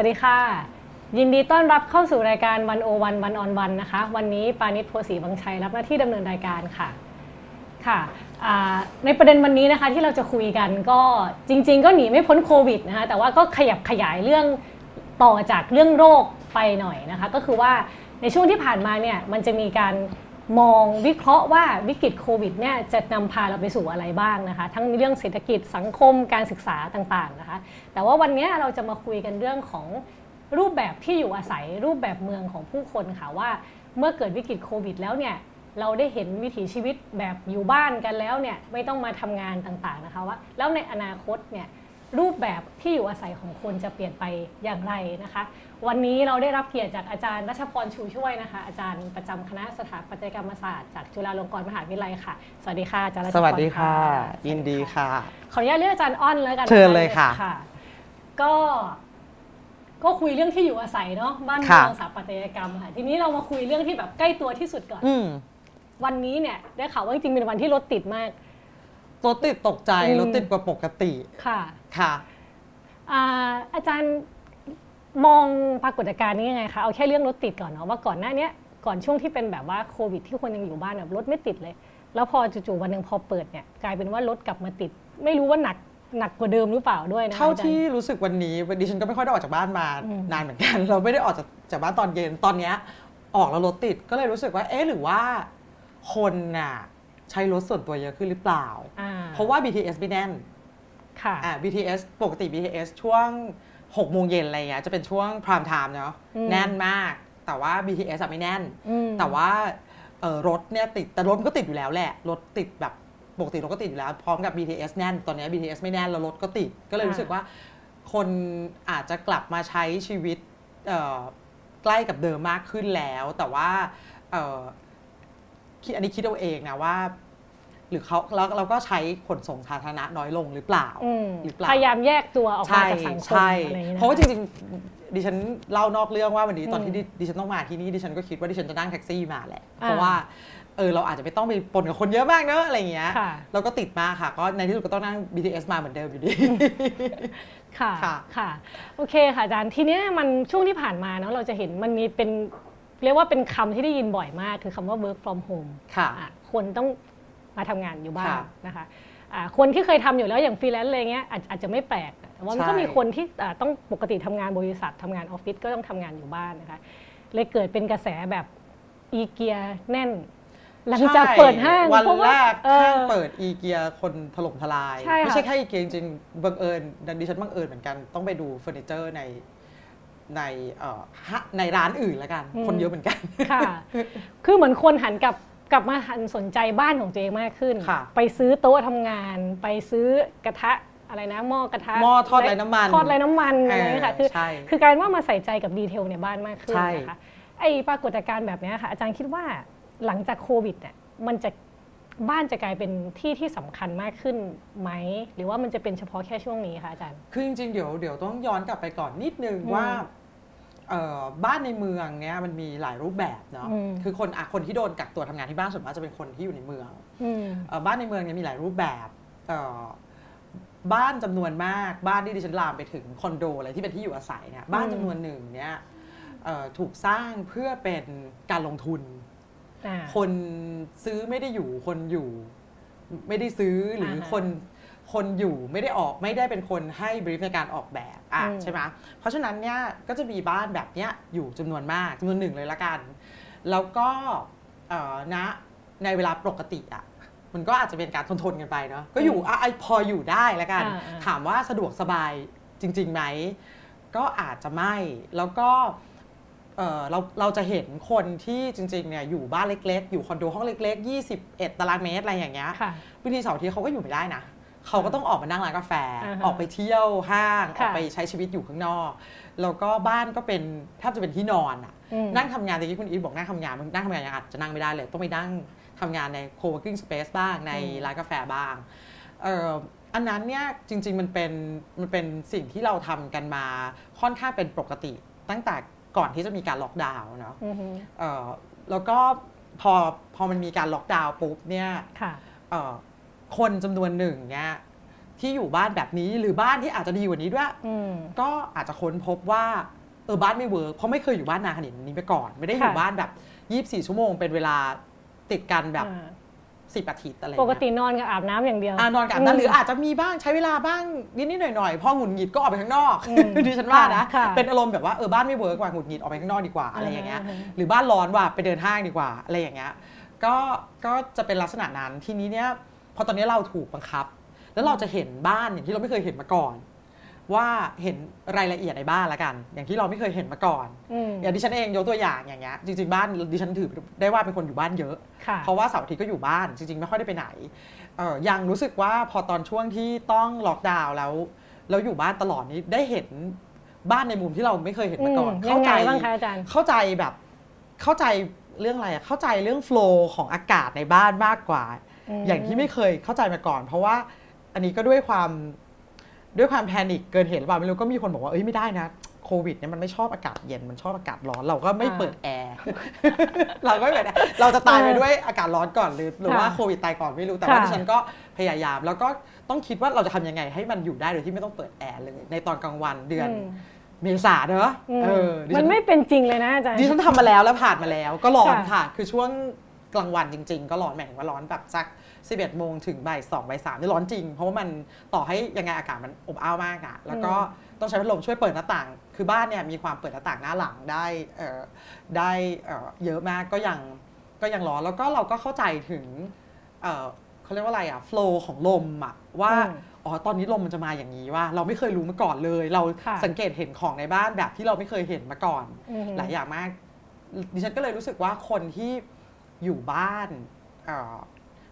วัสดีค่ะ ยินดีต้อนรับเข้าสู่รายการวันโอวันวันออนวันนะคะ วันนี้ปานิชโพสีบังชัยรับหน้าที่ดำเนินรายการค่ะค่ะในประเด็นวันนี้นะคะที่เราจะคุยกันก็จริง ๆ ก็หนีไม่พ้นโควิดนะคะแต่ว่าก็ขยับขยายเรื่องต่อจากเรื่องโรคไปหน่อยนะคะ ก็คือว่าในช่วงที่ผ่านมาเนี่ยมันจะมีการ มองวิเคราะห์ว่าวิกฤตโควิดเนี่ยจะนำพาเราไปสู่อะไรบ้างนะคะ ทั้งเรื่องเศรษฐกิจสังคมการศึกษาต่างๆนะคะ แต่ว่าวันนี้เราจะมาคุยกันเรื่องของรูปแบบที่อยู่อาศัยรูปแบบเมืองของผู้คนค่ะว่า เมื่อเกิดวิกฤตโควิด แล้วเนี่ยเราได้เห็นวิถีชีวิตแบบอยู่บ้านกันแล้วเนี่ยไม่ต้องมาทำงานต่างๆนะคะว่าแล้วในอนาคตเนี่ยรูปแบบที่อยู่อาศัยของคนจะเปลี่ยนไปอย่างไรนะคะ วันนี้เราได้รับเกียรติจากอาจารย์รัชพรชูช่วยนะคะ อาจารย์ประจำคณะสถาปัตยกรรมศาสตร์จากจุฬาลงกรณ์มหาวิทยาลัยค่ะ สวัสดีค่ะอาจารย์รัชพรสวัสดีค่ะ ยินดีค่ะ ขออนุญาตเรียกอาจารย์อ้อนแล้วกันเชิญเลยค่ะ ก็ก็คุยเรื่องที่อยู่อาศัยเนาะบ้านเมืองสถาปัตยกรรมค่ะ ทีนี้เรามาคุยเรื่องที่แบบใกล้ตัวที่สุดก่อนวันนี้เนี่ยได้ข่าวว่าจริงๆเป็นวันที่รถติดมากรถติดตกใจรถติดกว่าปกติค่ะค่ะอาจารย์ มองปรากฏการณ์นี้ยังไงคะ เอาแค่เรื่องรถติดก่อนเนาะว่าก่อนหน้านี้ก่อนช่วงที่เป็นแบบว่าโควิด ที่คนยังอยู่บ้านแบบรถไม่ติดเลย แล้วพอจู่ๆวันหนึ่งพอเปิดเนี่ยกลายเป็นว่ารถกลับมาติด ไม่รู้ว่าหนักหนักกว่าเดิมหรือเปล่าด้วยนะเท่าที่รู้สึกวันนี้ดิฉันก็ไม่ค่อยได้ออกจากบ้านมานานเหมือนกัน เราไม่ได้ออกจากจากบ้านตอนเย็นตอนเนี้ยออกแล้วรถติดก็เลยรู้สึกว่าเอ๊ะหรือว่าคนน่ะใช้รถส่วนตัวเยอะขึ้นหรือเปล่า เพราะว่า BTS ไม่แน่นค่ะอ่า BTS ปกติ BTS ช่วง 6โมงเย็นอะไรเงี้ยจะเป็นช่วงพรามไทม์เนาะแน่นมาก แต่ว่า BTS ไม่แน่น แต่ว่าเออรถเนี่ยติดแต่รถก็ติดอยู่แล้วแหละ รถติดแบบปกติรถก็ติดอยู่แล้วพร้อมกับ BTS แน่น ตอนนี้ BTS ไม่แน่นแล้วรถก็ติด ก็เลยรู้สึกว่า คนอาจจะกลับมาใช้ชีวิตใกล้กับเดิมมากขึ้นแล้ว แต่ว่าอันนี้คิดเอาเองนะว่า หรือเขาแล้วเราก็ใช้ขนส่งสาธารณะน้อยลงหรือเปล่าหรือเปล่าพยายามแยกตัวออกมาจากสังคมอะไรเพราะว่าจริงๆดิฉันเล่านอกเรื่องว่าวันนี้ตอนที่ดิฉันต้องมาที่นี่ดิฉันก็คิดว่าดิฉันจะนั่งแท็กซี่มาแหละเพราะว่าเออเราอาจจะไม่ต้องไปปนกับคนเยอะมากเนอะอะไรเงี้ยเราก็ติดมาค่ะ ก็ในที่สุดก็ต้องนั่ง BTS มาเหมือนเดิมอยู่ดีค่ะค่ะโอเคค่ะอาจารย์ทีนี้มันช่วงที่ผ่านมาเนาะเราจะเห็นมันมีเป็นเรียกว่าเป็นคำที่ได้ยินบ่อยมาก คือคำว่า work from home ค่ะคนต้อง มาทำงานอยู่บ้านนะคะคนที่เคยทำอยู่แล้วอย่างฟรีแลนซ์อะไรเงี้ยอาจจะไม่แปลกแต่ว่ามันก็มีคนที่ต้องปกติทำงานบริษัททำงานออฟฟิศก็ต้องทำงานอยู่บ้านนะคะเลยเกิดเป็นกระแสแบบอีเกียแน่น หลังจากเปิดห้างวันแรกห้างเปิดอีเกียคนถล่มทลาย ไม่ใช่แค่อีเกียจริงๆบังเอิญดิฉันบังเอิญเหมือนกันต้องไปดูเฟอร์นิเจอร์ในในในร้านอื่นแล้วกัน คนเยอะเหมือนกัน ค่ะ คือเหมือนคนหันกลับ กลับมาหันสนใจบ้านของตัวเองมากขึ้น ไปซื้อโต๊ะทำงาน ไปซื้อกระทะอะไรนะหม้อกระทะหม้อทอดไรน้ำมันทอดไรน้ำมันอะไรนี่ค่ะคือคือการว่ามาใส่ใจกับดีเทลในบ้านมากขึ้นนะคะไอปรากฏการณ์แบบนี้ค่ะอาจารย์คิดว่าหลังจากโควิดเนี่ยมันจะบ้านจะกลายเป็นที่ที่สำคัญมากขึ้นไหม หรือว่ามันจะเป็นเฉพาะแค่ช่วงนี้คะอาจารย์ คือจริงๆเดี๋ยวเดี๋ยวต้องย้อนกลับไปก่อนนิดนึงว่า บ้านในเมืองเนี้ยมันมีหลายรูปแบบเนาะคือคนอะคนที่โดนกักตัวทำงานที่บ้านส่วนมากจะเป็นคนที่อยู่ในเมืองบ้านในเมืองเนี้ยมีหลายรูปแบบบ้านจำนวนมากบ้านที่ดิฉันลามไปถึงคอนโดอะไรที่เป็นที่อยู่อาศัยเนี่ยบ้านจำนวนหนึ่งเนี้ยถูกสร้างเพื่อเป็นการลงทุน คนซื้อไม่ได้อยู่คนอยู่ ไม่ได้ซื้อหรือคน คนอยู่ไม่ได้ออกไม่ได้เป็นคนให้บริฟในการออกแบบอะใช่ไหมเพราะฉะนั้นเนี่ยก็จะมีบ้านแบบเนี้ยอยู่จำนวนมากจำนวนหนึ่งเลยละกัน แล้วก็นะในเวลาปกติอะมันก็อาจจะเป็นการทนทนกันไปเนาะก็อยู่อะพออยู่ได้ละกัน ถามว่าสะดวกสบายจริงๆไหมก็อาจจะไม่แล้วก็เราเราจะเห็นคนที่จริงๆเนี่ยอยู่บ้านเล็กๆ อยู่คอนโดห้องเล็ก ๆ 21 ตารางเมตรอะไรอย่างเงี้ยบางทีเสาร์ที่เขาก็อยู่ไม่ได้นะ เขาก็ต้องออกมานั่งร้านกาแฟ ออกไปเที่ยวห้าง ออกไปใช้ชีวิตอยู่ข้างนอก แล้วก็บ้านก็เป็นแทบจะเป็นที่นอนอะนั่งทำงานตะกี้คุณอีทบอกนั่งทำงานมันนั่งทำงานยังอาจจะนั่งไม่ได้เลย ต้องไปนั่งทำงานใน co-working space บ้างในร้านกาแฟบ้างอันนั้นเนี่ยจริง ๆ มันเป็นมันเป็นสิ่งที่เราทำกันมาค่อนข้างเป็นปกติ ตั้งแต่ก่อนที่จะมีการล็อกดาวน์เนาะแล้วก็พอพอมันมีการล็อกดาวน์ปุ๊บเนี่ย คนจำนวนหนึ่งเนี่ยที่อยู่บ้านแบบนี้หรือบ้านที่อาจจะดีกว่านี้ด้วยก็อาจจะค้นพบว่าเออบ้านไม่ work เพราะไม่เคยอยู่บ้านนานขนาดนี้ไปก่อน ไม่ได้อยู่บ้านแบบ 24 ชั่วโมงเป็นเวลาติดกันแบบสิบอาทิตย์อะไรปกตินอนกับอาบน้ำอย่างเดียวอนอนกับอาบน้ำหรืออาจจะมีบ้างใช้เวลาบ้างนิดนิดหน่อยหน่อยพอหงุดหงิดก็ออกไปข้างนอกดิฉันว่านะเป็นอารมณ์แบบว่าเออบ้านไม่ work ว่าหงุดหงิดออกไปข้างนอกดีกว่าอะไรอย่างเงี้ยหรือบ้านร้อนว่าไปเดินห้างดีกว่าอะไรอย่างเงี้ยก็ก็จะเป็นลักษณะนั้นทีนี้เนี่ย พอตอนนี้เราถูกบังคับ แล้วเราจะเห็นบ้านอย่างที่เราไม่เคยเห็นมาก่อน ว่าเห็นรายละเอียดในบ้านละกัน อย่างที่เราไม่เคยเห็นมาก่อนอย่างดิฉันเองยกตัวอย่างอย่างเงี้ยจริง ๆบ้านดิฉันถือได้ว่าเป็นคนอยู่บ้านเยอะ เพราะว่าเสาร์อาทิตย์ก็อยู่บ้าน จริง ๆ ไม่ค่อยได้ไปไหนเออยังรู้สึกว่าพอตอนช่วงที่ต้องล็อกดาวน์แล้วแล้วอยู่บ้านตลอดนี้ได้เห็นบ้านในมุมที่เราไม่เคยเห็นมาก่อน เข้าใจบ้างคะอาจารย์เข้าใจแบบเข้าใจเรื่องอะไรอะเข้าใจเรื่องโฟล์ของอากาศในบ้านมากกว่า อย่างที่ไม่เคยเข้าใจมาก่อน เพราะว่าอันนี้ก็ด้วยความด้วยความแพนิคเกินเหตุหรือเปล่าไม่รู้ก็มีคนบอกว่าเอ้ยไม่ได้นะโควิดเนี่ยมันไม่ชอบอากาศเย็นมันชอบอากาศร้อนเราก็ไม่เปิดแอร์เราก็ไม่เปิดเราจะตายไปด้วยอากาศร้อนก่อนหรือหรือว่าโควิดตายก่อนไม่รู้แต่ว่าดิฉันก็พยายาม แล้วก็ต้องคิดว่าเราจะทำยังไงให้มันอยู่ได้โดยที่ไม่ต้องเปิดแอร์เลยในตอนกลางวันเดือนเมษาเนอะมันไม่เป็นจริงเลยนะอาจารย์ดิฉันทำมาแล้วแล้วผ่านมาแล้ว ก็ร้อนค่ะ คือช่วง กลางวันจริง ๆ ก็ร้อนแหม่งว่าร้อนแบบสัก 11โมงถึงบ่าย2บ่าย3นี่ร้อนจริง เพราะว่ามันต่อให้ยังไงอากาศมันอบอ้าวมากอะแล้วก็ต้องใช้พัดลมช่วยเปิดหน้าต่าง คือบ้านเนี่ยมีความเปิดหน้าต่างหน้าหลังได้ได้เยอะมากก็ยังก็ยังร้อนแล้วก็เราก็เข้าใจถึงเขาเรียกว่าอะไรอะโฟล์ของลมอะว่าอ๋อตอนนี้ลมมันจะมาอย่างนี้ว่า เราไม่เคยรู้มาก่อนเลย เราสังเกตเห็นของในบ้านแบบที่เราไม่เคยเห็นมาก่อน หลายอย่างมากดิฉันก็เลยรู้สึกว่าคนที่ อยู่บ้าน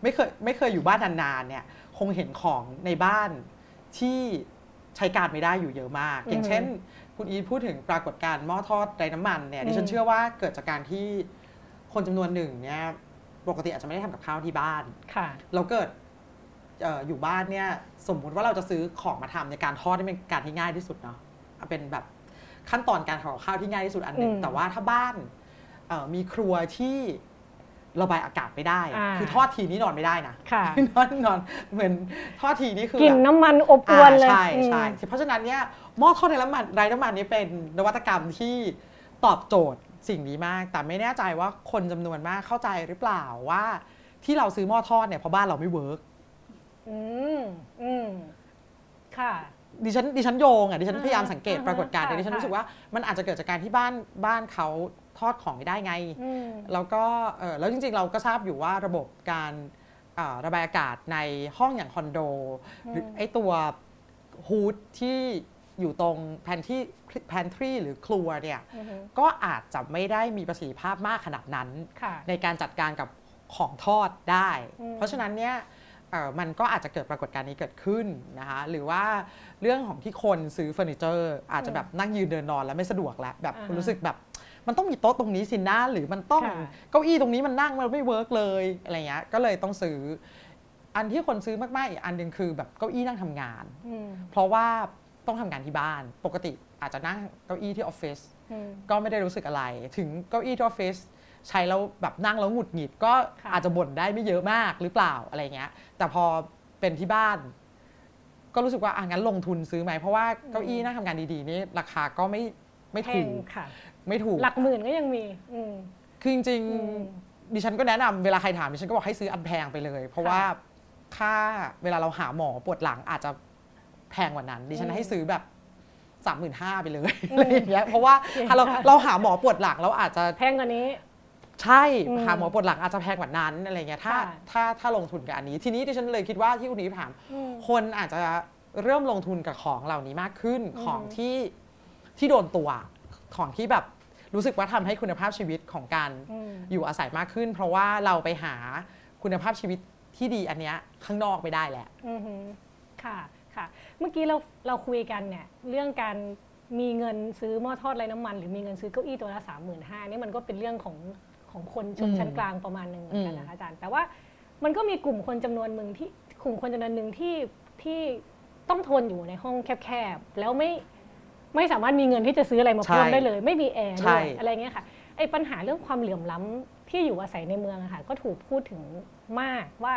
ไม่เคยไม่เคยอยู่บ้านนานๆเนี่ยคงเห็นของในบ้านที่ใช้การไม่ได้อยู่เยอะมาก อย่างเช่น คุณอีพูดถึงปรากฏการณ์หม้อทอดไร้น้ำมันเนี่ยดิฉันเชื่อว่าเกิดจากการที่คนจำนวนหนึ่งเนี่ยปกติอาจจะไม่ได้ทำกับข้าวที่บ้านค่ะเราเกิดอยู่บ้านเนี่ยสมมุติว่าเราจะซื้อของมาทำในการทอดนี่เป็นการที่ง่ายที่สุดเนาะเป็นแบบขั้นตอนการทำกับข้าวที่ง่ายที่สุดอันหนึ่งแต่ว่าถ้าบ้านมีครัวที่ ระบายอากาศไม่ได้คือทอดทีนี้นอนไม่ได้นะนอนนอนเหมือนทอดทีนี้คือกลิ่นน้ำมันอบอวนเลยใช่ใช่เพราะฉะนั้นเนี่ยหม้อทอดในน้ำมันไร้น้ำมันนี้เป็นนวัตกรรมที่ตอบโจทย์สิ่งนี้มาก แต่ไม่แน่ใจว่าคนจำนวนมากเข้าใจหรือเปล่าว่า ที่เราซื้อหม้อทอดเนี่ยเพราะบ้านเราไม่เวิร์ก อืมอืมค่ะ ดิฉันดิฉันโยงอะดิฉันพยายามสังเกตปรากฏการณ์ดิฉันรู้สึกว่ามันอาจจะเกิดจากการที่บ้านบ้านเขา ทอดของไม่ได้ไง แล้วก็แล้วจริงๆเราก็ทราบอยู่ว่าระบบการระบายอากาศในห้องอย่างคอนโดหรือไอตัว hood ที่อยู่ตรง pan ที่ pantry หรือครัวเนี่ยก็อาจจะไม่ได้มีประสิทธิภาพมากขนาดนั้น ในการจัดการกับของทอดได้ เพราะฉะนั้นเนี่ยมันก็อาจจะเกิดปรากฏการณ์นี้เกิดขึ้นนะคะหรือว่าเรื่องของที่คนซื้อเฟอร์นิเจอร์ อาจจะแบบนั่งยืนเดินนอนแล้วไม่สะดวกแล้วแบบรู้สึกแบบ มันต้องมีโต๊ะตรงนี้สินะหรือมันต้องเก้าอี้ตรงนี้มันนั่งมันไม่ work เลยอะไรเงี้ยก็เลยต้องซื้อ อันที่คนซื้อมากๆอีกอันหนึ่งคือแบบเก้าอี้นั่งทำงาน เพราะว่าต้องทำงานที่บ้าน ปกติอาจจะนั่งเก้าอี้ที่ออฟฟิศก็ไม่ได้รู้สึกอะไร ถึงเก้าอี้ที่ออฟฟิศใช้แล้วแบบนั่งแล้วหงุดหงิดก็อาจจะบ่นได้ไม่เยอะมากหรือเปล่าอะไรเงี้ย แต่พอเป็นที่บ้าน ก็รู้สึกว่าอะงั้นลงทุนซื้อไหมเพราะว่าเก้าอี้นั่งทำงานดีๆนี่ราคาก็ไม่ไม่ถูก ไม่ถูก หลักหมื่นก็ยังมีคือจริงๆดิฉันก็แนะนำเวลาใครถามดิฉันก็บอกให้ซื้ออันแพงไปเลย เพราะว่าค่าเวลาเราหาหมอปวดหลังอาจจะแพงกว่านั้น ดิฉันให้ซื้อแบบสามหมื่นห้าไปเลยอะไรอย่างเงี้ยเพราะว่าถ้าเราเราหาหมอปวดหลังเราอาจจะแพงกว่านี้ ใช่หาหมอปวดหลังอาจจะแพงกว่านั้นอะไรเงี้ยถ้าถ้าถ้าลงทุนกับอันนี้ ทีนี้ดิฉันเลยคิดว่าที่คุณนี้ถามคนอาจจะเริ่มลงทุนกับของเหล่านี้มากขึ้นของที่ที่โดนตัว ของที่แบบ รู้สึกว่าทำให้คุณภาพชีวิตของการอยู่อาศัยมากขึ้น เพราะว่าเราไปหาคุณภาพชีวิตที่ดีอันเนี้ยข้างนอกไม่ได้แหละค่ะค่ะ เมื่อกี้เราเราคุยกันเนี่ยเรื่องการมีเงินซื้อหม้อทอดไร้น้ำมัน หรือมีเงินซื้อเก้าอี้ตัวละสามหมื่นห้านี่มันก็เป็นเรื่องของของคนชนชั้นกลางประมาณหนึ่งเหมือนกันนะคะอาจารย์ แต่ว่ามันก็มีกลุ่มคนจำนวนหนึ่งที่กลุ่มคนจำนวนหนึ่งที่ที่ต้องทนอยู่ในห้องแคบๆแล้วไม่ ไม่สามารถมีเงินที่จะซื้ออะไรมาเพิ่มได้เลย ไม่มีแอร์ด้วยอะไรเงี้ยค่ะไอ้ปัญหาเรื่องความเหลื่อมล้ำที่อยู่อาศัยในเมืองอะค่ะก็ถูกพูดถึงมากว่า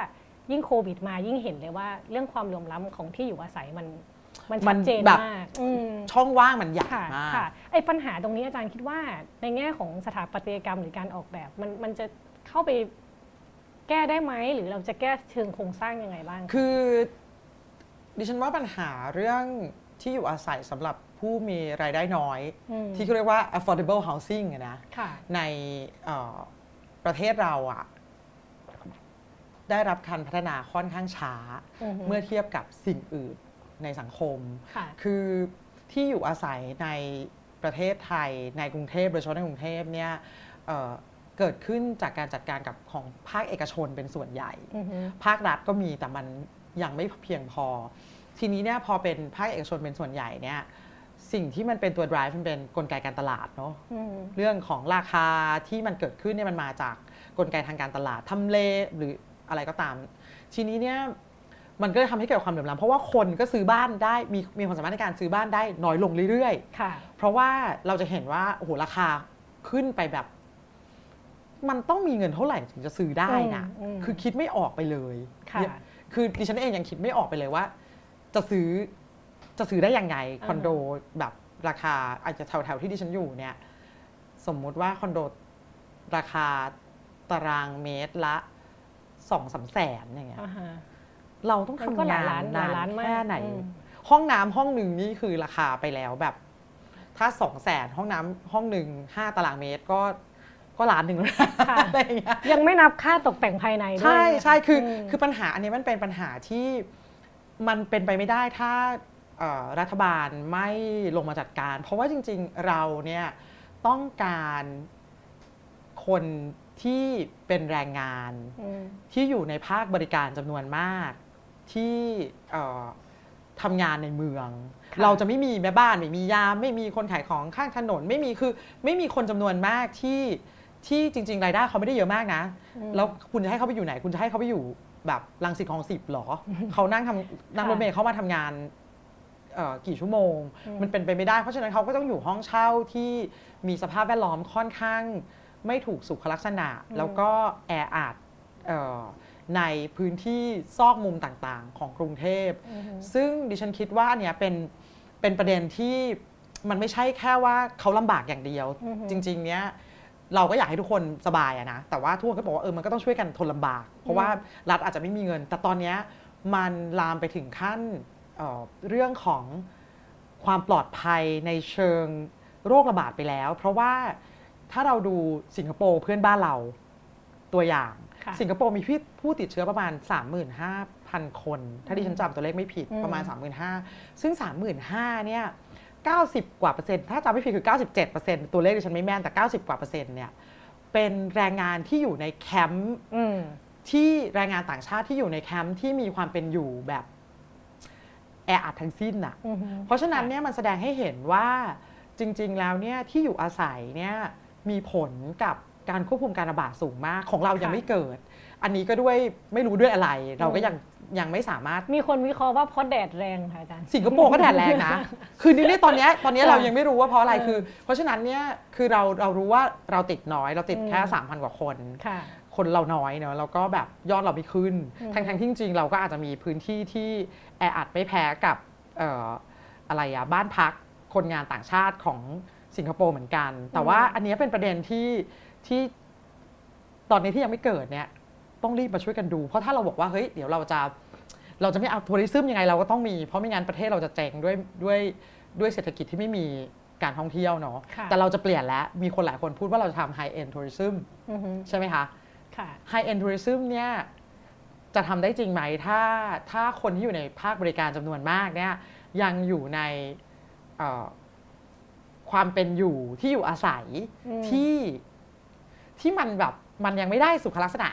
ยิ่งโควิดมายิ่งเห็นเลยว่าเรื่องความเหลื่อมล้ำของที่อยู่อาศัยมันมันมัชันดเจนแบบมากช่องว่างมันใหญ่ค่ะมากค่ะไอ้ปัญหาตรงนี้อาจารย์คิดว่าในแง่ของสถาปัตยกรรมหรือการออกแบบ มันมันจะเข้าไปแก้ได้ไหมหรือเราจะแก้เชิงโครงสร้างยังไงบ้าง คือ ดิฉันว่าปัญหาเรื่องที่อยู่อาศัยสำหรับ ผู้มีรายได้น้อยมที่เขาเรียกว่า affordable housing อะนะค่ะในเอ่อประเทศเราอะได้รับการพัฒนาค่อนข้างช้าอือฮึเมื่อเทียบกับสิ่งอื่นในสังคมค่ะคือที่อยู่อาศัยในประเทศไทยในกรุงเทพโดยเฉพาะในกรุงเทพเนี่ยเอ่อเกิดขึ้นจากการจัดการกับของภาคเอกชนเป็นส่วนใหญ่อือฮึภาครัฐก็มีแต่มันยังไม่เพียงพอ ทีนี้เนี่ยพอเป็นภาคเอกชนเป็นส่วนใหญ่เนี่ย สิ่งที่มันเป็นตัว drive มันเป็นกลไกการตลาดเนาะอืมเรื่องของราคาที่มันเกิดขึ้นเนี่ยมันมาจากกลไกทางการตลาดทำเลหรืออะไรก็ตาม ทีนี้เนี่ยมันก็เลยทำให้เกิดความเหลื่อมล้ำเพราะว่าคนก็ซื้อบ้านได้มีมีความสามารถในการซื้อบ้านได้น้อยลงเรื่อยๆค่ะเพราะว่าเราจะเห็นว่าโอ้โหราคาขึ้นไปแบบ มันต้องมีเงินเท่าไหร่ถึงจะซื้อได้นะอืมอืมคือคิดไม่ออกไปเลยค่ะคือดิฉันเองยังคิดไม่ออกไปเลยว่า จะซื้อ จะซื้อได้ยังไงคอนโดแบบราคาอาจจะแถวๆที่ดิฉันอยู่เนี่ย สมมุติว่าคอนโดราคาตารางเมตรละสองสามแสนอย่างเงี้ยอ่าฮะเราต้องมันก็ทำหลายงาล้านนหลายนานล้านมากแค่ไหนอืมห้องน้ำห้องหนึ่งนี่คือราคาไปแล้วแบบ ถ้าสองแสนห้องน้ำห้องหนึ่งห้าตารางเมตรก็ก็ล้านหนึ่งแล้วนะค่ะอะไรอย่างเงี้ยยังไม่นับค่าตกแต่งภายในด้วยใช่ใช่คืออมคือปัญหาอันนี้มันเป็นปัญหาที่มันเป็นไปไม่ได้ถ้าเอ่อ รัฐบาลไม่ลงมาจัดการ เพราะว่าจริง ๆ เราเนี่ยต้องการคนที่เป็นแรงงานอืมที่อยู่ในภาคบริการจำนวนมากที่เอ่อทำงานในเมืองค่ะเราจะไม่มีแม่บ้านไม่มียาม ไม่มีคนขายของข้างถนน ไม่มีคือ ไม่มีคนจำนวนมากที่ที่จริง ๆ รายได้เขาไม่ได้เยอะมากนะอืมแล้วคุณจะให้เขาไปอยู่ไหน คุณจะให้เขาไปอยู่แบบรังสิตคลองสิบหรอ เขานั่งทำนั่งรถเมล์เขามาทำงานเอ่อกี่ชั่วโมงอืมมันเป็นไปไม่ได้ เพราะฉะนั้นเขาก็ต้องอยู่ห้องเช่าที่มีสภาพแวดล้อมค่อนข้าง ไม่ถูกสุขลักษณะ แล้วก็แออัดเอ่อในพื้นที่ซอกมุมต่างๆ ของกรุงเทพอือฮึซึ่งดิฉันคิดว่าอันเนี้ยเป็นเป็นประเด็นที่มันไม่ใช่แค่ว่าเขาลำบากอย่างเดียวอือฮึจริง ๆ เนี้ยเราก็อยากให้ทุกคนสบายอะนะแต่ว่าทุกคนก็บอกว่าเออมันก็ต้องช่วยกันทนลำบาก เพราะว่ารัฐอาจจะไม่มีเงิน แต่ตอนเนี้ยมันลามไปถึงขั้น เอ่อเรื่องของความปลอดภัยในเชิงโรคระบาดไปแล้ว เพราะว่าถ้าเราดูสิงคโปร์เพื่อนบ้านเราตัวอย่างค่ะสิงคโปร์มีผู้ติดเชื้อประมาณ 35,000 คน ถ้าดิฉันจำตัวเลขไม่ผิดอืมประมาณ 35,000 ซึ่ง 35,000เนี่ย90 กว่าเปอร์เซ็นต์ ถ้าจำไม่ผิดคือ 97เปอร์เซ็นต์ ตัวเลขดิฉันไม่แม่นแต่ 90 กว่าเปอร์เซ็นต์เนี่ย เป็นแรงงานที่อยู่ในแคมป์อืมที่แรงงานต่างชาติที่อยู่ในแคมป์ที่มีความเป็นอยู่แบบ แออัดทั้งสิ้นน่ะอือฮึเพราะฉะนั้นเนี่ยมันแสดงให้เห็นว่าจริง ๆ แล้วเนี่ยที่อยู่อาศัยเนี่ยมีผลกับการควบคุมการระบาดสูงมากของเรายังไม่เกิด อันนี้ก็ด้วยไม่รู้ด้วยอะไร เราก็ยังยังไม่สามารถมีคนวิเคราะห์ว่าเพราะแดดแรงค่ะอาจารย์สิงคโปร์ก็แดดแรงนะ คือนี่ตอนเนี้ยตอนเนี้ยค่ะเรายังไม่รู้ว่าเพราะอะไรเออคือ เพราะฉะนั้นเนี่ยคือเราเรารู้ว่าเราติดน้อยเราติดแค่อืม3,000กว่าคน ค่ะคนเราน้อยเนอะแล้วก็แบบยอดเราไม่ขึ้นอืมทั้งทั้งๆที่จริงๆเราก็อาจจะมีพื้นที่ที่แออัดไม่แพ้กับเอ่ออะไรอะบ้านพักคนงานต่างชาติของสิงคโปร์เหมือนกัน แต่ว่าอันเนี้ยเป็นประเด็นที่ที่ตอนนี้ที่ยังไม่เกิดเนี่ยต้องรีบมาช่วยกันดู เพราะถ้าเราบอกว่าเฮ้ยเดี๋ยวเราจะเราจะไม่เอาทัวริซึมยังไงเราก็ต้องมี เพราะไม่งั้นประเทศเราจะเจ๊งด้วยด้วยด้วยเศรษฐกิจที่ไม่มีการท่องเที่ยวเนาะค่ะแต่เราจะเปลี่ยนแล้ว มีคนหลายคนพูดว่าเราจะทำ high end tourism อือฮึใช่ไหมคะ ค่ะ High End Tourism เนี่ยจะทำได้จริงไหม ถ้าถ้าคนที่อยู่ในภาคบริการจำนวนมากเนี่ยยังอยู่ในเอ่อความเป็นอยู่ที่อยู่อาศัยอืมที่ที่มันแบบมันยังไม่ได้สุขลักษณะ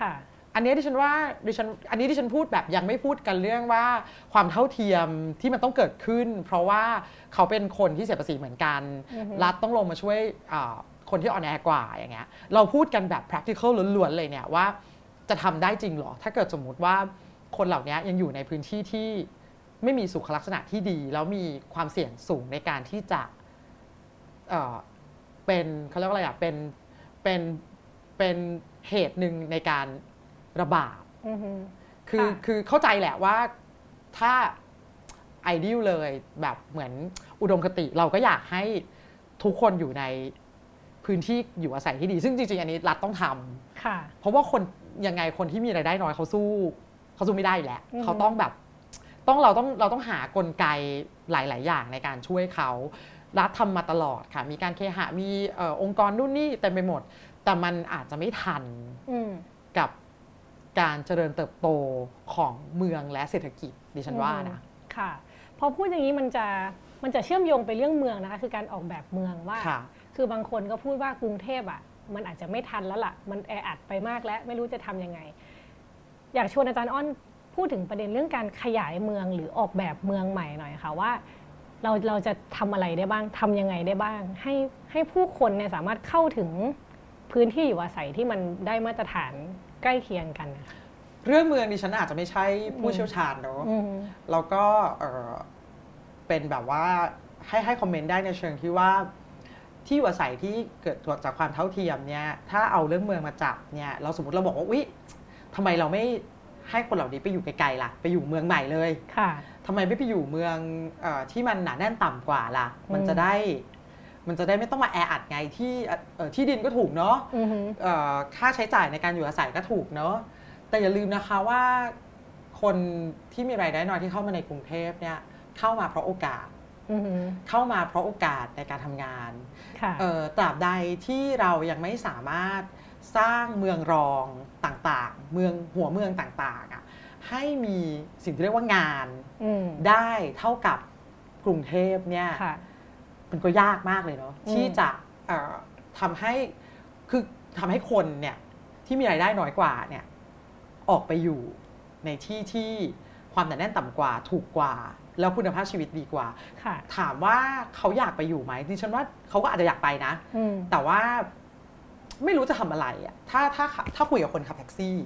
ค่ะ อันนี้ดิฉันว่าดิฉันอันนี้ดิฉันพูดแบบยังไม่พูดกันเรื่องว่าความเท่าเทียมที่มันต้องเกิดขึ้น เพราะว่าเขาเป็นคนที่เสียภาษีเหมือนกันอือฮึรัฐต้องลงมาช่วยอ่า คนที่อ่อนแอกว่าอย่างเงี้ยเราพูดกันแบบ practical ล้วนๆเลยเนี่ยว่าจะทำได้จริงเหรอ ถ้าเกิดสมมุติว่าคนเหล่านี้ยังอยู่ในพื้นที่ที่ไม่มีสุขลักษณะที่ดี แล้วมีความเสี่ยงสูงในการที่จะเอ่อเป็นเขาเรียกว่าอะไรอะเป็นเป็นเป็นเหตุหนึ่งในการระบาดอือฮึคือคือเข้าใจแหละว่าถ้าไอเดียเลยแบบเหมือนอุดมคติเราก็อยากให้ทุกคนอยู่ใน พื้นที่อยู่อาศัยที่ดี ซึ่งจริงๆอันนี้รัฐต้องทำเพราะว่าคนยังไงคนที่มีรายได้น้อยเขาสู้เขาสู้ไม่ได้แหละเขาต้องแบบต้องเราต้องเราต้องหากลไกหลาย ๆ อย่างในการช่วยเขารัฐทำมาตลอดค่ะ มีการเคหะมีอองค์กรนู่นนี่เต็มไปหมด แต่มันอาจจะไม่ทันกับการเจริญเติบโตของเมืองและเศรษฐกิจดิฉันว่านะค่ะ พอพูดอย่างนี้มันจะมันจะเชื่อมโยงไปเรื่องเมืองนะคะคือการออกแบบเมืองว่า คือบางคนก็พูดว่ากรุงเทพอะ มันอาจจะไม่ทันแล้วล่ะ มันแออัดไปมากแล้ว ไม่รู้จะทํำยังไง อยากชวนอาจารย์อ้อนพูดถึงประเด็นเรื่องการขยายเมืองหรือออกแบบเมืองใหม่หน่อยค่ะว่า เราเราจะทำอะไรได้บ้างทำยังไงได้บ้าง ให้ให้ผู้คนเนี่ยสามารถเข้าถึงพื้นที่อยู่อาศัยที่มันได้มาตรฐานใกล้เคียงกัน เรื่องเมืองดิฉันอาจจะไม่ใช่ผู้เชี่ยวชาญเนาะแล้วก็เป็นแบบว่าให้ให้คอมเมนต์ได้ในเชิงที่ว่า ที่อยู่อาศัยที่เกิดจากความเท่าเทียมเนี่ยถ้าเอาเรื่องเมืองมาจับเนี่ยเราสมมติเราบอกว่าอุ๊ยทำไมเราไม่ให้คนเหล่านี้ไปอยู่ไกลๆล่ะ ไปอยู่เมืองใหม่เลยค่ะทำไมไม่ไปอยู่เมืองอที่มันหนาแน่นต่ำกว่าล่ะ มันจะได้ มันจะได้ไม่ต้องมาแออัดไงที่ที่ดินก็ถูกเนาะค่าใช้จ่ายในการอยู่อาศัยก็ถูกเนาะแต่อย่าลืมนะคะว่าคนที่มีรายได้น้อยที่เข้ามาในกรุงเทพเนี่ย เข้ามาเพราะโอกาสเข้ามาเพราะโอกาสในการทำงาน ตราบใดที่เรายังไม่สามารถสร้างเมืองรองต่างๆ เมืองหัวเมืองต่างๆอะให้มีสิ่งที่เรียกว่างานได้เท่ากับกรุงเทพเนี่ยมันก็ยากมากเลยเนาะที่จะทำให้คือทำให้คนเนี่ยที่มีรายได้น้อยกว่าเนี่ยออกไปอยู่ในที่ที่ความหนาแน่นต่ำกว่าถูกกว่า แล้วคุณภาพชีวิตดีกว่า ถามว่าเขาอยากไปอยู่ไหมดิฉันว่าเขาก็อาจจะอยากไปนะ แต่ว่าไม่รู้จะทำอะไรอะ ถ้าถ้าถ้าคุยกับคนขับแท็กซี่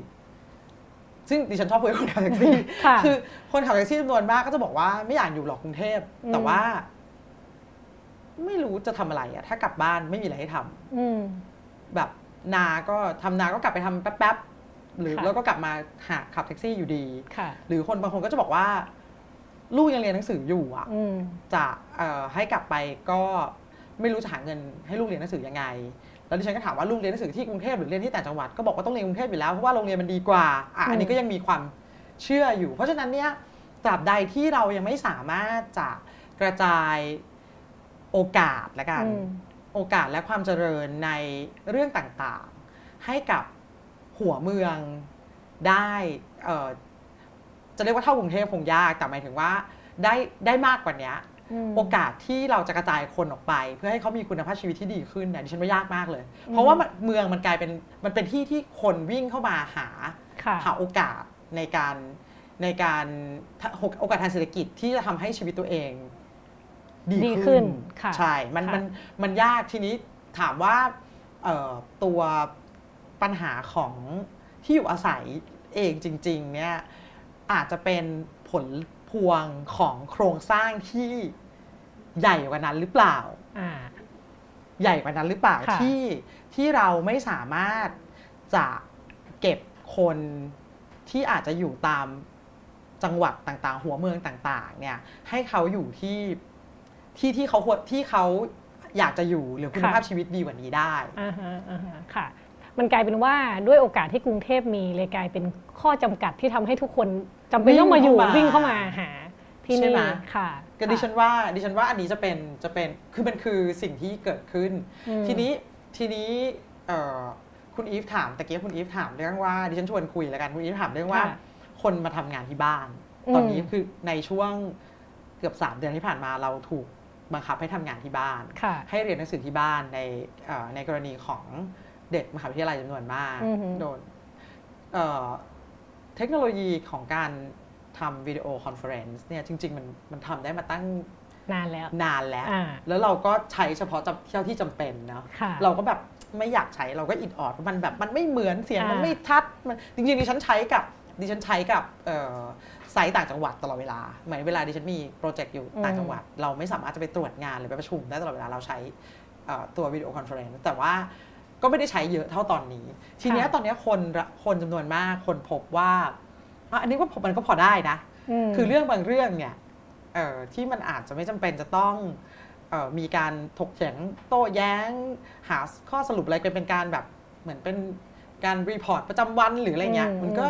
ซึ่งดิฉันชอบคุยกับคนขับแท็กซี่ คือคนขับแท็กซี่จำนวนมากก็จะบอกว่าไม่อยากอยู่หรอกกรุงเทพ แต่ว่า ไม่รู้จะทำอะไรอะ ถ้ากลับบ้านไม่มีอะไรให้ทำแบบนาก็ทำนาก็กลับไปทำแป๊บหรือแล้วก็กลับมาหาขับแท็กซี่อยู่ดี หรือคนบางคนก็จะบอกว่า ลูกยังเรียนหนังสืออยู่อะจะให้กลับไปก็ไม่รู้จะหาเงินให้ลูกเรียนหนังสือยังไง แล้วดิฉันก็ถามว่าลูกเรียนหนังสือที่กรุงเทพหรือเรียนที่ต่างจังหวัดก็บอกว่าต้องเรียนกรุงเทพอยู่แล้วเพราะว่าโรงเรียนมันดีกว่าอะอันนี้ก็ยังมีความเชื่ออยู่ เพราะฉะนั้นเนี่ยตราบใดที่เรายังไม่สามารถจะกระจายโอกาสและกัน โอกาสและความเจริญในเรื่องต่างๆ ให้กับหัวเมืองได้ จะเรียกว่าเท่ากรุงเทพคงยากแต่หมายถึงว่าได้ได้มากกว่านี้โอกาสที่เราจะกระจายคนออกไป เพื่อให้เขามีคุณภาพชีวิตที่ดีขึ้นเนี่ยดิฉันว่ายากมากเลย เพราะว่าเมืองมันกลายเป็นมันเป็นที่ที่คนวิ่งเข้ามาหาหาโอกาสในการในการโอกาสทางเศรษฐกิจที่จะทำให้ชีวิตตัวเอง ดีขึ้นใช่มันมันมันยากทีนี้ถามว่าตัวปัญหาของที่อยู่อาศัยเองจริง ๆ เนี่ย อาจจะเป็นผลพวงของโครงสร้างที่ใหญ่กว่านั้นหรือเปล่า ใหญ่กว่านั้นหรือเปล่าที่ที่เราไม่สามารถจะเก็บคนที่อาจจะอยู่ตามจังหวัดต่างๆ หัวเมืองต่างๆ เนี่ย ให้เขาอยู่ที่ที่ที่เขาที่เขาอยากจะอยู่หรือคุณภาพชีวิตดีกว่านี้ได้อ่าฮะอ่าฮะค่ะ มันกลายเป็นว่าด้วยโอกาสที่กรุงเทพมีเลยกลายเป็นข้อจำกัดที่ทำให้ทุกคนจำเป็นต้องมาอยู่วิ่งเข้ามาหาที่นี่ค่ะก็ดิฉันว่าดิฉันว่าอันนี้จะเป็นจะเป็นคือมันคือสิ่งที่เกิดขึ้น ทีนี้ทีนี้คุณอีฟถามตะเกียบคุณอีฟถามเรื่องว่าดิฉันชวนคุยแล้วกันคุณอีฟถามเรื่องว่า คนมาทำงานที่บ้าน ตอนนี้คือในช่วงเกือบสามเดือนที่ผ่านมาเราถูกบังคับให้ทำงานที่บ้าน ให้เรียนหนังสือที่บ้านในในกรณีของ เด็กมหาวิทยาลัยจำนวนมาก โดยเทคโนโลยีของการทำ video conference เนี่ยจริง ๆ มันมันทำได้มาตั้งนานแล้วนานแล้ว แล้วเราก็ใช้เฉพาะเท่าที่จำเป็นเนาะเราก็แบบไม่อยากใช้เราก็อิดออดมันแบบมันไม่เหมือนเสียงมันไม่ชัดมันจริงๆดิฉันใช้กับดิฉันใช้กับsite ต่างจังหวัดตลอดเวลาเหมือนเวลาดิฉันมี project อยู่ต่างจังหวัด เราไม่สามารถจะไปตรวจงานหรือไปประชุมได้ตลอดเวลาเราใช้ตัว video conference แต่ว่า ก็ไม่ได้ใช้เยอะเท่าตอนนี้ ทีนี้ตอนนี้คนคนจำนวนมากค้นพบว่าอันนี้ว่ามันก็พอได้นะ คือเรื่องบางเรื่องเนี่ยที่มันอาจจะไม่จำเป็นจะต้องมีการถกเถียงโต้แย้ง หาข้อสรุปอะไรกันเป็นการแบบเหมือนเป็นการรีพอร์ตประจำวันหรืออะไรเงี้ยมันก็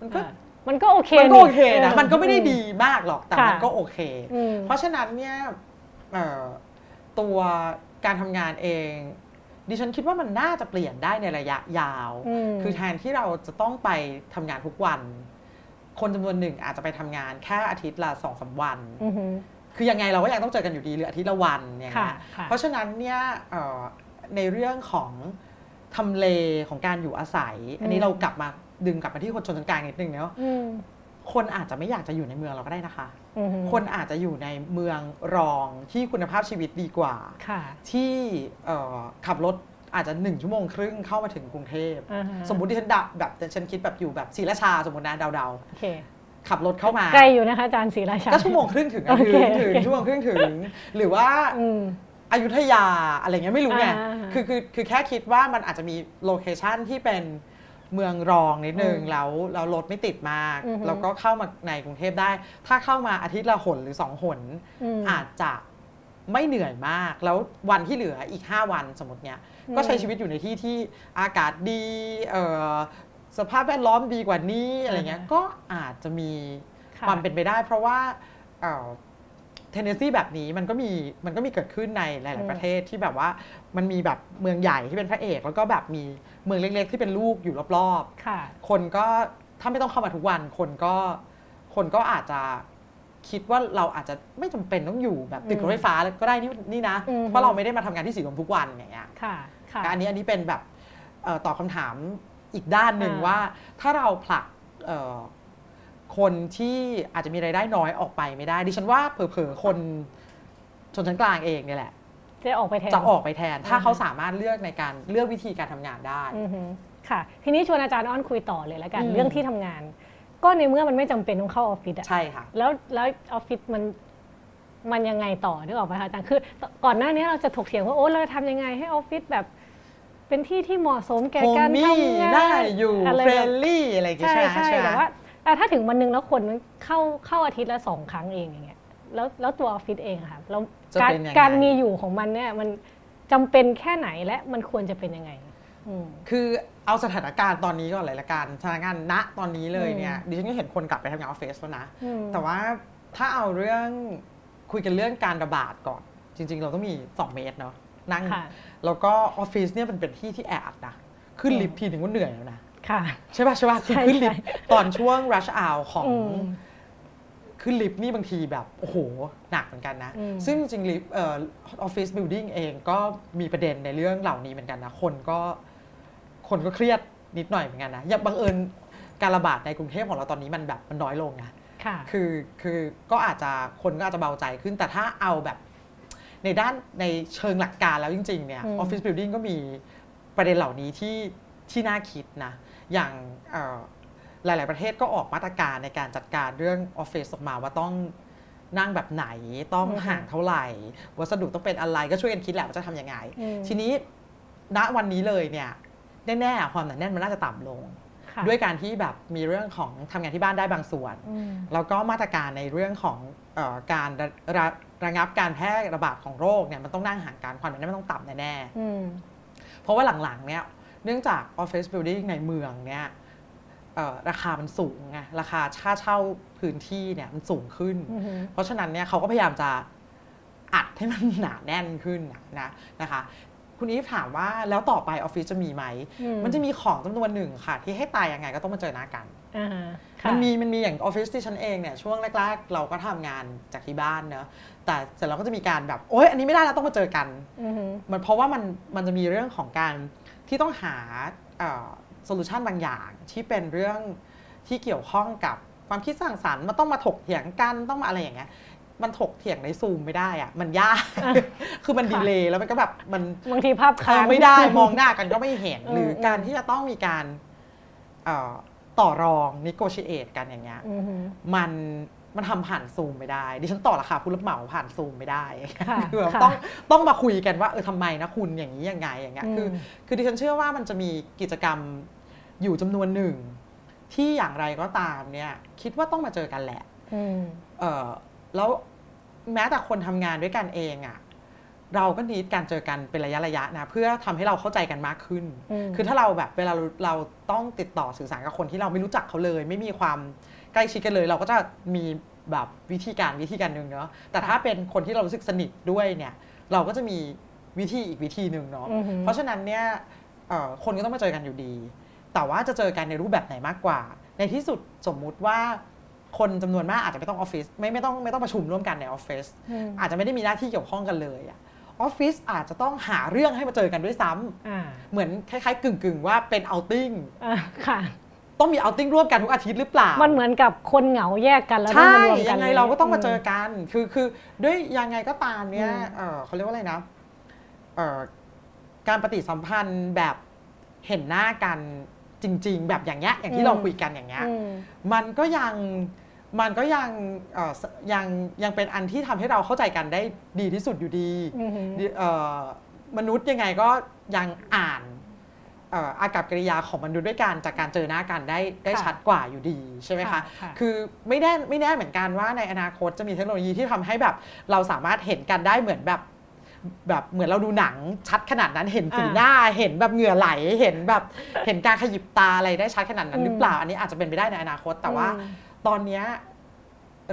มันก็ มันก็โอเคมันก็โอเคนะ มันก็ไม่ได้ดีมากหรอก แต่มันก็โอเคเพราะฉะนั้นเนี่ยตัวการทำงานเอง ดิฉันคิดว่ามันน่าจะเปลี่ยนได้ในระยะยาว คือแทนที่เราจะต้องไปทำงานทุกวัน คนจำนวนหนึ่งอาจจะไปทำงานแค่อาทิตย์ละสองสาวันคือยังไงเราก็ยังต้องเจอกันอยู่ดีหรืออาทิตย์ละวันเนี่ยเพราะฉะนั้นเนี่ยในเรื่องของทำเลของการอยู่อาศัย อันนี้เรากลับมาดึงกลับมาที่คนชนชั้นกลางนิดนึงเนาะคนอาจจะไม่อยากจะอยู่ในเมืองเราก็ได้นะคะ คนอาจจะอยู่ในเมืองรองที่คุณภาพชีวิตดีกว่า ที่ขับรถอาจจะหนึ่งชั่วโมงครึ่งเข้ามาถึงกรุงเทพ สมมติที่ฉันดับแบบฉันคิดแบบอยู่แบบศรีราชาสมมตินะเดาๆขับรถเข้ามาไกลอยู่นะคะอาจารย์ศรีราชา ก็ชั่วโมงครึ่งถึงถึงถึงชั่วโมงครึ่งถึง หรือว่าอยุธยาอะไรเงี้ยไม่รู้ไงคือคือคือแค่คิดว่ามันอาจจะมีโลเคชันที่เป็น เมืองรองนิดนึงแล้วแล้วรถไม่ติดมาก แล้วก็เข้ามาในกรุงเทพได้ ถ้าเข้ามาอาทิตย์ละหนหรือสองหนอาจจะไม่เหนื่อยมาก แล้ววันที่เหลืออีก 5 วันสมมติเนี้ยก็ใช้ชีวิตอยู่ในที่ที่อากาศดีสภาพแวดล้อมดีกว่านี้อะไรเงี้ยก็อาจจะมีความเป็นไปได้ เพราะว่า เทนเนสซีแบบนี้มันก็มีมันก็มีเกิดขึ้นในหลาย ๆ ประเทศที่แบบว่ามันมีแบบเมืองใหญ่ที่เป็นพระเอก แล้วก็แบบมีเมืองเล็ก ๆ ที่เป็นลูกอยู่รอบๆคนก็ถ้าไม่ต้องเข้ามาทุกวันคนก็คนก็อาจจะคิดว่าเราอาจจะไม่จำเป็นต้องอยู่แบบติดรถไฟฟ้าก็ได้นี่นี่นะ เพราะเราไม่ได้มาทำงานที่สีลมทุกวันอย่างเงี้ยค่ะอันนี้อันนี้เป็นแบบตอบคาถามอีกด้านหนึ่งว่าถ้าเราผลัก คนที่อาจจะมีรายได้น้อยออกไปไม่ได้ ดิฉันว่าเผลอๆคนชนชั้นกลางเองเนี่ยแหละ จะออกไปแทน จะออกไปแทน ถ้าเขาสามารถเลือกในการเลือกวิธีการทำงานได้ค่ะ ทีนี้ชวนอาจารย์อ้อนคุยต่อเลยแล้วกันเรื่องที่ทำงาน ก็ในเมื่อมันไม่จำเป็นต้องเข้าออฟฟิศอะใช่ค่ะ แล้วแล้วออฟฟิศมันมันยังไงต่อนึกออกไหมคะอาจารย์คือ ก่อนหน้านี้เราจะถกเถียงว่าโอ้เราทำยังไงให้ออฟฟิศแบบเป็นที่ที่เหมาะสมแก่การทำงานได้อยู่ friendlyี่อะไรอย่างเงี้ยใช่ใช่แต่ว่า แต่ถ้าถึงวันนึงแล้วคนเข้าเข้าอาทิตย์ละสองครั้งเองอย่างเงี้ยแล้วแล้วตัวออฟฟิศเองค่ะแล้วการการมีอยู่ของมันเนี่ยมันจำเป็นแค่ไหนและมันควรจะเป็นยังไงคือเอาสถานการณ์ตอนนี้ก่อนเลยละกันสถานการณ์ณตอนนี้เลยเนี่ยดิฉันก็เห็นคนกลับไปทำงานออฟฟิศแล้วนะ แต่ว่าถ้าเอาเรื่องคุยกันเรื่องการระบาดก่อน จริง ๆ เราต้องมี 2 เมตรเนาะนั่ง แล้วก็ออฟฟิศเนี่ยมันเป็นที่ที่แออัดนะขึ้นลิฟต์ทีถึงก็เหนื่อยแล้วนะ ใช่ป่ะใช่ป่ะคือขึ้นลิฟต์ตอนช่วง rush hour ของขึ้นลิฟต์นี่บางทีแบบโอ้โหหนักเหมือนกันนะ ซึ่งจริงลิฟต์ office building เองก็มีประเด็นในเรื่องเหล่านี้เหมือนกันนะ คนก็คนก็เครียดนิดหน่อยเหมือนกันนะ อย่างบังเอิญการระบาดในกรุงเทพของเราตอนนี้มันแบบมันน้อยลงนะคือคือก็อาจจะคนก็อาจจะเบาใจขึ้นแต่ถ้าเอาแบบในด้านในเชิงหลักการแล้วจริง ๆ เนี่ยออฟฟิศบิลดิ่งก็มีประเด็นเหล่านี้ที่ที่น่าคิดนะ อย่างหลาย ๆ ประเทศก็ออกมาตรการในการจัดการเรื่องออฟฟิศออกมาว่าต้องนั่งแบบไหนต้องห่างเท่าไหร่ วัสดุต้องเป็นอะไรก็ช่วยกันคิดแหละว่าจะทำยังไง ทีนี้ณวันนี้เลยเนี่ยแน่ๆความหนาแน่นมันน่าจะต่ำลง ด้วยการที่แบบมีเรื่องของทำงานที่บ้านได้บางส่วน แล้วก็มาตรการในเรื่องของอการระระงับการแพร่ระบาดของโรคเนี่ยมันต้องนั่งห่างกันความหนาแน่นมันต้องต่ำแน่ๆเพราะว่าหลังๆเนี่ย เนื่องจากออฟฟิศบิลดิ่งในเมืองเนี่ยราคามันสูงไงราคาค่าเช่าพื้นที่เนี่ยมันสูงขึ้น เพราะฉะนั้นเนี่ยเขาก็พยายามจะอัดให้มันหนาแน่นขึ้นนะนะคะคุณอีฟถามว่าแล้วต่อไปออฟฟิศจะมีไหม มันจะมีของจำนวนหนึ่งค่ะ ที่ให้ตายยังไงก็ต้องมาเจอหน้ากันมันมีมันมีอย่างออฟฟิศที่ฉันเองเนี่ยช่วงแรกๆ เราก็ทำงานจากที่บ้านเนอะแต่เสร็จเราก็จะมีการแบบโอ๊ยอันนี้ไม่ได้แล้วต้องมาเจอกันมันเพราะว่ามันมันจะมีเรื่องของการ ที่ต้องหา solution บางอย่างที่เป็นเรื่องที่เกี่ยวข้องกับความคิดสร้างสรรค์มันต้องมาถกเถียงกันต้องมาอะไรอย่างเงี้ยมันถกเถียงในซูมไม่ได้อะมันยาก คือมันดีเลย์แล้วมันก็แบบมันบางทีภาพค้างไม่ได้มองหน้ากันก็ไม่เห็น หรือการที่จะต้องมีการต่อรองนิโกชิเอตกันอย่างเงี้ยมัน มันทำผ่านซูมไม่ได้ ดิฉันต่อราคาผู้รับเหมาผ่านซูมไม่ได้คือแบบต้องต้องมาคุยกันว่าเออทำไมนะคุณอย่างนี้ยังไงอย่างเงี้ยคือ คือดิฉันเชื่อว่ามันจะมีกิจกรรมอยู่จำนวนหนึ่ง ที่อย่างไรก็ตามเนี่ย คิดว่าต้องมาเจอกันแหละเออแล้วแม้แต่คนทำงานด้วยกันเองอะ่ะเราก็นิดการเจอกันเป็นระยะระยะนะเพื่อทำให้เราเข้าใจกันมากขึ้น คือถ้าเราแบบเวลาเราต้องติดต่อสื่อสารกับคนที่เราไม่รู้จักเขาเลย ไม่มีความ ใกล้ชิดกันเลย เราก็จะมีแบบวิธีการวิธีการหนึ่งเนาะแต่ถ้าเป็นคนที่เรารู้สึกสนิทด้วยเนี่ยเราก็จะมีวิธีอีกวิธีหนึ่งเนาะเพราะฉะนั้นเนี่ยคนก็ต้องมาเจอกันอยู่ดี แต่ว่าจะเจอกันในรูปแบบไหนมากกว่า ในที่สุดสมมุติว่าคนจำนวนมากอาจจะไม่ต้องออฟฟิศไม่ไม่ต้องไม่ต้องประชุมร่วมกันในออฟฟิศอาจจะไม่ได้มีหน้าที่เกี่ยวข้องกันเลยอะออฟฟิศอาจจะต้องหาเรื่องให้มาเจอกันด้วยซ้ำเหมือนคล้ายๆกึ่งๆ ว่าเป็น outing ค่ะ ต้องมี outing ร่วมกันทุกอาทิตย์หรือเปล่า มันเหมือนกับคนเหงาแยกกันแล้วใช่ยังไงเราก็ต้องมาเจอกัน คือคือด้วยยังไงก็ตามเนี่ยเขาเรียกว่าอะไรนะการปฏิสัมพันธ์แบบเห็นหน้ากันจริง ๆ แบบอย่างเงี้ยอย่างที่เราคุยกันอย่างเงี้ยมันก็ยังมันก็ยังยังยังเป็นอันที่ทำให้เราเข้าใจกันได้ดีที่สุดอยู่ดีมนุษย์ยังไงก็ยังอ่าน อากับกิริยาของมนุษย์ด้วยกันจากการเจอหน้ากันได้ได้ชัดกว่าอยู่ดีใช่ไหมคะ คือไม่แน่ไม่แน่เหมือนกันว่าในอนาคตจะมีเทคโนโลยีที่ทำให้แบบเราสามารถเห็นกันได้เหมือนแบบแบบเหมือนเราดูหนังชัดขนาดนั้นเห็นสีหน้าเห็นแบบเหงื่อไหลเห็นแบบเห็นการขยิบตาอะไรได้ชัดขนาดนั้นหรือเปล่าอันนี้อาจจะเป็นไปได้ในอนาคต แต่ว่าตอนนี้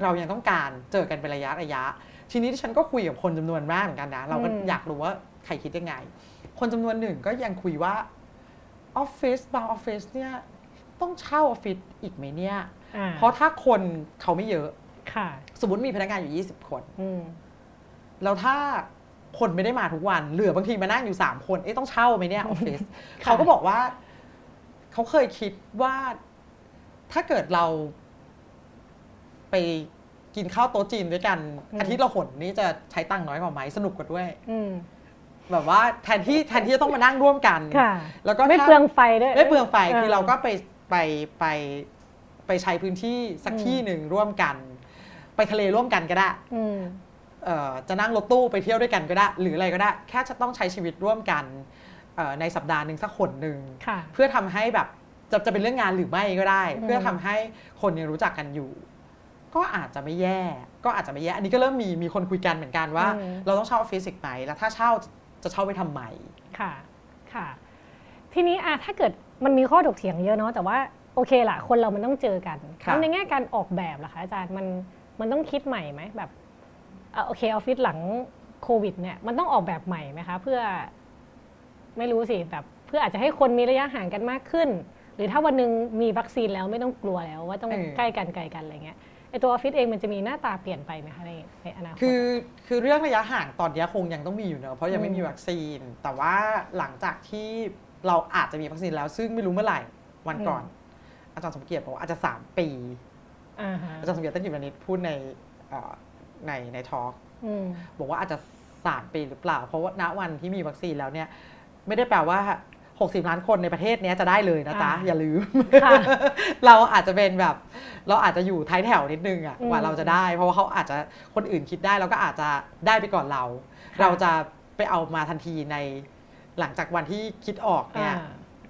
เรายังต้องการเจอกันเป็นระยะระยะ ทีนี้ที่ฉันก็คุยกับคนจำนวนมากเหมือนกันนะ เราก็อยากรู้ว่าใครคิดยังไง คนจำนวนหนึ่งก็ยังคุยว่า ออฟฟิศบางออฟฟิศเนี่ยต้องเช่าออฟฟิศอีกไหมเนี่ย เพราะถ้าคนเขาไม่เยอะสมมติมีพนักงานอยู่ 20 คนแล้วถ้าคนไม่ได้มาทุกวัน เหลือบางทีมานั่งอยู่สามคน เอ๊ะต้องเช่าไหมเนี่ยออฟฟิศเขาก็บอกว่า เขาเคยคิดว่าถ้าเกิดเราไปกินข้าวโต๊ะจีนด้วยกัน อาทิตย์ละหนนี่จะใช้ตังค์น้อยกว่าไหมสนุกกว่าด้วย แบบว่าแทนที่แทนที่จะต้องมานั่งร่วมกัน แล้วก็ไม่เปลืองไฟด้วยไม่เปลืองไฟคือเราก็ไปไปไปไปใช้พื้นที่สักที่หนึ่งร่วมกัน ไปทะเลร่วมกันก็ได้จะนั่งรถตู้ไปเที่ยวด้วยกันก็ได้ หรืออะไรก็ได้ แค่จะต้องใช้ชีวิตร่วมกันในสัปดาห์หนึ่งสักคนหนึ่งเพื่อทำให้แบบจะจะเป็นเรื่องงานหรือไม่ก็ได้ เพื่อทำให้คนยังรู้จักกันอยู่ ก็อาจจะไม่แย่ ก็อาจจะไม่แย่ อันนี้ก็เริ่มมีมีคนคุยกันเหมือนกันว่า เราต้องเช่าออฟฟิศอีกไหมแล้วถ้าเช่า จะเช่าไปทำไมค่ะค่ะ ทีนี้อะถ้าเกิดมันมีข้อถกเถียงเยอะเนาะแต่ว่าโอเคละคนเรามันต้องเจอกันแล้วในแง่การออกแบบล่ะคะอาจารย์มันมันต้องคิดใหม่ไหมแบบโอเคออฟฟิศหลังโควิดเนี่ยมันต้องออกแบบใหม่ไหมคะ เพื่อไม่รู้สิแบบเพื่ออาจจะให้คนมีระยะห่างกันมากขึ้น หรือถ้าวันนึงมีวัคซีนแล้วไม่ต้องกลัวแล้วว่าต้องใกล้กันไกลกันอะไรเงี้ย ไอตัวออฟฟิศเองมันจะมีหน้าตาเปลี่ยนไปไหมคะในในอนาคต คือคือเรื่องระยะห่างตอนนี้คงยังต้องมีอยู่เนอะเพราะยังไม่มีวัคซีน แต่ว่าหลังจากที่เราอาจจะมีวัคซีนแล้วซึ่งไม่รู้เมื่อไหร่วันก่อน อาจารย์สมเกียรติบอกว่าอาจจะสามปีอาจารย์สมเกียรติตั้งกิจวณิชพูดในในในทอล์กบอกว่าอาจจะสามปีหรือเปล่า เพราะว่าณวันที่มีวัคซีนแล้วเนี่ย ไม่ได้แปลว่า 60 ล้านคนในประเทศนี้จะได้เลยนะจ๊ะ อย่าลืม เราอาจจะเป็นแบบ เราอาจจะอยู่ท้ายแถวนิดนึงอะกว่าเราจะได้ เพราะว่าเขาอาจจะคนอื่นคิดได้เราก็อาจจะได้ไปก่อนเรา เราจะไปเอามาทันทีในหลังจากวันที่คิดออกเนี่ย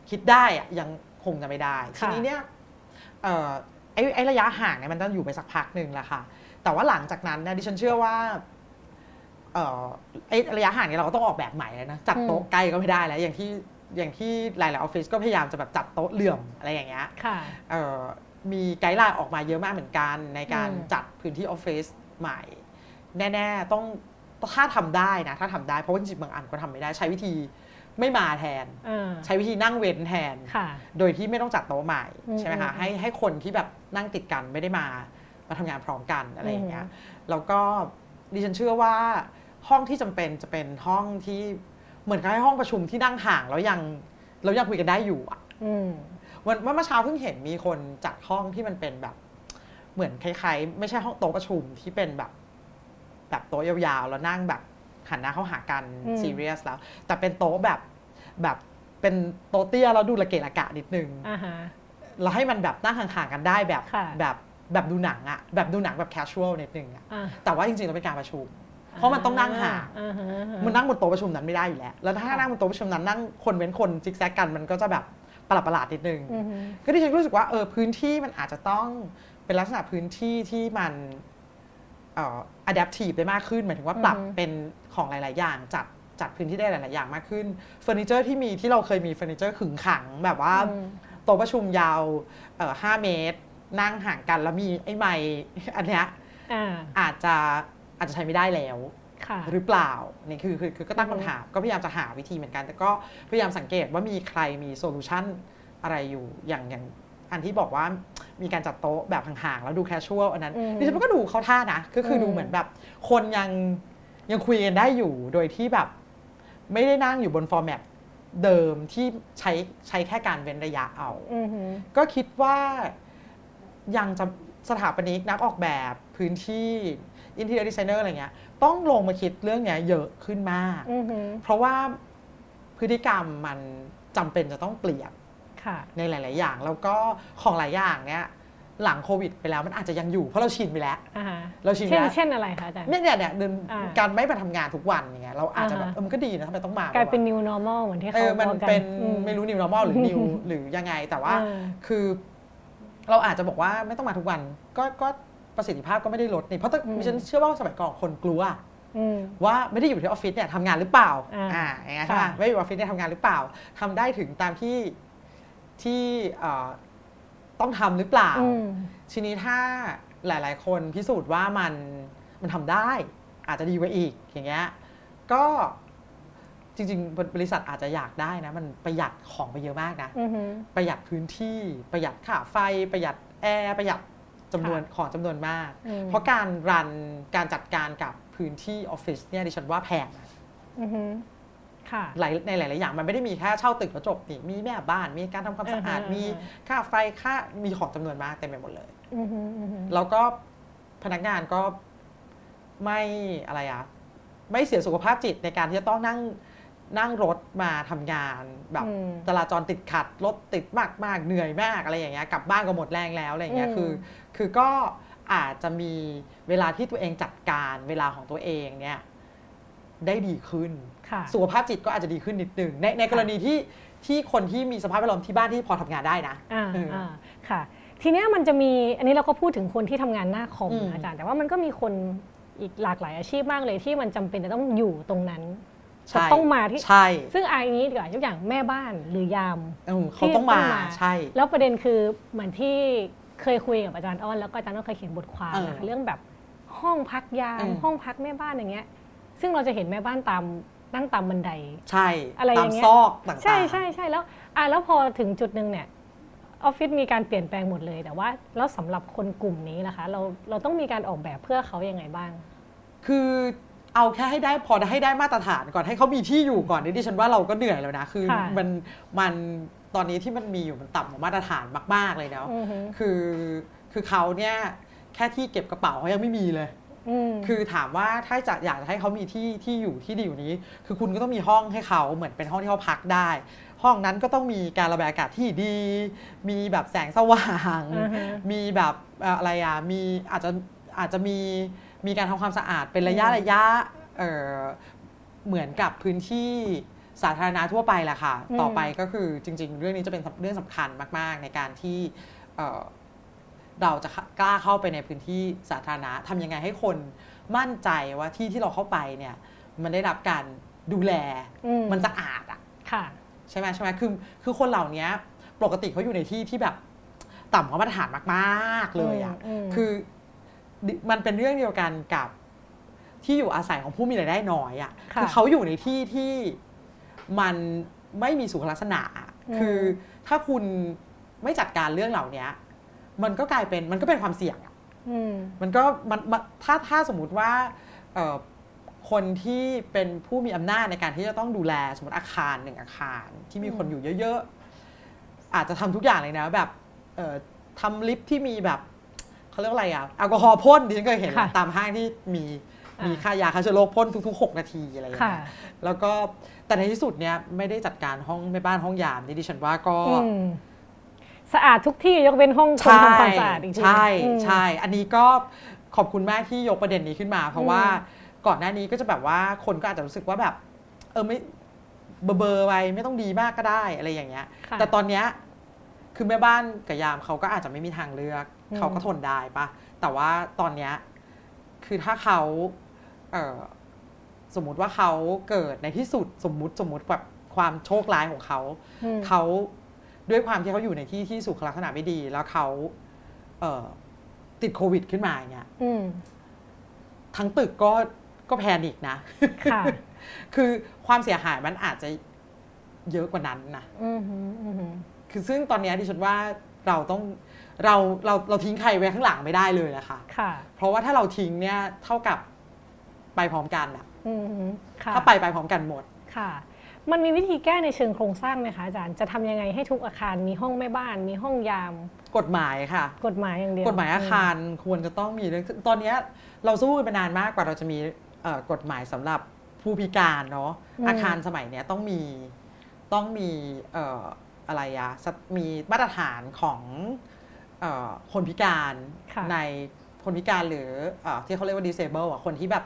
คิดได้อะยังคงจะไม่ได้ ทีนี้เนี่ยไอ้ไอ้ระยะห่างเนี่ยมันต้องอยู่ไปสักพักหนึ่งแหละค่ะ แต่ว่าหลังจากนั้นเนี่ยดิฉันเชื่อว่าไอ้ระยะห่างเนี่ยเราก็ต้องออกแบบใหม่แล้วนะจัดโต๊ะใกล้ก็ไม่ได้แล้ว อย่างที่ อย่างที่หลาย ๆ ออฟฟิศก็พยายามจะแบบจัดโต๊ะเหลื่อมอะไรอย่างเงี้ยมีไกด์ไลน์ออกมาเยอะมากเหมือนกัน ในการจัดพื้นที่ออฟฟิศใหม่ แน่ ๆ ต้องถ้าทำได้นะ ถ้าทำได้เพราะว่าจริงๆบางอันก็ทำไม่ได้ใช้วิธีไม่มาแทน ใช้วิธีนั่งเว้นแทน โดยที่ไม่ต้องจัดโต๊ะใหม่ใช่ไหมคะให้ให้คนที่แบบนั่งติดกันไม่ได้มามาทำงานพร้อมกันอะไรอย่างเงี้ยแล้วก็ดิฉันเชื่อว่าห้องที่จำเป็นจะเป็นห้องที่ เหมือนกับให้ห้องประชุมที่นั่งห่างแล้วยังแล้วยังคุยกันได้อยู่อะวันเมื่อเช้าเพิ่งเห็นมีคนจัดห้องที่มันเป็นแบบ เหมือนคล้ายๆ ไม่ใช่ห้องโต๊ะประชุมที่เป็นแบบ แบบโต๊ะยาวๆแล้วนั่งแบบหันหน้าเข้าหากันซีเรียสแล้ว แต่เป็นโต๊ะแบบแบบเป็นโต๊ะเตี้ยแล้วดูระเกะระกะนิดนึงแล้วให้มันแบบนั่งห่างๆกันได้แบบแบบแบบดูหนังอะแบบดูหนังแบบ casual นิดนึงอะแต่ว่าจริงๆเราเป็นการประชุม เพราะมันต้องนั่งห่างมันนั่งบนโต๊ะประชุมนั้นไม่ได้อยู่แล้ว แล้วถ้านั่งบนโต๊ะประชุมนั้นนั่งคนเว้นคนซิกแซกกันมันก็จะแบบประหลาดประหลาดนิดนึงก็ที่ฉันรู้สึกว่าเออพื้นที่มันอาจจะต้องเป็นลักษณะพื้นที่ที่มันเอ่อ adaptive ได้มากขึ้น หมายถึงว่าปรับเป็นของหลาย ๆ อย่างจัดจัดพื้นที่ได้หลาย ๆ อย่างมากขึ้นเฟอร์นิเจอร์ที่มีที่เราเคยมีเฟอร์นิเจอร์ขึงขังแบบว่าโต๊ะประชุมยาวเอ่อห้าเมตร นั่งห่างกันแล้วมีไอ้ไมค์อันเนี้ยอาจจะ อาจจะใช้ไม่ได้แล้วหรือเปล่านี่คือคือคือก็ตั้งคำถามก็พยายามจะหาวิธีเหมือนกัน แต่ก็พยายามสังเกตว่ามีใครมี solution อะไรอยู่อย่างอย่างอันที่บอกว่ามีการจัดโต๊ะแบบห่างๆแล้วดู casual อันนั้นดิฉันก็ดูเข้าท่านะก็คือดูเหมือนแบบ คนยังยังคุยกันได้อยู่โดยที่แบบ ไม่ได้นั่งอยู่บน format เดิมที่ใช้ใช้แค่การเว้นระยะเอาก็คิดว่ายังจะสถาปนิกนักออกแบบพื้นที่ interior designer อะไรเงี้ยต้องลงมาคิดเรื่องเนี้ยเยอะขึ้นมากเพราะว่าพฤติกรรมมันจำเป็นจะต้องเปลี่ยนในหลาย ๆ อย่าง แล้วก็ของหลายอย่างเนี้ยหลังโควิดไปแล้วมันอาจจะยังอยู่เพราะเราชินไปแล้วเราชินแล้ว เช่นอะไรคะอาจารย์ เนี่ยเนี่ยเดินการไม่มาทำงานทุกวันอย่างเงี้ยเราอาจจะแบบมันก็ดีนะทำไมต้องมากลายเป็น new normal เหมือนที่เขาบอกกันมันเป็นไม่รู้ new normal หรือ new หรือยังไงแต่ว่าคือเราอาจจะบอกว่าไม่ต้องมาทุกวัน ก็ก็ ประสิทธิภาพก็ไม่ได้ลดนี่เพราะฉันเชื่อว่าสมัยก่อนคนกลัวว่าไม่ได้อยู่ที่ออฟฟิศเนี่ยทำงานหรือเปล่าอ่าอย่างเงี้ยใช่ไหมไม่อยู่ออฟฟิศเนี่ยทำงานหรือเปล่าทำได้ถึงตามที่ที่ต้องทำหรือเปล่า ทีนี้ถ้าหลาย ๆ คนพิสูจน์ว่ามันมันทำได้ อาจจะดีกว่าอีกอย่างเงี้ยก็จริงๆ บริษัทอาจจะอยากได้นะ มันประหยัดของไปเยอะมากนะ ประหยัดพื้นที่ ประหยัดค่าไฟ ประหยัดแอร์ ประหยัด จำนวนของจำนวนมาก เพราะการรันการจัดการกับพื้นที่ออฟฟิศเนี่ยดิฉันว่าแพงหลายในหลาย ๆ อย่างมันไม่ได้มีแค่เช่าตึกแล้วจบนี่มีแม่บ้านมีการทำความสะอาดมีค่าไฟค่ามีของจำนวนมากเต็มไปหมดเลยแล้วก็พนักงานก็ไม่อะไรอะไม่เสียสุขภาพจิตในการที่จะต้องนั่งนั่งรถมาทำงานแบบจราจรติดขัดรถติดมากมากเหนื่อยมากอะไรอย่างเงี้ยกลับบ้านก็หมดแรงแล้วอะไรเงี้ยคือ คือก็อาจจะมีเวลาที่ตัวเองจัดการเวลาของตัวเองเนี่ยได้ดีขึ้น สุขภาพจิตก็อาจจะดีขึ้นนิดนึงในในกรณีที่ที่คนที่มีสภาพแวดล้อมที่บ้านที่พอทำงานได้นะอ่าค่ะ ทีนี้มันจะมีอันนี้เราก็พูดถึงคนที่ทำงานหน้าคอมอาจารย์ แต่ว่ามันก็มีคนอีกหลากหลายอาชีพมากเลยที่มันจำเป็นจะต้องอยู่ตรงนั้นจะต้องมาที่ใช่ ซึ่งอายนี้ดีกว่าทุกอย่างแม่บ้านหรือยามเขาต้องมาใช่ แล้วประเด็นคือเหมือนที่ เคยคุยกับอาจารย์อ้อนแล้วก็อาจารย์อ้อนเคยเขียนบทความเรื่องแบบห้องพักยามห้องพักแม่บ้านอย่างเงี้ย ซึ่งเราจะเห็นแม่บ้านตามนั่งตามบันได ใช่อะไรอย่างเงี้ยซอกต่างๆใช่ใช่ใช่แล้วอะแล้วพอถึงจุดหนึ่งเนี่ยออฟฟิศมีการเปลี่ยนแปลงหมดเลยแต่ว่าแล้วสำหรับคนกลุ่มนี้นะคะ เราเราต้องมีการออกแบบเพื่อเขายังไงบ้าง คือ เอาแค่ให้ได้พอให้ได้มาตรฐานก่อนให้เขามีที่อยู่ก่อนนี่ดิฉันว่าเราก็เหนื่อยแล้วนะ คือมันมันตอนนี้ที่มันมีอยู่มันต่ำกว่ามาตรฐานมาก ๆเลยเนาะคือคือเขาเนี่ยแค่ที่เก็บกระเป๋าเขายังไม่มีเลยคือถามว่าถ้าจะอยากจะให้เขามีที่ที่อยู่ที่ดีอยู่นี้ คือคุณก็ต้องมีห้องให้เขาเหมือนเป็นห้องที่เขาพักได้ ห้องนั้นก็ต้องมีการระบายอากาศที่ดี มีแบบแสงสว่าง มีแบบอะไรอะมีอาจจะอาจจะมี มีการทำความสะอาดเป็นระยะระยะเเหมือนกับพื้นที่สาธารณะทั่วไปแหละค่ะ ต่อไปก็คือจริง ๆ เรื่องนี้จะเป็นเรื่องสำคัญมาก ๆ ในการที่เราจะกล้าเข้าไปในพื้นที่สาธารณะทำยังไงให้คนมั่นใจว่าที่ที่เราเข้าไปเนี่ย มันได้รับการดูแลมันสะอาดอะใช่ไหมใช่ไหมคือคือคนเหล่านี้ปกติเขาอยู่ในที่ที่แบบ ต่ำกว่ามาตรฐานมาก ๆ เลยอะคือ มันเป็นเรื่องเดียวกันกับที่อยู่อาศัยของผู้มีรายได้น้อยอะคือเขาอยู่ในที่ที่มันไม่มีสุขลักษณะ คือถ้าคุณไม่จัดการเรื่องเหล่านี้มันก็กลายเป็นมันก็เป็นความเสี่ยงอะมันก็มันถ้าถ้าสมมุติว่าคนที่เป็นผู้มีอำนาจในการที่จะต้องดูแลสมมติอาคารหนึ่งอาคาร ที่มีคนอยู่เยอะๆอาจจะทำทุกอย่างเลยนะแบบทำลิฟที่มีแบบ เขาเรียกอะไรอะแอลกอฮอล์พ่นดิฉันเคยเห็นตามห้างที่มีมีค่ายาฆ่าเชื้อโรคพ่นทุก ๆ 6 นาทีอะไรอย่างเงี้ยแล้วก็แต่ในที่สุดเนี้ยไม่ได้จัดการห้องแม่บ้านห้องยามนี่ดิฉันว่าก็สะอาดทุกที่ยกเว้นห้องคนทำความสะอาดจริงๆใช่ใช่ อันนี้ก็ขอบคุณมากที่ยกประเด็นนี้ขึ้นมา เพราะว่าก่อนหน้านี้ก็จะแบบว่าคนก็อาจจะรู้สึกว่าแบบ เออไม่เบอร์ไปไม่ต้องดีมากก็ได้อะไรอย่างเงี้ยแต่ตอนเนี้ยคือแม่บ้านกับยามเขาก็อาจจะไม่มีทางเลือก เขาก็ทนได้ปะแต่ว่าตอนเนี้ยคือถ้าเขาเออสมมุติว่าเขาเกิดในที่สุดสมมุติสมมุติแบบความโชคร้ายของเขาเขาด้วยความที่เขาอยู่ในที่ที่สุขลักษณะไม่ดี แล้วเขาเติดโควิดขึ้นมาอย่างเงี้ยทั้งตึกก็ก็แพนิกนะค่ะ คือความเสียหายมันอาจจะเยอะกว่านั้นนะคือซึ่งตอนนี้ดิฉันว่าเราต้อง เราเราเราทิ้งใครไว้ข้างหลังไม่ได้เลยนะคะค่ะ เพราะว่าถ้าเราทิ้งเนี่ยเท่ากับไปพร้อมกันอะถ้าไปไปพร้อมกันหมด ค่ะ มันมีวิธีแก้ในเชิงโครงสร้างไหมคะอาจารย์ จะทำยังไงให้ทุกอาคารมีห้องแม่บ้าน มีห้องยาม กฎหมายค่ะ กฎหมายอย่างเดียวกฎหมายอาคารควรจะต้องมีเรื่องตอนนี้เราสู้กันมานานมากกว่าเราจะมีกฎหมายสำหรับผู้พิการเนาะอาคารสมัยนี้ต้องมีต้องมีอะไรอะมีมาตรฐานของ คนพิการในคนพิการหรือที่เขาเรียกว่า disable อะคนที่แบบ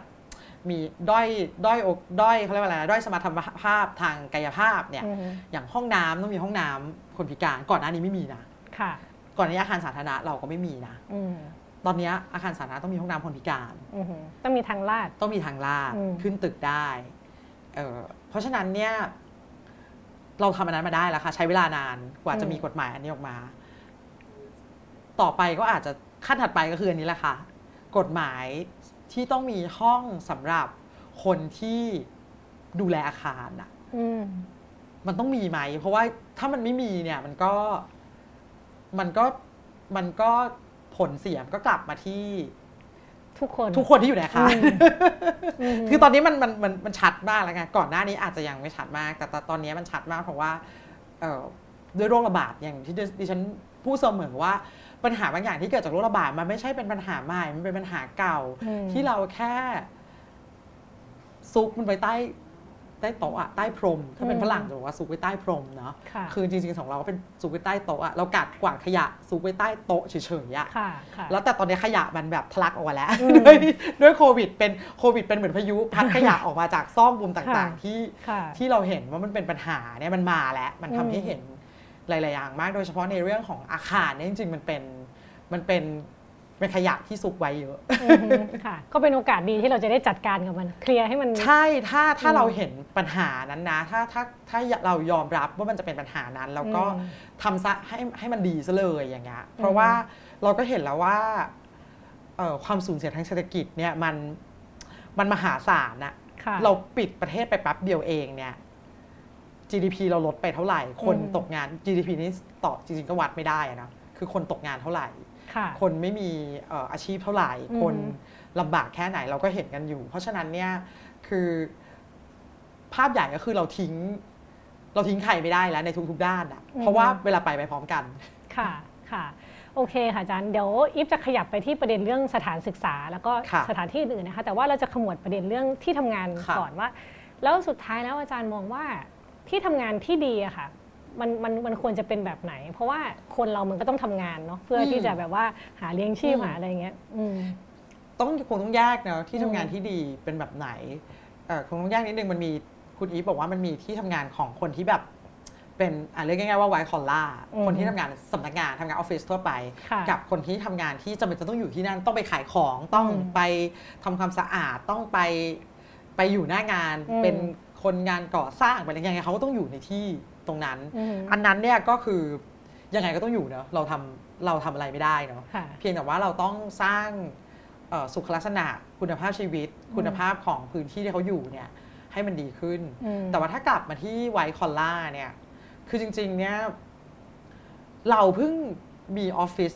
มีด้อยด้อยอกด้อยเขาเรียกว่าอะไรด้อยสมรรถภาพทางกายภาพเนี่ยอย่างห้องน้ำต้องมีห้องน้ำคนพิการก่อนหน้านี้ไม่มีนะค่ะก่อนนี้อาคารสาธารณะเราก็ไม่มีนะตอนนี้อาคารสาธารณะต้องมีห้องน้ำคนพิการต้องมีทางลาดต้องมีทางลาดขึ้นตึกได้เเพราะฉะนั้นเนี่ยเราทำอันนั้นมาได้แล้วค่ะใช้เวลานานกว่าจะมีกฎหมายอันนี้ออกมา ต่อไปก็อาจจะขั้นถัดไปก็คืออันนี้แหละค่ะ กฎหมายที่ต้องมีห้องสำหรับคนที่ดูแลอาคารอะมันต้องมีไหม เพราะว่าถ้ามันไม่มีเนี่ย มันก็มันก็มันก็ผลเสียมก็กลับมาที่ทุกคนทุกคนที่อยู่ในอาคารคือตอนนี้มันมันมันมันชัดมากแล้วไงก่อนหน้านี้อาจจะยังไม่ชัดมาก แต่ตอนนี้มันชัดมากเพราะว่าด้วยโรคระบาดอย่างที่ดิฉันพูดเสมอว่า ปัญหาบางอย่างที่เกิดจากโรคระบาดมันไม่ใช่เป็นปัญหาใหม่ มันเป็นปัญหาเก่า ที่เราแค่ ซุกมันไปใต้ใต้โต๊ะอะใต้พรม ถ้าเป็นฝรั่งจะบอกว่าซุกไว้ใต้พรมเนาะคือจริงๆของเราก็เป็นซุกไว้ใต้โต๊ะอะเรากัดกวาดขยะซุกไว้ใต้โต๊ะเฉยๆอะแล้วแต่ตอนนี้ขยะมันแบบทะลักออกมาแล้วด้วยด้วยโควิด เป็นโควิด เป็นเหมือนพายุพัดขยะออกมาจากซ่องบุมต่างๆ ที่ที่เราเห็นว่ามันเป็นปัญหาเนี่ยมันมาแล้ว มันทำให้เห็น หลาย ๆ อย่างมาก โดยเฉพาะในเรื่องของอาคารเนี่ยจริง ๆ มันเป็นมันเป็นเป็นขยะที่ซุกไว้เยอะค่ะ ก็เป็นโอกาสดีที่เราจะได้จัดการกับมัน เคลียร์ให้มัน ใช่ ถ้าถ้าเราเห็นปัญหานั้นนะ ถ้าถ้าถ้าเรายอมรับว่ามันจะเป็นปัญหานั้น แล้วก็ทำซะให้ให้มันดีซะเลยอย่างเงี้ย เพราะว่าเราก็เห็นแล้วว่าความสูญเสียทางเศรษฐกิจเนี่ยมันมันมหาศาลอะเราปิดประเทศไปแป๊บเดียวเองเนี่ย GDP เราลดไปเท่าไหร่ คนตกงาน GDP นี้ต่อจริงๆก็วัดไม่ได้นะคือคนตกงานเท่าไหร่ คนไม่มีอาชีพเท่าไหร่ คนลำบากแค่ไหนเราก็เห็นกันอยู่ เพราะฉะนั้นเนี่ยคือภาพใหญ่ก็คือเราทิ้ง เราทิ้งใครไม่ได้แล้วในทุกๆด้านอะเพราะว่าเวลาไปไปพร้อมกัน ค่ะค่ะโอเคค่ะอาจารย์เดี๋ยวอีฟจะขยับไปที่ประเด็นเรื่องสถานศึกษา แล้วก็สถานที่อื่นนะคะ แต่ว่าเราจะขมวดประเด็นเรื่องที่ทำงานก่อนว่า แล้วสุดท้ายแล้วอาจารย์มองว่า ที่ทำงานที่ดีอะค่ะมันมันมันควรจะเป็นแบบไหน เพราะว่าคนเรามันก็ต้องทำงานเนาะเพื่อที่จะแบบว่าหาเลี้ยงชีพหาอะไรเงี้ยต้องคงต้องแยกเนาะที่ทำงานที่ดีเป็นแบบไหนคงต้องแยกนิดนึงมันมีคุณอีฟบอกว่ามันมีที่ทำงานของคนที่แบบเป็นอ่าเรียกง่ายๆว่าไวคอลล่าคนที่ทำงานสำนักงานทำงานออฟฟิศทั่วไป กับคนที่ทำงานที่จำเป็นจะต้องอยู่ที่นั่นต้องไปขายของต้องไปทำความสะอาดต้องไปไปอยู่หน้างานเป็น คนงานก่อสร้างไปอะไรยังไงเขาก็ต้องอยู่ในที่ตรงนั้น อันนั้นเนี่ยก็คือยังไงก็ต้องอยู่เนาะเราทำเราทำอะไรไม่ได้เนาะเพียงแต่ว่าเราต้องสร้างสุขลักษณะคุณภาพชีวิต คุณภาพของพื้นที่ที่เขาอยู่เนี่ยให้มันดีขึ้น แต่ว่าถ้ากลับมาที่ไวคอลล่าเนี่ย คือจริง ๆ เนี่ย เราเพิ่งมีออฟฟิศ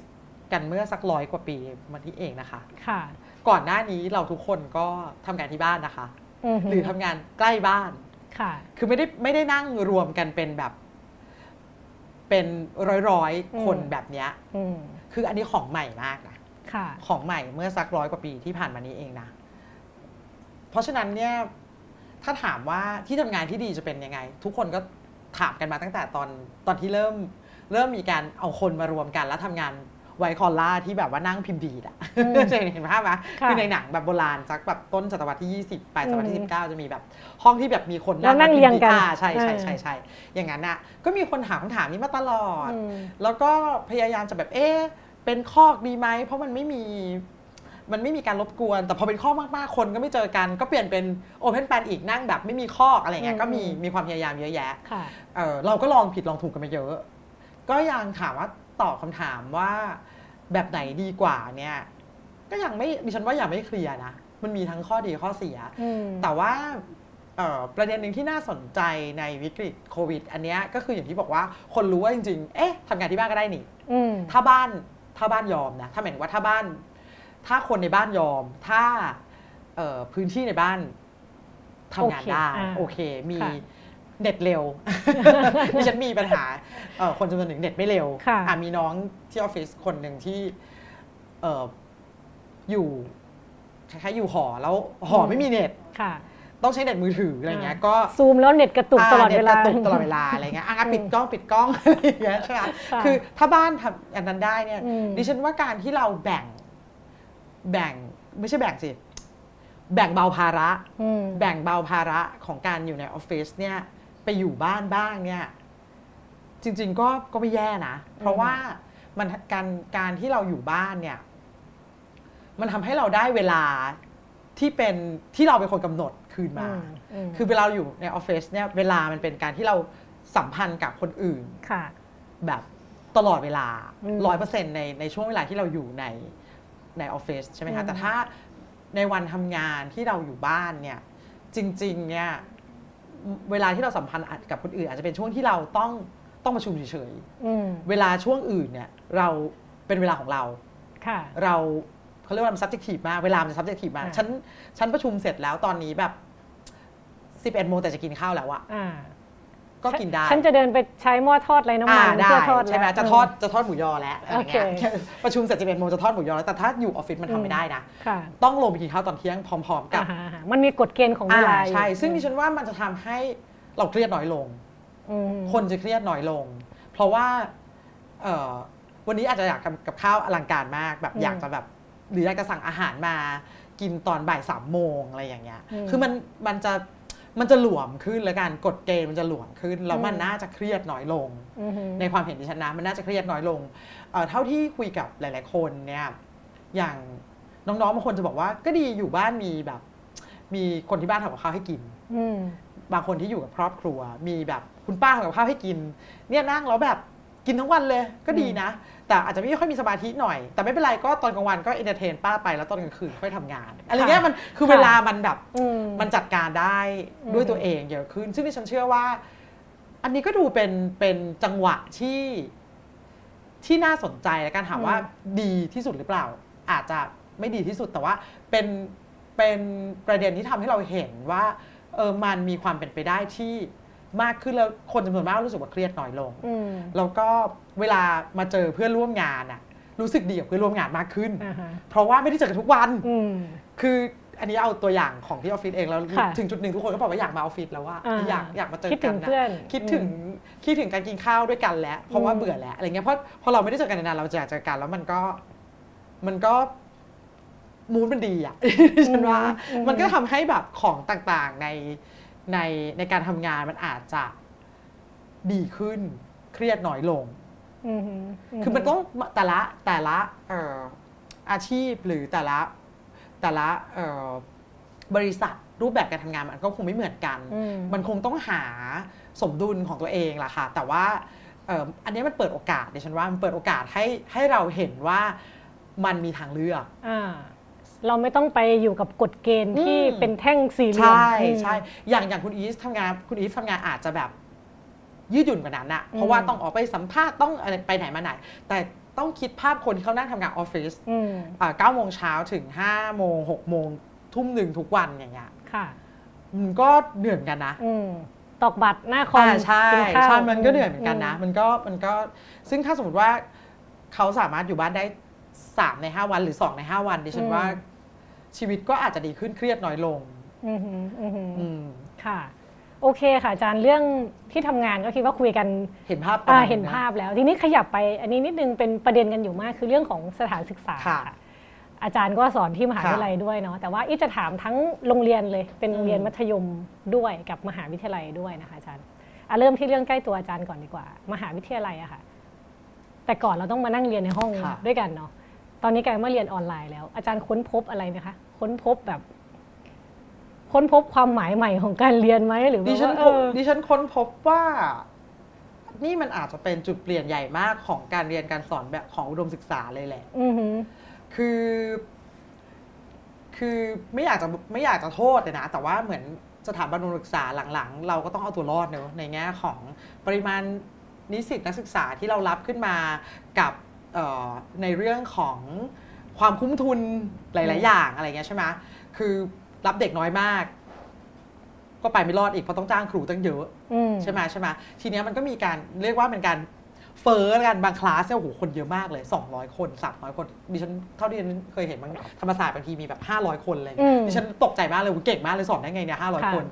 กันเมื่อสักร้อยกว่าปีมาที่เองนะคะ ค่ะ ก่อนหน้านี้เราทุกคนก็ทำงานที่บ้านนะคะ หรือทำงานใกล้บ้านค่ะ คือไม่ได้ไม่ได้นั่งรวมกันเป็นแบบ เป็นร้อยร้อยคนแบบเนี้ยคืออันนี้ของใหม่มากนะของใหม่เมื่อสักร้อยกว่าปีที่ผ่านมานี้เองนะ เพราะฉะนั้นเนี่ยถ้าถามว่าที่ทำงานที่ดีจะเป็นยังไง ทุกคนก็ถามกันมาตั้งแต่ตอนตอนที่เริ่ม เริ่มมีการเอาคนมารวมกันแล้วทำงาน ไวคอลล่าที่แบบว่านั่งพิมพ์ดีดอะจะเห็นภาพไหมคือในหนังแบบโบราณสักแบบต้นศตวรรษที่ 20ปลายศตวรรษที่ 19 จะมีแบบห้องที่แบบมีคนนั่งเรียงกันใช่ใช่ใช่ใช่อย่างนั้นอะก็มีคนถามคำถามนี้มาตลอด แล้วก็พยายามจะแบบเอ๊ะเป็นคอกดีไหมเพราะมันไม่มีมันไม่มีการรบกวน แต่พอเป็นข้อมากๆ คนก็ไม่เจอกัน ก็เปลี่ยนเป็นโอเพนแปนอีกนั่งแบบไม่มีข้ออะไรเงี้ยก็มีมีความพยายามเยอะแยะเเราก็ลองผิดลองถูกกันมาเยอะ ก็ยังถามว่า ตอบคำถามว่าแบบไหนดีกว่าเนี่ย ก็ยังไม่ดิฉันว่ายังไม่เคลียร์นะ มันมีทั้งข้อดีข้อเสีย แต่ว่าประเด็นหนึ่งที่น่าสนใจในวิกฤตโควิด อันนี้ก็คืออย่างที่บอกว่าคนรู้ว่าจริงๆ เอ๊ะทำงานที่บ้านก็ได้นี่ถ้าบ้านถ้าบ้านยอมนะถ้าหมายถึงว่าถ้าบ้าน ถ้าคนในบ้านยอม ถ้าพื้นที่ในบ้านทำงานได้ โอเค มี เน็ตเร็วดิฉันมีปัญหาคนจำนวนหนึ่งเน็ตไม่เร็วมีน้องที่ออฟฟิศคนหนึ่งที่อยู่คล้ายๆอยู่หอแล้วหอไม่มีเน็ตต้องใช้เน็ตมือถืออะไรเงี้ยก็ซูมแล้วเน็ตกระตุกตลอดเวลากระตุกตลอดเวลาอะไรเงี้ยอะปิดกล้องปิดกล้องอะไรเงี้ยใช่ไหมคือถ้าบ้านทำอันนั้นได้เนี่ยดิฉันว่าการที่เราแบ่งแบ่งไม่ใช่แบ่งสิแบ่งเบาภาระ แบ่งเบาภาระของการอยู่ในออฟฟิศเนี่ย ไปอยู่บ้านบ้างเนี่ย จริง ๆ ก็ก็ไม่แย่นะ เพราะว่ามันการการที่เราอยู่บ้านเนี่ย มันทำให้เราได้เวลาที่เป็นที่เราเป็นคนกำหนดคืนมา คือเวลาอยู่ในออฟฟิศเนี่ย เวลามันเป็นการที่เราสัมพันธ์กับคนอื่นแบบตลอดเวลาร้อยเปอร์เซ็นต์ในในช่วงเวลาที่เราอยู่ในในออฟฟิศใช่ไหมคะ แต่ถ้าในวันทำงานที่เราอยู่บ้านเนี่ย จริง ๆ เนี่ย เวลาที่เราสัมพันธ์กับคนอื่น อาจจะเป็นช่วงที่เราต้องต้องประชุมเฉยๆเวลาช่วงอื่นเนี่ยเราเป็นเวลาของเราเราเขาเรียกว่ามัน subjective มากเวลามัน subjective มากฉันฉันประชุมเสร็จแล้วตอนนี้แบบสิบเอ็ดโมงแต่จะกินข้าวแล้วอะ ก็กินได้ ฉันจะเดินไปใช้หม้อทอดไรน้ำมันเพื่อทอดใช่ไหมจะทอดจะทอดหมูยอแล้วอะไรเงี้ยประชุมเสร็จสิบเอ็ดโมงจะทอดหมูยอแล้วแต่ถ้าอยู่ออฟฟิศมันทำไม่ได้นะ ต้องลงไปกินข้าวตอนเที่ยงพร้อม ๆ กับ มันมีกฎเกณฑ์ของเวลาใช่ ซึ่งดิฉันว่ามันจะทำให้เราเครียดน้อยลงคนจะเครียดน้อยลง เพราะว่าวันนี้อาจจะอยากกับข้าวอลังการมากแบบอยากจะแบบหรืออยากจะสั่งอาหารมากินตอนบ่ายสามโมงอะไรอย่างเงี้ย คือมันมันจะ มันจะหลวมขึ้นแล้วกันกฎเกณฑ์มันจะหลวมขึ้นแล้วมันน่าจะเครียดน้อยลง ในความเห็นดิฉันนะมันน่าจะเครียดน้อยลงเท่าที่คุยกับหลาย ๆ คนเนี่ยอย่างน้องๆบางคนจะบอกว่าก็ดีอยู่บ้านมีแบบ มีคนที่บ้านทำกับข้าวให้กินบางคนที่อยู่กับครอบครัว มีแบบคุณป้าทำกับข้าวให้กิน เนี่ยนั่งแล้วแบบกินทั้งวันเลย ก็ดีนะ แต่อาจจะไม่ค่อยมีสมาธิหน่อย แต่ไม่เป็นไรก็ตอนกลางวันก็ entertain ป้าไปแล้วตอนกลางคืนค่อยทำงานอะไรเงี้ยมันคือเวลามันแบบมันจัดการได้ด้วยตัวเองเยอะขึ้น ซึ่งที่ฉันเชื่อว่า อันนี้ก็ดูเป็นเป็นจังหวะที่ที่น่าสนใจและการถามว่าดีที่สุดหรือเปล่า อาจจะไม่ดีที่สุดแต่ว่าเป็นเป็นประเด็นที่ทำให้เราเห็นว่าเออมันมีความเป็นไปได้ที่มากขึ้นแล้วคนจำนวนมากรู้สึกว่าเครียดน้อยลง แล้วก็ เวลามาเจอเพื่อนร่วมงานอะรู้สึกดีกับเพื่อนร่วมงานมากขึ้น เพราะว่าไม่ได้เจอกันทุกวันคืออันนี้เอาตัวอย่างของที่ออฟฟิศเองแล้วถึงจุดหนึ่งทุกคนก็บอกว่าอยากมาออฟฟิศแล้วว่าอยากอยากมาเจอกันนะคิดถึงคิดถึงการกินข้าวด้วยกันแล้วเพราะว่าเบื่อแล้วอะไรเงี้ยเพราะพอเราไม่ได้เจอกันนานเราจะอยากเจอกันแล้วมันก็มันก็มูนมันดีอะฉันว่ามันก็ทำให้แบบของต่างๆในในในการทำงานมันอาจจะดีขึ้นเครียดน้อยลง คือมันต้องแต่ละแต่ละอาชีพหรือแต่ละแต่ละบริษัทรูปแบบการทำงานมันก็คงไม่เหมือนกัน มันคงต้องหาสมดุลของตัวเองล่ะค่ะ แต่ว่าอันนี้มันเปิดโอกาสดิฉันว่ามันเปิดโอกาสให้ให้เราเห็นว่ามันมีทางเลือกเราไม่ต้องไปอยู่กับกฎเกณฑ์ที่เป็นแท่งสี่เหลี่ยมใช่ใช่อย่างอย่างคุณอีฟทำงานคุณอีฟทำงานอาจจะแบบ ยืดหยุ่นกว่านั้นอะเพราะว่าต้องออกไปสัมภาษณ์ต้องอะไรไปไหนมาไหน แต่ต้องคิดภาพคนที่เขานั่งทำงานออฟฟิศเก้าโมงเช้าถึงห้าโมงหกโมงทุ่มหนึ่งทุกวันอย่างเงี้ยค่ะมันก็เหนื่อยกันนะตอกบัตรหน้าคอมใช่ใช่มันก็เหนื่อยเหมือนกันนะ มันก็มันก็ซึ่งถ้าสมมติว่าเขาสามารถอยู่บ้านได้สามในห้าวันหรือสองในห้าวันดิฉันว่าชีวิตก็อาจจะดีขึ้นเครียดน้อยลงอืมค่ะ โโอเคค่ะอาจารย์เรื่องที่ทำงานก็คิดว่าคุยกันเห็นภาพอ่าเห็นภาพแล้ว ทีนี้ขยับไปอันนี้นิดนึงเป็นประเด็นกันอยู่มากคือเรื่องของสถานศึกษาค่ะอาจารย์ก็สอนที่มหาวิทยาลัยด้วยเนาะแต่ว่าอีจะถามทั้งโรงเรียนเลย เป็นโรงเรียนอืมมัธยมด้วยกับมหาวิทยาลัยด้วยนะคะอาจารย์อะเริ่มที่เรื่องใกล้ตัวอาจารย์ก่อนดีกว่า มหาวิทยาลัยอะค่ะ แต่ก่อนเราต้องมานั่งเรียนในห้องค่ะด้วยกันเนาะตอนนี้กลายมาเรียนออนไลน์แล้ว อาจารย์ค้นพบอะไรไหมคะค้นพบแบบ ค้นพบความหมายใหม่ของการเรียนไหมหรือดิว่าฉันเออดิฉันค้นพบว่า นี่มันอาจจะเป็นจุดเปลี่ยนใหญ่มากของการเรียนการสอนแบบของอุดมศึกษาเลยแหละ อือหือคือ คือไม่อยากจะไม่อยากจะโทษเลยนะ แต่ว่าเหมือนสถาบันอุดมศึกษาหลังๆ เราก็ต้องเอาตัวรอดเนอะในแง่ของปริมาณนิสิตนักศึกษาที่เรารับขึ้นมากับเอ่อในเรื่องของความคุ้มทุนหลาย ๆ อย่างอะไรเงี้ยใช่ไหมคือ รับเด็กน้อยมาก ก็ไปไม่รอดอีกเพราะต้องจ้างครูตั้งเยอะอืมใช่ไหมใช่ไหมทีเนี้ยมันก็มีการเรียกว่าเป็นการเฟอร์กันบางคลาสเนี่ยโอ้โหคนเยอะมากเลย 200 คน300คนดิฉันเท่าที่ดิฉันเคยเห็นบางธรรมศาสตร์บางทีมีแบบ 500 คนอะไรอย่างอืเงี้ยมดิฉันตกใจมากเลยโอ้โหเก่งมากเลยสอนได้ไงเนี่ยค่ะ500 คน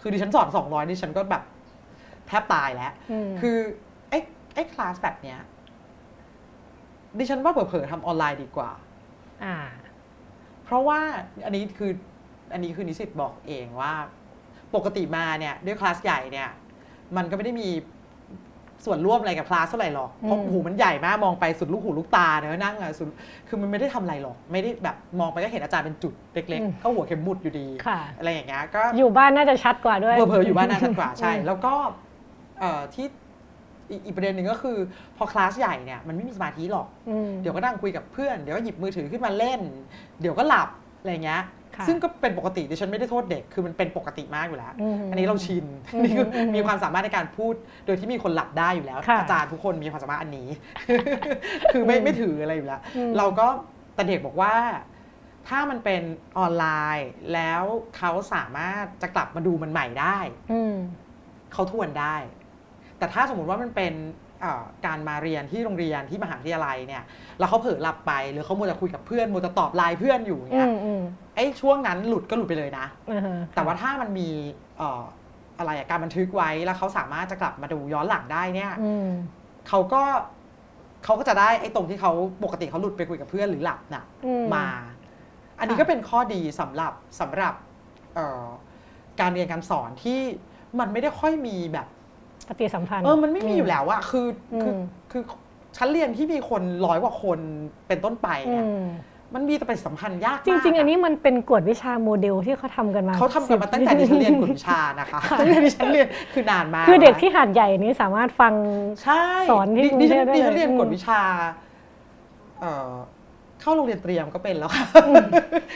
คือดิฉันสอน 200ดิฉันก็แบบแทบตายแล้วมคือไอ้ไอ้คลาสแบบเนี้ยดิฉันว่าเผลอๆทำออนไลน์ดีกว่า อ่า เพราะว่าอันนี้คือ อันนี้คือนิสิตบอกเองว่า ปกติมาเนี่ยด้วยคลาสใหญ่เนี่ย มันก็ไม่ได้มีส่วนร่วมอะไรกับคลาสเท่าไหร่หรอก เพราะอืมหูมันใหญ่มากมองไปสุดลูกหูลูกตาเนอะนั่งอะสุดคือมันไม่ได้ทำอะไรหรอก ไม่ได้แบบมองไปก็เห็นอาจารย์เป็นจุดเล็กๆก็หัวเข็มหมุดอยู่ดีค่ะอะไรอย่างเงี้ย ก็อยู่บ้านน่าจะชัดกว่าด้วยเผลอๆอยู่บ้านน่าชัดกว่าใช่อืมแล้วก็เอ่อที่อีกอีกประเด็นหนึ่งก็คือ พอคลาสใหญ่เนี่ยมันไม่มีสมาธิหรอกอืมเดี๋ยวก็นั่งคุยกับเพื่อน เดี๋ยวก็หยิบมือถือขึ้นมาเล่น เดี๋ยวก็หลับอะไรเงี้ยค่ะ ซึ่งก็เป็นปกติดิฉันไม่ได้โทษเด็กคือมันเป็นปกติมากอยู่แล้วอืมอันนี้เราชินอืมนี่คืออมมีความสามารถในการพูด โดยที่มีคนหลับได้อยู่แล้วค่ะอาจารย์ทุกคนมีความสามารถอันนี้ คือไม่อืมไม่ถืออะไรอยู่แล้วอืมเราก็แต่เด็กบอกว่า ถ้ามันเป็นออนไลน์ แล้วเขาสามารถจะกลับมาดูมันใหม่ได้อืมเขาทวนได้ แต่ถ้าสมมุติว่ามันเป็นเอ่อ การมาเรียนที่โรงเรียนที่มหาวิทยาลัยเนี่ยแล้วเขาเผลอหลับไปหรือเขาโมวแต่คุยกับเพื่อนโมวแต่ตอบไลน์เพื่อนอยู่อืเนี่ยมอืมไอ้ช่วงนั้นหลุดก็หลุดไปเลยนะอือฮะแต่ว่าถ้ามันมีเอ่ออะไรอะการบันทึกไว้แล้วเขาสามารถจะกลับมาดูย้อนหลังได้เนี่ยอืมเขาก็เขาก็จะได้ไอ้ตรงที่เขาปกติเขาหลุดไปคุยกับเพื่อนหรือหลับน่ะอืมมา อันนี้ค่ะก็เป็นข้อดีสำหรับสำหรับเอ่อการเรียนการสอนที่มันไม่ได้ค่อยมีแบบ ปฏิสัมพันธ์ เออ มันไม่มีอยู่แล้วอะคือคืออืมคือชั้นเรียนที่มีคนร้อยกว่าคนเป็นต้นไปอืเนี่ยมมันมีแต่ปฏิสัมพันธ์ยากมากจริง ๆ อันะนี้มันเป็นกฎวิชาโมเดลที่เขาทำกันมาเขาทำกันมาตั้งแต่ดิฉันเรียนกฎวิชานะคะตั้งแต่ดิฉันเรียนคือนานมากคือเด็กที่หาดใหญ่นี้สามารถฟังใช่สอนที่ดิดิฉันกรุงเทพได้ดิฉันเลยเรียนอืมกฎวิชา เอ่อเข้าโรงเรียนเตรียมก็เป็นแล้วค่ะ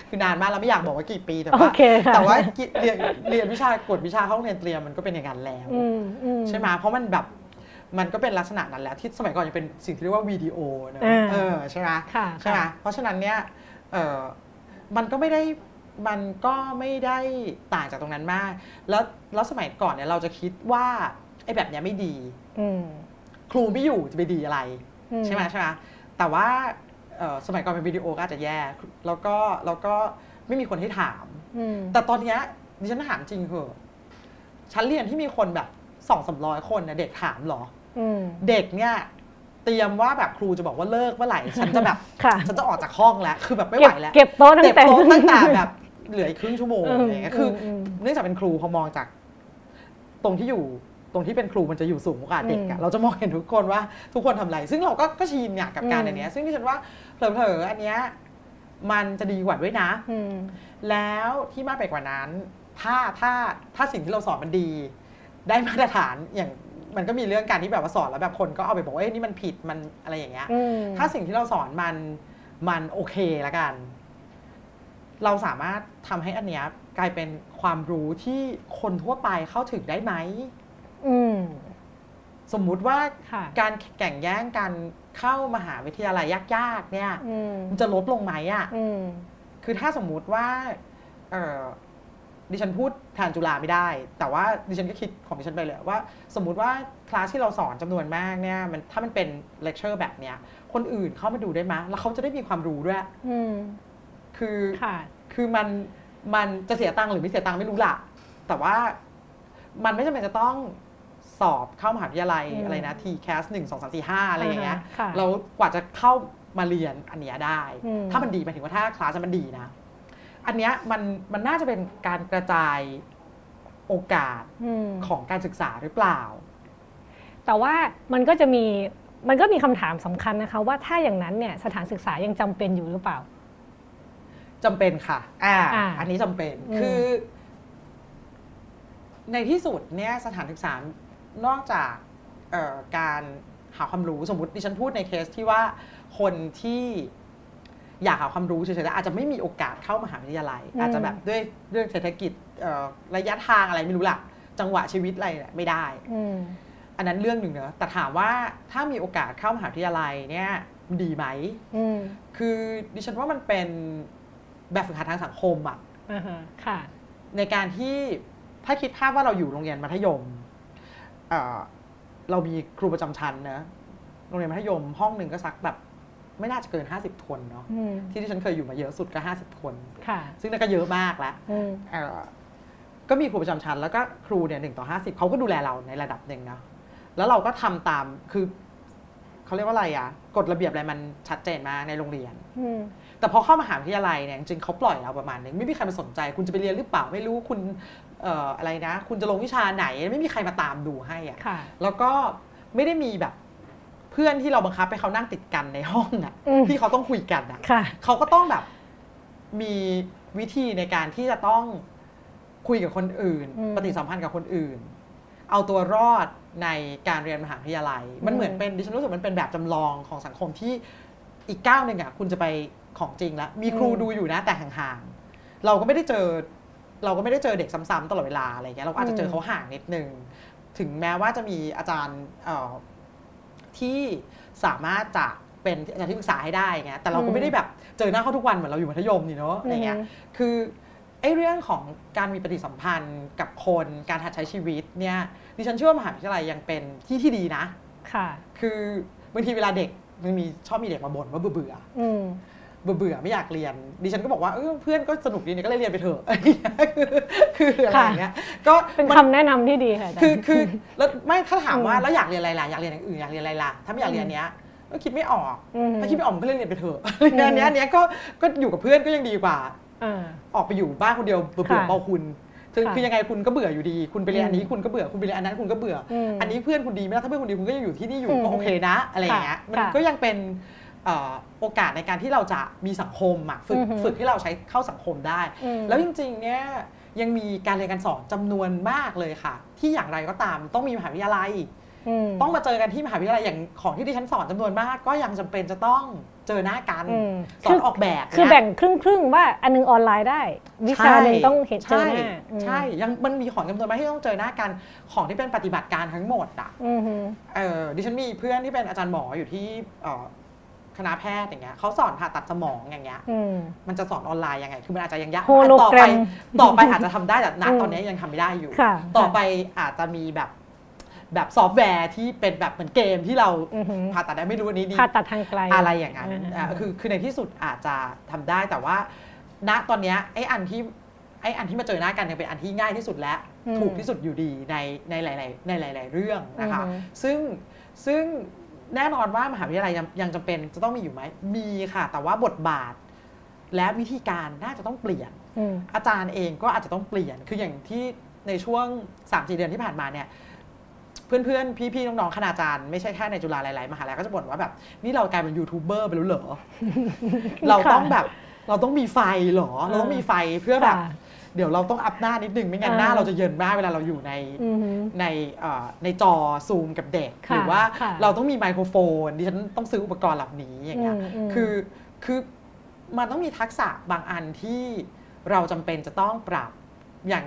คือนานมากแล้วไม่อยากบอกว่ากี่ปีแต่โอว่าเคค่ะแต่ว่ากิเรียนเรียนวิชากฎวิชาเข้าโรงเรียนเตรียมมันก็เป็นอย่างนั้นแล้วอืมอืมใช่ไหมเพราะมันแบบมันก็เป็นลักษณะนั้นแล้วที่สมัยก่อนยังเป็นสิ่งที่เรียกว่าวิดีโอนะอ่าเออใช่ไหมค่ะใช่ไหมค่ะเพราะฉะนั้นเนี่ยเออมันก็ไม่ได้มันก็ไม่ได้ต่างจากตรงนั้นมาก แล้วแล้วสมัยก่อนเนี่ยเราจะคิดว่าไอ้แบบเนี้ยไม่ดีอืมครูไม่อยู่จะไปดีอะไรอืใช่ไหมใช่ไหมแต่ว่าเอ่อ สมัยก่อนเป็นวิดีโอก็อาจจะแย่แล้วก็แล้วก็ไม่มีคนให้ถามอืมแต่ตอนเนี้ยดิฉันถามจริงเหอะชั้นเรียนที่มีคนแบบสองสามร้อยคนนะเด็กถามเหรออืมเด็กเนี่ยเตรียมว่าแบบครูจะบอกว่าเลิกเมื่อไหร่ฉันจะแบบค่ะฉันจะออกจากห้องแล้วคือแบบไม่ไหเก็วบแล้วเก็บโต๊ะตั้เก็งบแต่โต๊ะตั้งแต่แบบเหลืออีกครึ่งชั่วโมงอืมอะไรอย่างเงี้ยคืออมเนื่องจากเป็นครูพอมองจากตรงที่อยู่ ตรงที่เป็นครูมันจะอยู่สูงกว่าเด็กอะเราจะมองเห็นทุกคนว่าทุกคนทำอะไร ซึ่งเราก็ก็ชินเนี่ยกับการอืมอันเนี้ยซึ่งที่ฉันว่าเผลอๆอันเนี้ยมันจะดีกว่าด้วยนะอืมแล้วที่มากไปกว่านั้น ถ้าถ้าถ้าสิ่งที่เราสอนมันดี ได้มาตรฐานอย่างมันก็มีเรื่องการที่แบบว่าสอนแล้วแบบคนก็เอาไปบอกว่าเอ้ยนี่มันผิดมันอะไรอย่างเงี้ยอืมถ้าสิ่งที่เราสอนมันมันโอเคละกัน เราสามารถทำให้อันเนี้ยกลายเป็นความรู้ที่คนทั่วไปเข้าถึงได้ไหมอืม สมมุติว่าค่ะการแข่งแย่งกันเข้ามหาวิทยาลัยยากๆ เนี่ยอืมมันจะลดลงไหมอะอืมคือถ้าสมมุติว่าเออดิฉันพูดแทนจุฬาไม่ได้ แต่ว่าดิฉันก็คิดของดิฉันไปเลยว่า สมมุติว่าคลาสที่เราสอนจำนวนมากเนี่ยมันถ้ามันเป็นเลคเชอร์แบบเนี้ยคนอื่นเข้ามาดูได้ไหมแล้วเขาจะได้มีความรู้ด้วยอืมคือค่ะคือมันมันจะเสียตังค์หรือไม่เสียตังค์ไม่รู้ละแต่ว่ามันไม่จำเป็นจะต้อง สอบเข้ามหาวิทยาลัยอะไรนะ T CAS หนึ่งสองสามสี่ห้าอะไรอย่างเงี้ยเรากว่าจะเข้ามาเรียนอันเนี้ยได้ ถ้ามันดีหมายถึงว่าถ้าคลาสมันดีนะ อันเนี้ยมันมันน่าจะเป็นการกระจายโอกาสของการศึกษาหรือเปล่า แต่ว่ามันก็จะมีมันก็มีคำถามสำคัญนะคะ ว่าถ้าอย่างนั้นเนี่ยสถานศึกษายังจำเป็นอยู่หรือเปล่าจำเป็นค่ะ อ่าอันนี้จำเป็น คือ ในที่สุดเนี่ยสถานศึกษา นอกจากการหาความรู้สมมติดิฉันพูดในเคสที่ว่าคนที่อยากหาความรู้เฉยๆแต่อาจจะไม่มีโอกาสเข้ามหาวิทยาลัย อาจจะแบบด้วยเรื่องเศรษฐกิจระยะทางอะไรไม่รู้ล่ะ จังหวะชีวิตอะไรไม่ได้อันนั้นเรื่องหนึ่งเนอะแต่ถามว่าถ้ามีโอกาสเข้ามหาวิทยาลัยเนี่ยดีไหมคือดิฉันว่ามันเป็นแบบฝึกหัดทางสังคมอะในการที่ถ้าคิดภาพว่าเราอยู่โรงเรียนมัธยม เรามีครูประจำชั้นนะโรงเรียนมัธยมห้องหนึ่งก็สักแบบไม่น่าจะเกินห้าสิบคนเนาะที่ที่ฉันเคยอยู่มาเยอะสุดก็ห้าสิบคนซึ่งนั่นก็เยอะมากแล้วก็มีครูประจำชั้นแล้วก็ครูเนี่ยหนึ่งต่อห้าสิบเขาก็ดูแลเราในระดับหนึ่งนะแล้วเราก็ทำตามคือเขาเรียกว่าอะไรอะกฎระเบียบอะไรมันชัดเจนมาในโรงเรียนแต่พอเข้ามหาวิทยาลัยเนี่ยจริงเขาปล่อยเราประมาณนึงไม่มีใครมาสนใจ คุณจะไปเรียนหรือเปล่าไม่รู้คุณเอ่ออะไรนะ คุณจะลงวิชาไหนไม่มีใครมาตามดูให้อะแล้วก็ไม่ได้มีแบบเพื่อนที่เราบังคับให้เขานั่งติดกันในห้องอะที่เขาต้องคุยกันอะเขาก็ต้องแบบมีวิธีในการที่จะต้องคุยกับคนอื่น ปฏิสัมพันธ์กับคนอื่น เอาตัวรอดในการเรียนมหาวิทยาลัย มันเหมือนเป็นดิฉันรู้สึกมันเป็นแบบจำลองของสังคมที่อีกก้าวหนึ่งอะคุณจะไปของจริงแล้ว มีครูดูอยู่นะแต่ห่างๆเราก็ไม่ได้เจอ เราก็ไม่ได้เจอเด็กซ้ำๆตลอดเวลาอะไรเงี้ยเราอาจจะเจอเขาห่างนิดนึง ถึงแม้ว่าจะมีอาจารย์ที่สามารถจะเป็นอาจารย์ที่ปรึกษาให้ได้เงี้ยแต่เราก็ไม่ได้แบบเจอหน้าเขาทุกวันเหมือนเราอยู่มัธยมนี่เนาะอะไรเงี้ยคือไอ้เรื่องของการมีปฏิสัมพันธ์กับคนการหัดใช้ชีวิตเนี่ยดิฉันเชื่อว่ามหาวิทยาลัยยังเป็นที่ที่ดีนะ ค่ะ คือบางทีเวลาเด็กมันมีชอบมีเด็กมาบ่นว่าเบื่อเบื่อ เบื่อเบื่อไม่อยากเรียน ดิฉันก็บอกว่าเออเพื่อนก็สนุกดีเนี่ยก็เลยเรียนไปเถอะคืออะไรอย่างเงี้ยก็เป็นคำแนะนำที่ดีค่ะคือคือแล้วไม่ถ้าถามว่าแล้วอยากเรียนอะไรล่ะอยากเรียนอย่างอื่นอยากเรียนอะไรล่ะถ้าไม่อยากเรียนเนี้ยก็คิดไม่ออกถ้าคิดไม่ออกก็เรียนไปเถอะเรียนเนี้ยเนี้ยก็ก็อยู่กับเพื่อนก็ยังดีกว่าออกไปอยู่บ้านคนเดียวเบื่อเบาคุณคือยังไงคุณก็เบื่ออยู่ดี คุณไปเรียนอันนี้คุณก็เบื่อคุณไปเรียนอันนั้นคุณก็เบื่อ อันนี้เพื่อนคุณดีไม่ได้ถ้าเพื่อนคุณดีคุณก็ยังอยู่ที่นี่อยู่ก็โอเคนะ อะไรอย่างเงี้ยมันก็ยังเป็น โอกาสในการที่เราจะมีสังคมอะฝึกฝึกที่เราใช้เข้าสังคมได้ แล้วจริงๆเนี่ยยังมีการเรียนการสอนจำนวนมากเลยค่ะ ที่อย่างไรก็ตามต้องมีมหาวิทยาลัย ต้องมาเจอกันที่มหาวิทยาลัยอย่างของที่ดิฉันสอนจำนวนมาก ก็ยังจำเป็นจะต้องเจอหน้ากันสอนออกแบบคือแบ่งครึ่งครึ่งว่าอันนึงออนไลน์ได้ วิชาหนึ่งต้องเห็นเจอหน้าใช่ยังมันมีของจำนวนมากที่ต้องเจอหน้ากันของที่เป็นปฏิบัติการทั้งหมดอะเออดิฉันมีเพื่อนที่เป็นอาจารย์หมออยู่ที่ คณะแพทย์อย่างเงี้ยเขาสอนผ่าตัดสมองอย่างเงี้ยมันจะสอนออนไลน์ยังไง คือมันอาจจะยังยากต่อไปต่อไปอาจจะทำได้แต่ณตอนนี้ยังทำไม่ได้อยู่ ต่อไปอาจจะมีแบบแบบซอฟต์แวร์ที่เป็นแบบเหมือนเกมที่เราผ่าตัดได้ไม่รู้อันนี้ดีผ่าตัดทางไกลอะไรอย่างนั้นคือคือในที่สุดอาจจะทำได้แต่ว่า ณตอนนี้ไอ้อันที่ไอ้อันที่มาเจอหน้ากันยังเป็นอันที่ง่ายที่สุดและถูกที่สุดอยู่ดีในในหลาย ๆ ในหลาย ๆ เรื่องนะคะ ซึ่งซึ่ง แน่นอนว่ามหาวิทยาลัยยังยังจำเป็นจะต้องมีอยู่ไหม มีค่ะ แต่ว่าบทบาท และวิธีการน่าจะต้องเปลี่ยน อาจารย์เองก็อาจจะต้องเปลี่ยน คืออย่างที่ในช่วง3าเดือนที่ผ่านมาเนี่ยเพื่อนๆ พี่ๆ น้องๆ คณาจารย์ไม่ใช่แค่ในจุฬาหลายๆ มหาลัยก็จะบ่นว่าแบบ นี่เรากลายเป็นยูทูบเบอร์ไปแล้วเหรอ เราต้องแบบเราต้องมีไฟเหรอ เราต้องมีไฟเพื่อแบบ เดี๋ยวเราต้องอัพหน้านิดนึงไม่งั้นหน้าเราจะเยินมากเวลาเราอยู่ในในในจอซูมกับเด็ก หรือว่าเราต้องมีไมโครโฟนดิฉันต้องซื้ออุปกรณ์เหล่านี้อย่างเงี้ยคือคือมันต้องมีทักษะบางอันที่เราจำเป็นจะต้องปรับอย่าง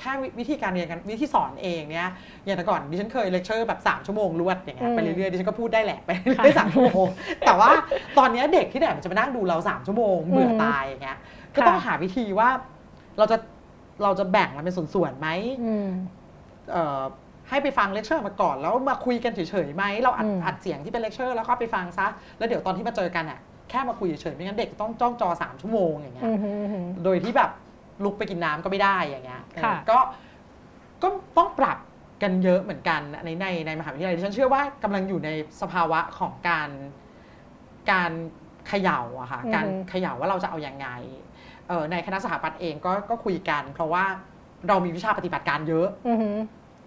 แค่วิธีการเรียนกันวิธีสอนเองเนี่ยอย่างแต่ก่อนดิฉันเคยเลคเชอร์แบบ 3 ชั่วโมงรวดอย่างเงี้ยไปเรื่อยๆดิฉันก็พูดได้แหละไปเรื่อยๆสามชั่วโมง แต่ว่าตอนนี้เด็กที่ไหนมันจะมานั่งดูเรา 3 ชั่วโมงเบื่อตายอย่างเงี้ยก็ต้องหาวิธีว่า เราจะเราจะแบ่งมันเป็นส่วนๆไหมให้ไปฟังเลคเชอร์มาก่อน แล้วมาคุยกันเฉยๆไหมเราอัดอัดเสียงที่เป็นเลคเชอร์แล้วก็ไปฟังซะ แล้วเดี๋ยวตอนที่มาเจอกันอะแค่มาคุยเฉยๆไม่งั้นเด็กต้องจ้องจอสามชั่วโมงอย่างเงี้ยโดยที่แบบลุกไปกินน้ำก็ไม่ได้อย่างเงี้ยก็ก็ต้องปรับกันเยอะเหมือนกันในในในมหาวิทยาลัยฉันเชื่อว่ากำลังอยู่ในสภาวะของการการเขย่าอะค่ะการเขย่าว่าเราจะเอาอยัางไง ในคณะสถาปัตย์เองก็ก็คุยกัน เพราะว่าเรามีวิชาปฏิบัติการเยอะ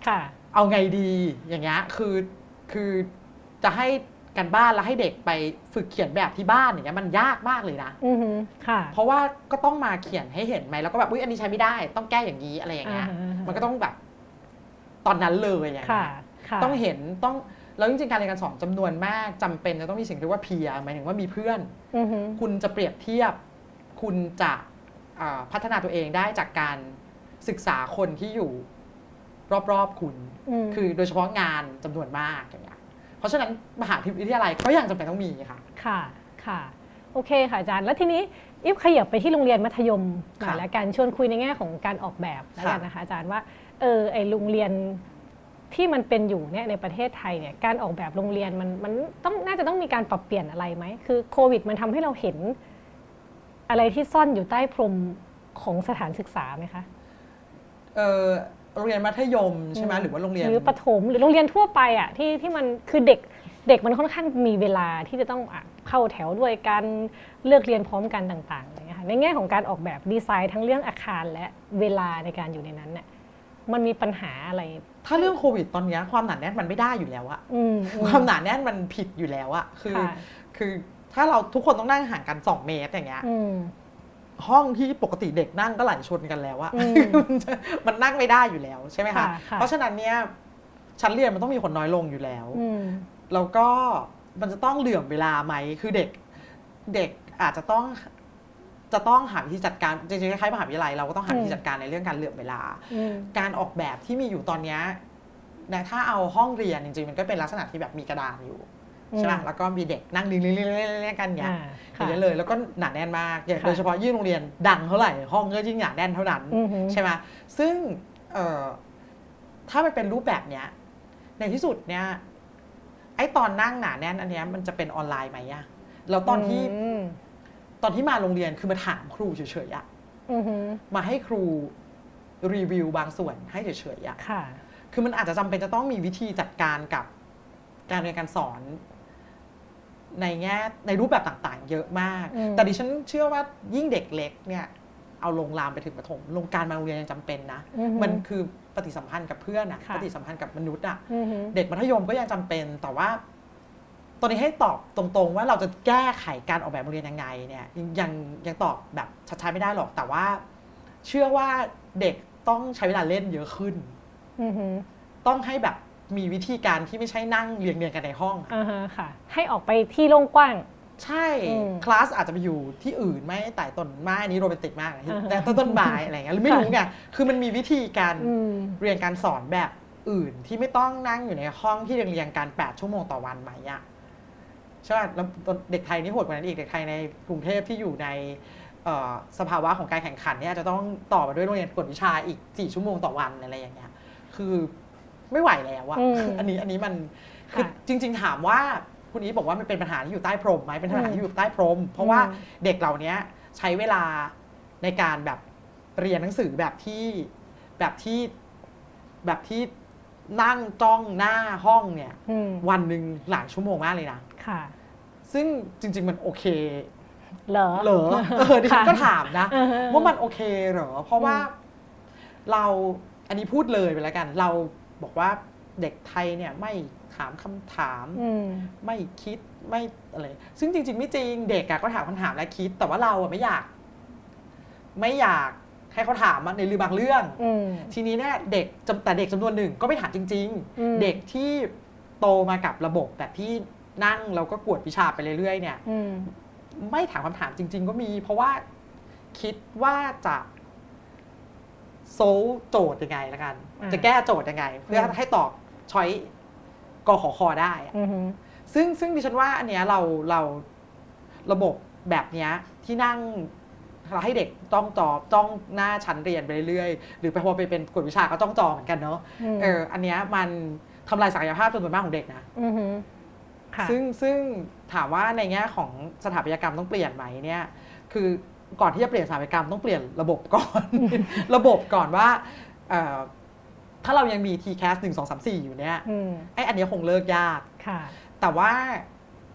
ค่ะ เอาไงดีอย่างเงี้ยคือคือจะให้กันบ้านแล้วให้เด็กไปฝึกเขียนแบบที่บ้านอย่างเงี้ยมันยากมากเลยนะอืค่ะ เพราะว่าก็ต้องมาเขียนให้เห็นไหมแล้วก็แบบอุ้ยอันนี้ใช้ไม่ได้ ต้องแก้อย่างนี้อะไรอย่างเงี้ยมันก็ต้องแบบตอนนั้นเลยอย่างเงี้ยต้องเห็นต้องแล้วจริงๆการเรียนการสอนจำนวนมากจำเป็นจะต้องมีสิ่งที่เรียกว่าเพียหมายถึงว่ามีเพื่อนคุณจะเปรียบเทียบ คุณจะ พัฒนาตัวเองได้จากการศึกษาคนที่อยู่รอบๆคุณ คือโดยเฉพาะงานจำนวนมากอย่างเงี้ยเพราะฉะนั้นมหาวิทยาลัยก็ยังจำเป็นต้องมีค่ะ ค่ะ ค่ะ โอเคค่ะอาจารย์ แล้วทีนี้อิฟขยับไปที่โรงเรียนมัธยมหน่อยแล้วกันชวนคุยในแง่ของการออกแบบแล้วกันนะคะอาจารย์ว่า เออ ไอโรงเรียนที่มันเป็นอยู่เนี่ยในประเทศไทยเนี่ย การออกแบบโรงเรียนมันมันต้องน่าจะต้องมีการปรับเปลี่ยนอะไรไหม คือโควิด มันทำให้เราเห็น อะไรที่ซ่อนอยู่ใต้พรมของสถานศึกษาไหมคะเออโรงเรียนมัธยมใช่ไหมหรือว่าโรงเรียนหรือประถมหรือโรงเรียนทั่วไปอะที่ที่มันคือเด็กเด็กมันค่อนข้างมีเวลาที่จะต้องเข้าแถวด้วยกันเลือกเรียนพร้อมกันต่างๆอย่างเงี้ยค่ะในแง่ของการออกแบบดีไซน์ทั้งเรื่องอาคารและเวลาในการอยู่ในนั้นเนี่ยมันมีปัญหาอะไร ถ้าเรื่องโควิดตอนนี้ความหนาแน่นมันไม่ได้อยู่แล้วอะความหนาแน่นมันผิดอยู่แล้วอะคือคือ ถ้าเราทุกคนต้องนั่งห่างกันสองเมตรอย่างเงี้ยห้องที่ปกติเด็กนั่งก็ไหลชนกันแล้วอะมันนั่งไม่ได้อยู่แล้วใช่ไหมคะ เพราะฉะนั้นเนี่ยชั้นเรียนมันต้องมีคนน้อยลงอยู่แล้วแล้วก็มันจะต้องเหลื่อมเวลาไหมคือเด็กเด็กอาจจะต้องจะต้องหาวิธีจัดการจริงๆคล้ายๆมหาวิทยาลัยเราก็ต้องหาวิธีจัดการในเรื่องการเหลื่อมเวลา การออกแบบที่มีอยู่ตอนนี้นะถ้าเอาห้องเรียนจริงๆมันก็เป็นลักษณะที่แบบมีกระดานอยู่ ใช่ไหมแล้วก็มีเด็กนั่งเรียงๆกันอย่างเงี้ยเลย แล้วก็หนาแน่นมากโดยเฉพาะยื่นโรงเรียนดังเท่าไหร่ห้องก็ยิ่งหนาแน่นเท่านั้นใช่ไหมซึ่งถ้าไปเป็นรูปแบบเนี้ยในที่สุดเนี่ยไอ้ตอนนั่งหนาแน่นอันเนี้ยมันจะเป็นออนไลน์ไหมอะแล้วตอนที่ตอนที่มาโรงเรียนคือมาถามครูเฉยๆอะมาให้ครูรีวิวบางส่วนให้เฉยๆอะคือมันอาจจะจำเป็นจะต้องมีวิธีจัดการกับการเรียนการสอน ในแง่ในรูปแบบต่างๆ เยอะมาก แต่ดิฉันเชื่อว่ายิ่งเด็กเล็กเนี่ยเอาลงรามไปถึงประถมลงการมาโรงเรียนยังจำเป็นนะ มันคือปฏิสัมพันธ์กับเพื่อนอะปฏิสัมพันธ์กับมนุษย์อะเด็กมัธยมก็ยังจำเป็น แต่ว่าตอนนี้ให้ตอบตรงๆ ว่าเราจะแก้ไขการออกแบบโรงเรียนยังไงเนี่ยยังยังตอบแบบชัดๆไม่ได้หรอกแต่ว่า เชื่อว่าเด็กต้องใช้เวลาเล่นเยอะขึ้นต้องให้แบบ มีวิธีการที่ไม่ใช่นั่งเรียงเรียงกันในห้อง อ่าฮะค่ะ ให้ออกไปที่โล่งกว้าง ใช่คลาสอาจจะไปอยู่ที่อื่นไม่แต่ต้นไม้อันนี้โรแมนติกมากแต่ต้นต้นไม้อะไรเงี้ยไม่รู้ไงคือมันมีวิธีการเรียนการสอนแบบอื่นที่ไม่ต้องนั่งอยู่ในห้องที่เรียงเรียงกันแปดชั่วโมงต่อวันไหมอะใช่ไหมแล้วเด็กไทยนี่โหดกว่านั้นอีกเด็กไทยในกรุงเทพที่อยู่ในสภาวะของการแข่งขันเนี่ยจะต้องต่อมาด้วยโรงเรียนกวดวิชาอีกสี่ชั่วโมงต่อวันอะไรอย่างเงี้ยคือ ไม่ไหวแล้วอะอันนี้อันนี้มันคือจริง ๆ ถามว่าคุณอีบอกว่ามันเป็นปัญหาที่อยู่ใต้พรมไหมเป็นปัญหาที่อยู่ใต้พรม เพราะว่าเด็กเหล่านี้ใช้เวลาในการแบบเรียนหนังสือแบบที่แบบที่แบบที่นั่งจ้องหน้าห้องเนี่ยวันหนึ่งหลายชั่วโมงมากเลยนะ ค่ะ ซึ่งจริง ๆ มันโอเค เหรอ เหรอเออดิฉันก็ถามนะว่ามันโอเคเหรอ เพราะว่าเราอันนี้พูดเลยไปแล้วกัน เรา บอกว่าเด็กไทยเนี่ยไม่ถามคำถามไม่คิดไม่อะไรซึ่งจริง ๆ ไม่จริงเด็กก็ถามคำถามและคิด แต่ว่าเราไม่อยาก ไม่อยากให้เขาถามในรือบางเรื่องทีนี้เนี่ยเด็กแต่เด็กจำนวนหนึ่งก็ไม่ถามจริง ๆ เด็กที่โตมากับระบบแบบที่นั่งเราก็กวดวิชาไปเรื่อยๆเนี่ยไม่ถามคำถามจริง ๆ ก็มี เพราะว่าคิดว่าจะ โซลโจทย์ยังไงละกัน จะแก้โจทย์ยังไง เพื่อให้ตอบช้อยกขอคอได้ซึ่งซึ่งดิฉันว่าอันเนี้ยเราเราระบบแบบเนี้ยที่นั่งเราให้เด็กจ้องจอจ้องหน้าชั้นเรียนไปเรื่อยๆ หรือไปพอไปเป็นกฎวิชาก็จ้องจอเหมือนกันเนาะเอออันเนี้ยมันทำลายศักยภาพจำนวนมากของเด็กนะซึ่งซึ่งถามว่าในแง่ของสถาปัตยกรรมต้องเปลี่ยนไหมเนี่ย คือ ก่อนที่จะเปลี่ยนสถาปัตยกรรมต้องเปลี่ยนระบบก่อน ระบบก่อนว่าถ้าเรายังมี TCAS 1 2 3 4 อยู่เนี่ยไอ้อันนี้คงเลิกยากแต่ว่า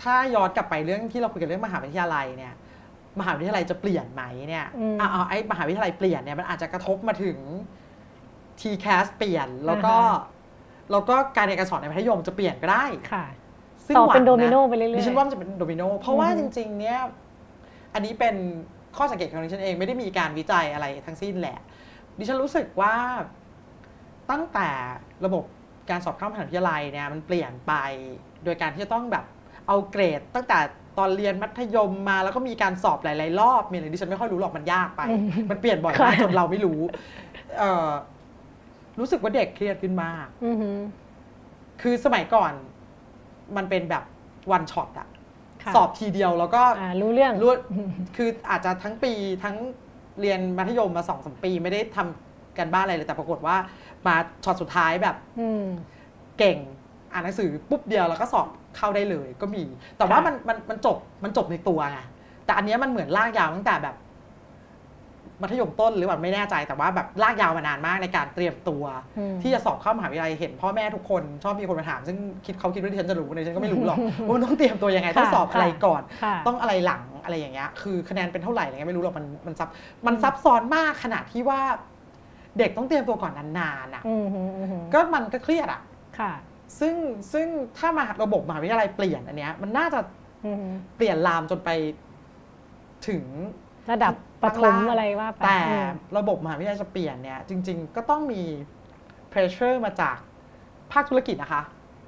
ถ้าย้อนกลับไปเรื่องที่เราคุยกันเรื่องมหาวิทยาลัยเนี่ยมหาวิทยาลัยจะเปลี่ยนไหมเนี่ยเอาไอ้มหาวิทยาลัยเปลี่ยนเนี่ยมันอาจจะกระทบมาถึง TCAS เปลี่ยนแล้วก็แล้วก็การเรียนการสอนในมัธยมจะเปลี่ยนก็ได้ค่ะซึ่งเป็นโดมิโนไปเรื่อยๆดิฉันว่ามันจะเป็นโดมิโนเพราะว่าจริง ๆ เนี่ยอันนี้เป็น ข้อสังเกตของดิฉันเองไม่ได้มีการวิจัยอะไรทั้งสิ้นแหละ ดิฉันรู้สึกว่าตั้งแต่ระบบการสอบเข้ามหาวิทยาลัยเนี่ยมันเปลี่ยนไปโดยการที่จะต้องแบบเอาเกรด ตั้งแต่ตอนเรียนมัธยมมาแล้วก็มีการสอบหลาย ๆ รอบมีอะไรดิฉันไม่ค่อยรู้หรอกมันยากไป มันเปลี่ยนบ่อยมากจนเราไม่รู้รู้สึกว่าเด็กเครียดขึ้นมากคือสมัยก่อนมันเป็นแบบวันช็อตอะ สอบทีเดียวแล้วก็รู้เรื่องรู้คืออาจจะทั้งปีทั้งเรียนมัธยมมาสองสมปี ไม่ได้ทำกันบ้านอะไรเลยแต่ปรากฏว่ามาช็อตสุดท้ายแบบเก่งอ่านหนังสือปุ๊บเดียวแล้วก็สอบเข้าได้เลยก็มี แต่ว่ามันมันมันจบมันจบในตัวไงแต่อันนี้มันเหมือนลากยาวตั้งแต่แบบ มัธยมต้นหรือแบบไม่แน่ใจแต่ว่าแบบลากยาวมานานมากในการเตรียมตัว ที่จะสอบเข้ามหาวิทยาลัยเห็นพ่อแม่ทุกคนชอบมีคนมาถาม ซึ่งคิดเขาคิดว่าดิฉันจะรู้ในฉันก็ไม่รู้หรอกว่ามันต้องเตรียมตัวยังไงต้องสอบอะไรก่อน ต้องอะไรหลังอะไรอย่างเงี้ยคือคะแนนเป็นเท่าไหร่อะไรเงี้ยไม่รู้หรอกมันมันซับมันซับซ้อนมากขนาดที่ว่า เด็กต้องเตรียมตัวก่อนนานๆอะก็มันก็เครียดอะซึ่งซึ่งถ้ามาระบบมหาวิทยาลัยเปลี่ยนอันเนี้ยมันน่าจะเปลี่ยนลามจนไปถึงระดับ ปฐมอะไรว่าไปแต่ระบบมหาวิทยาลัยจะเปลี่ยนเนี่ยจริง ๆ ก็ต้องมี pressure มาจากภาคธุรกิจนะคะ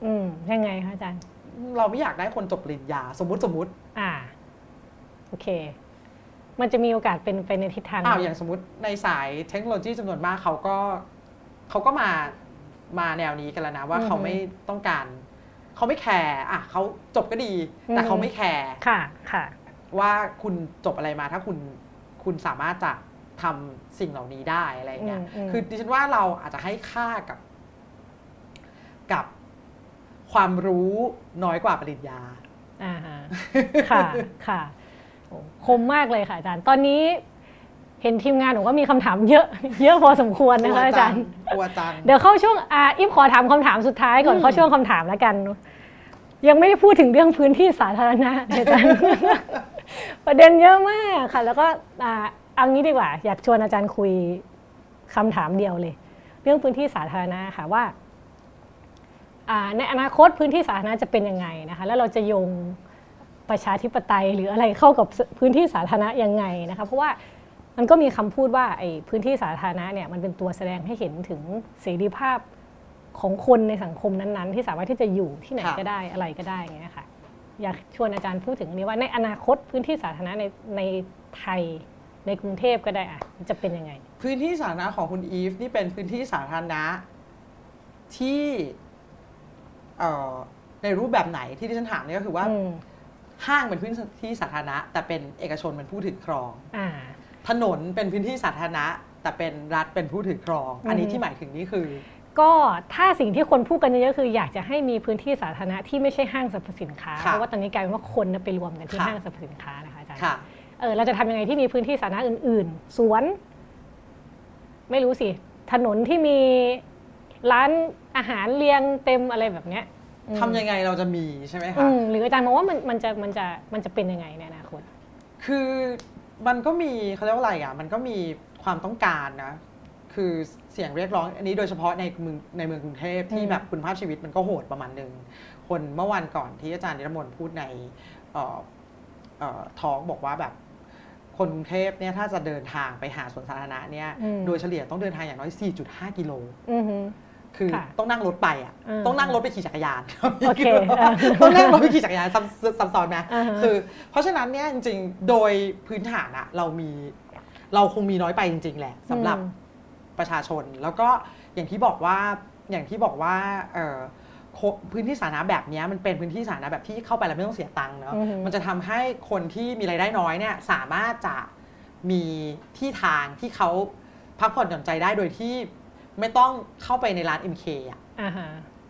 อืมยังไงคะอาจารย์ เราไม่อยากได้คนจบปริญญา สมมติสมมติ อ่า โอเค มันจะมีโอกาสเป็นไปในทิศทางอ้าวอย่างสมมติในสายเทคโนโลยีจำนวนมากเขาก็เขาก็มามาแนวนี้กันแล้วนะว่าเขาไม่ต้องการเขาไม่แคร์อะเขาจบก็ดี แต่เขาไม่แคร์ค่ะ ค่ะ ว่าคุณจบอะไรมาถ้าคุณ คุณสามารถจะทำสิ่งเหล่านี้ได้อะไรเงี้ย คือดิฉันว่าเราอาจจะให้ค่ากับ กับความรู้น้อยกว่าปริญญาอ่าค่ะ ค่ะ คมมากเลยค่ะอาจารย์ ตอนนี้เห็นทีมงานหนูก็มีคำถามเยอะ เยอะพอสมควรนะคะอาจารย์กลัวจังเดี๋ยวเข้าช่วงอ่าอิฟขอถามคำถามสุดท้ายก่อนเข้าช่วงคำถามแล้วกัน ยังไม่ได้พูดถึงเรื่องพื้นที่สาธารณะอาจารย์ ประเด็นเยอะมากค่ะ แล้วก็เอางี้ดีกว่า อยากชวนอาจารย์คุยคำถามเดียวเลย เรื่องพื้นที่สาธารณะค่ะว่าในอนาคตพื้นที่สาธารณะจะเป็นยังไงนะคะ แล้วเราจะโยงประชาธิปไตยหรืออะไรเข้ากับพื้นที่สาธารณะยังไงนะคะ เพราะว่ามันก็มีคำพูดว่าไอ้พื้นที่สาธารณะเนี่ยมันเป็นตัวแสดงให้เห็นถึงเสรีภาพของคนในสังคมนั้นๆ ที่สามารถที่จะอยู่ที่ไหนก็ได้อะไรก็ได้อย่างเงี้ยค่ะ อยากชวนอาจารย์พูดถึงนี้ว่าในอนาคตพื้นที่สาธารณะในในไทยในกรุงเทพก็ได้อะจะเป็นยังไง พื้นที่สาธารณะของคุณอีฟนี่เป็นพื้นที่สาธารณะที่ในรูปแบบไหนที่ที่ฉันถามนี่ก็คือว่าห้างเป็นพื้นที่สาธารณะ แต่เป็นเอกชนเป็นผู้ถือครองถนนเป็นพื้นที่สาธารณะ แต่เป็นรัฐเป็นผู้ถือครอง อันนี้ที่หมายถึงนี่คือ ก็ถ้าสิ่งที่คนพูดกันเยอะคืออยากจะให้มีพื้นที่สาธารณะที่ไม่ใช่ห้างสรรพสินค้า เพราะว่าตอนนี้กลายเป็นว่าคนไปรวมกันที่ห้างสรรพสินค้านะคะอาจารย์เออเราจะทำยังไงที่มีพื้นที่สาธารณะอื่น ๆ สวน ไม่รู้สิ ถนนที่มีร้านอาหารเรียงเต็มอะไรแบบเนี้ยทำยังไงเราจะมีใช่ไหมคะหรืออาจารย์มองว่ามันมันจะมันจะมันจะเป็นยังไงในอนาคต คือมันก็มีเขาเรียกว่าอะไรอะ มันก็มีความต้องการนะ คือเสียงเรียกร้องอันนี้โดยเฉพาะในเมืองในเมืองกรุงเทพที่แบบคุณภาพชีวิตมันก็โหดประมาณหนึ่งคนเมื่อวันก่อนที่อาจารย์นิรมนพูดในท้องบอกว่าแบบคนกรุงเทพเนี่ยถ้าจะเดินทางไปหาสวนสาธารณะเนี่ยโดยเฉลี่ยต้องเดินทางอย่างน้อย 4.5 กิโลคือต้องนั่งรถไปอะต้องนั่งรถไปขี่จักรยานต้องนั่งรถไปขี่จักรยานซับซ้อนไหมคือ เพราะฉะนั้นเนี่ยจริงๆโดยพื้นฐานอะเรามีเราคงมีน้อยไปจริง ๆ แหละสำหรับ ประชาชน แล้วก็อย่างที่บอกว่าอย่างที่บอกว่าพื้นที่สาธารณะแบบนี้มันเป็นพื้นที่สาธารณะแบบที่เข้าไปแล้วไม่ต้องเสียตังค์เนาะมันจะทำให้คนที่มีรายได้น้อยเนี่ยสามารถจะมีที่ทางที่เขาพักผ่อนหย่อนใจได้โดยที่ไม่ต้องเข้าไปในร้าน MK อะ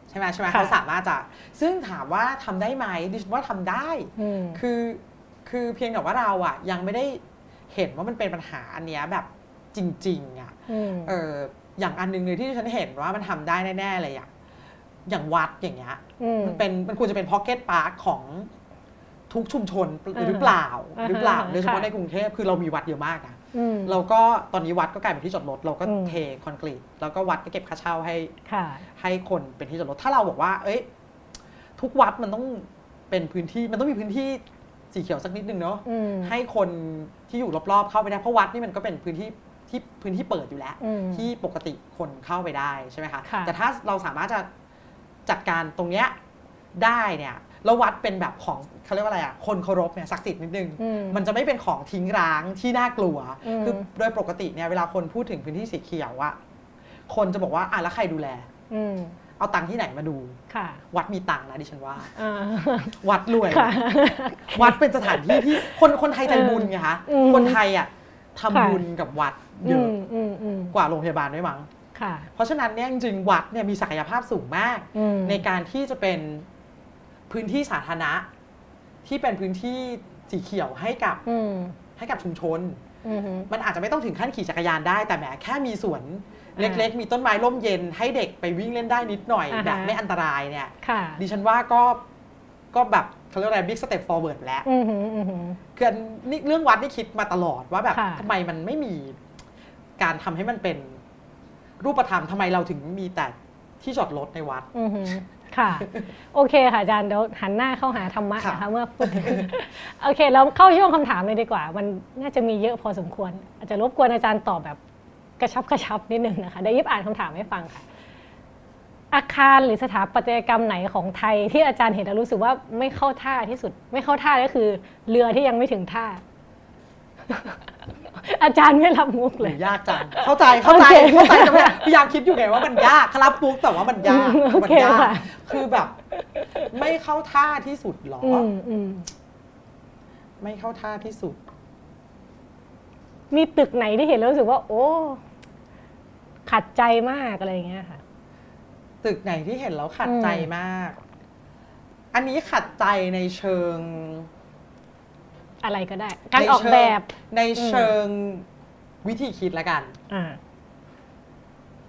ใช่ไหมใช่ไหมเขาสามารถจะซึ่งถามว่าทำได้ไหมดิฉันว่าทำได้คือคือเพียงแต่ว่าเราอะยังไม่ได้เห็นว่ามันเป็นปัญหาอันเนี้ยแบบจริง ๆอะ เอออย่างอันหนึงเลยที่ฉันเห็นว่ามันทำได้แน่ๆเลยอย่างอย่างวัดอย่างเงี้ยมันเป็นมันควรจะเป็นพ็อกเก็ตพาร์คของทุกชุมชนหรือเปล่าหรือเปล่าโดยเฉพาะในกรุงเทพคือเรามีวัดเยอะมากอะเราก็ตอนนี้วัดก็กลายเป็นที่จอดรถเราก็เทคอนกรีตแล้วก็วัดก็เก็บค่าเช่าให้ให้คนเป็นที่จอดรถถ้าเราบอกว่า เอ้ย ทุกวัดมันต้องเป็นพื้นที่มันต้องมีพื้นที่สีเขียวสักนิดนึงเนาะให้คนที่อยู่รอบๆเข้าไปได้เพราะวัดนี่มันก็เป็นพื้นที่ ที่พื้นที่เปิดอยู่แล้ว ที่ปกติคนเข้าไปได้ใช่ไหมคะแต่ถ้าเราสามารถจะจัดการตรงเนี้ยได้เนี่ยแล้ววัดเป็นแบบของเขาเรียกว่าอะไรอะคนเคารพเนี่ยศักดิ์สิทธิ์นิดนึง มันจะไม่เป็นของทิ้งร้างที่น่ากลัว คือโดยปกติเนี่ยเวลาคนพูดถึงพื้นที่สีเขียวอะคนจะบอกว่าอะแล้วใครดูแลเอาตังค์ที่ไหนมาดูวัดมีตังค์นะดิฉันว่าวัดรวย วัดเป็นสถานที่ที่คนคนไทยใจบุญไงคะคนไทยอะ ทำบุญกับวัดเยอะกว่าโรงพยาบาลด้วยมั้งเพราะฉะนั้นเนี่ยจริงๆวัดเนี่ยมีศักยภาพสูงมาก ในการที่จะเป็นพื้นที่สาธารณะ ที่เป็นพื้นที่สีเขียวให้กับให้กับชุมชน มันอาจจะไม่ต้องถึงขั้นขี่จักรยานได้ แต่แหมแค่มีสวนเล็กๆ มีต้นไม้ร่มเย็น ให้เด็กไปวิ่งเล่นได้นิดหน่อย แบบไม่อันตรายเนี่ยดิฉันว่าก็ก็แบบ เขาเรียกอะไร big step forward แล้วคือนี่เรื่องวัดนี่คิดมาตลอดว่าแบบทำไมมันไม่มีการทำให้มันเป็นรูปธรรมทำไมเราถึงมีแต่ที่จอดรถในวัดค่ะ โอเคค่ะอาจารย์เดี๋ยวหันหน้าเข้าหาธรรมะนะคะเมื่อพูดโอเคเราเข้าช่วงคำถามเลยดีกว่า มันน่าจะมีเยอะพอสมควร อาจจะรบกวนอาจารย์ตอบแบบกระชับกระชับนิดนึงนะคะเดี๋ยวยิบอ่านคำถามให้ฟังค่ะ อาคารหรือสถาปัตยกรรมไหนของไทย ที่อาจารย์เห็นแล้วรู้สึกว่าไม่เข้าท่าที่สุด ไม่เข้าท่าก็คือ เรือที่ยังไม่ถึงท่า อาจารย์ไม่รับมุกเลย ยากจังเข้าใจเข้าใจเข้าใจแต่พยายามคิดอยู่ไงว่ามันยากรับมุกแต่ว่ามันยากมันยากคือแบบ ไม่เข้าท่าที่สุดหรอไม่เข้าท่าที่สุด มีตึกไหนที่เห็นแล้วรู้สึกว่า โอ้ขัดใจมากอะไรอย่างเงี้ยค่ะ ตึกไหนที่เห็นแล้วขัดใจมาก อันนี้ขัดใจในเชิง อะไรก็ได้ การออกแบบในเชิงวิธีคิดละกัน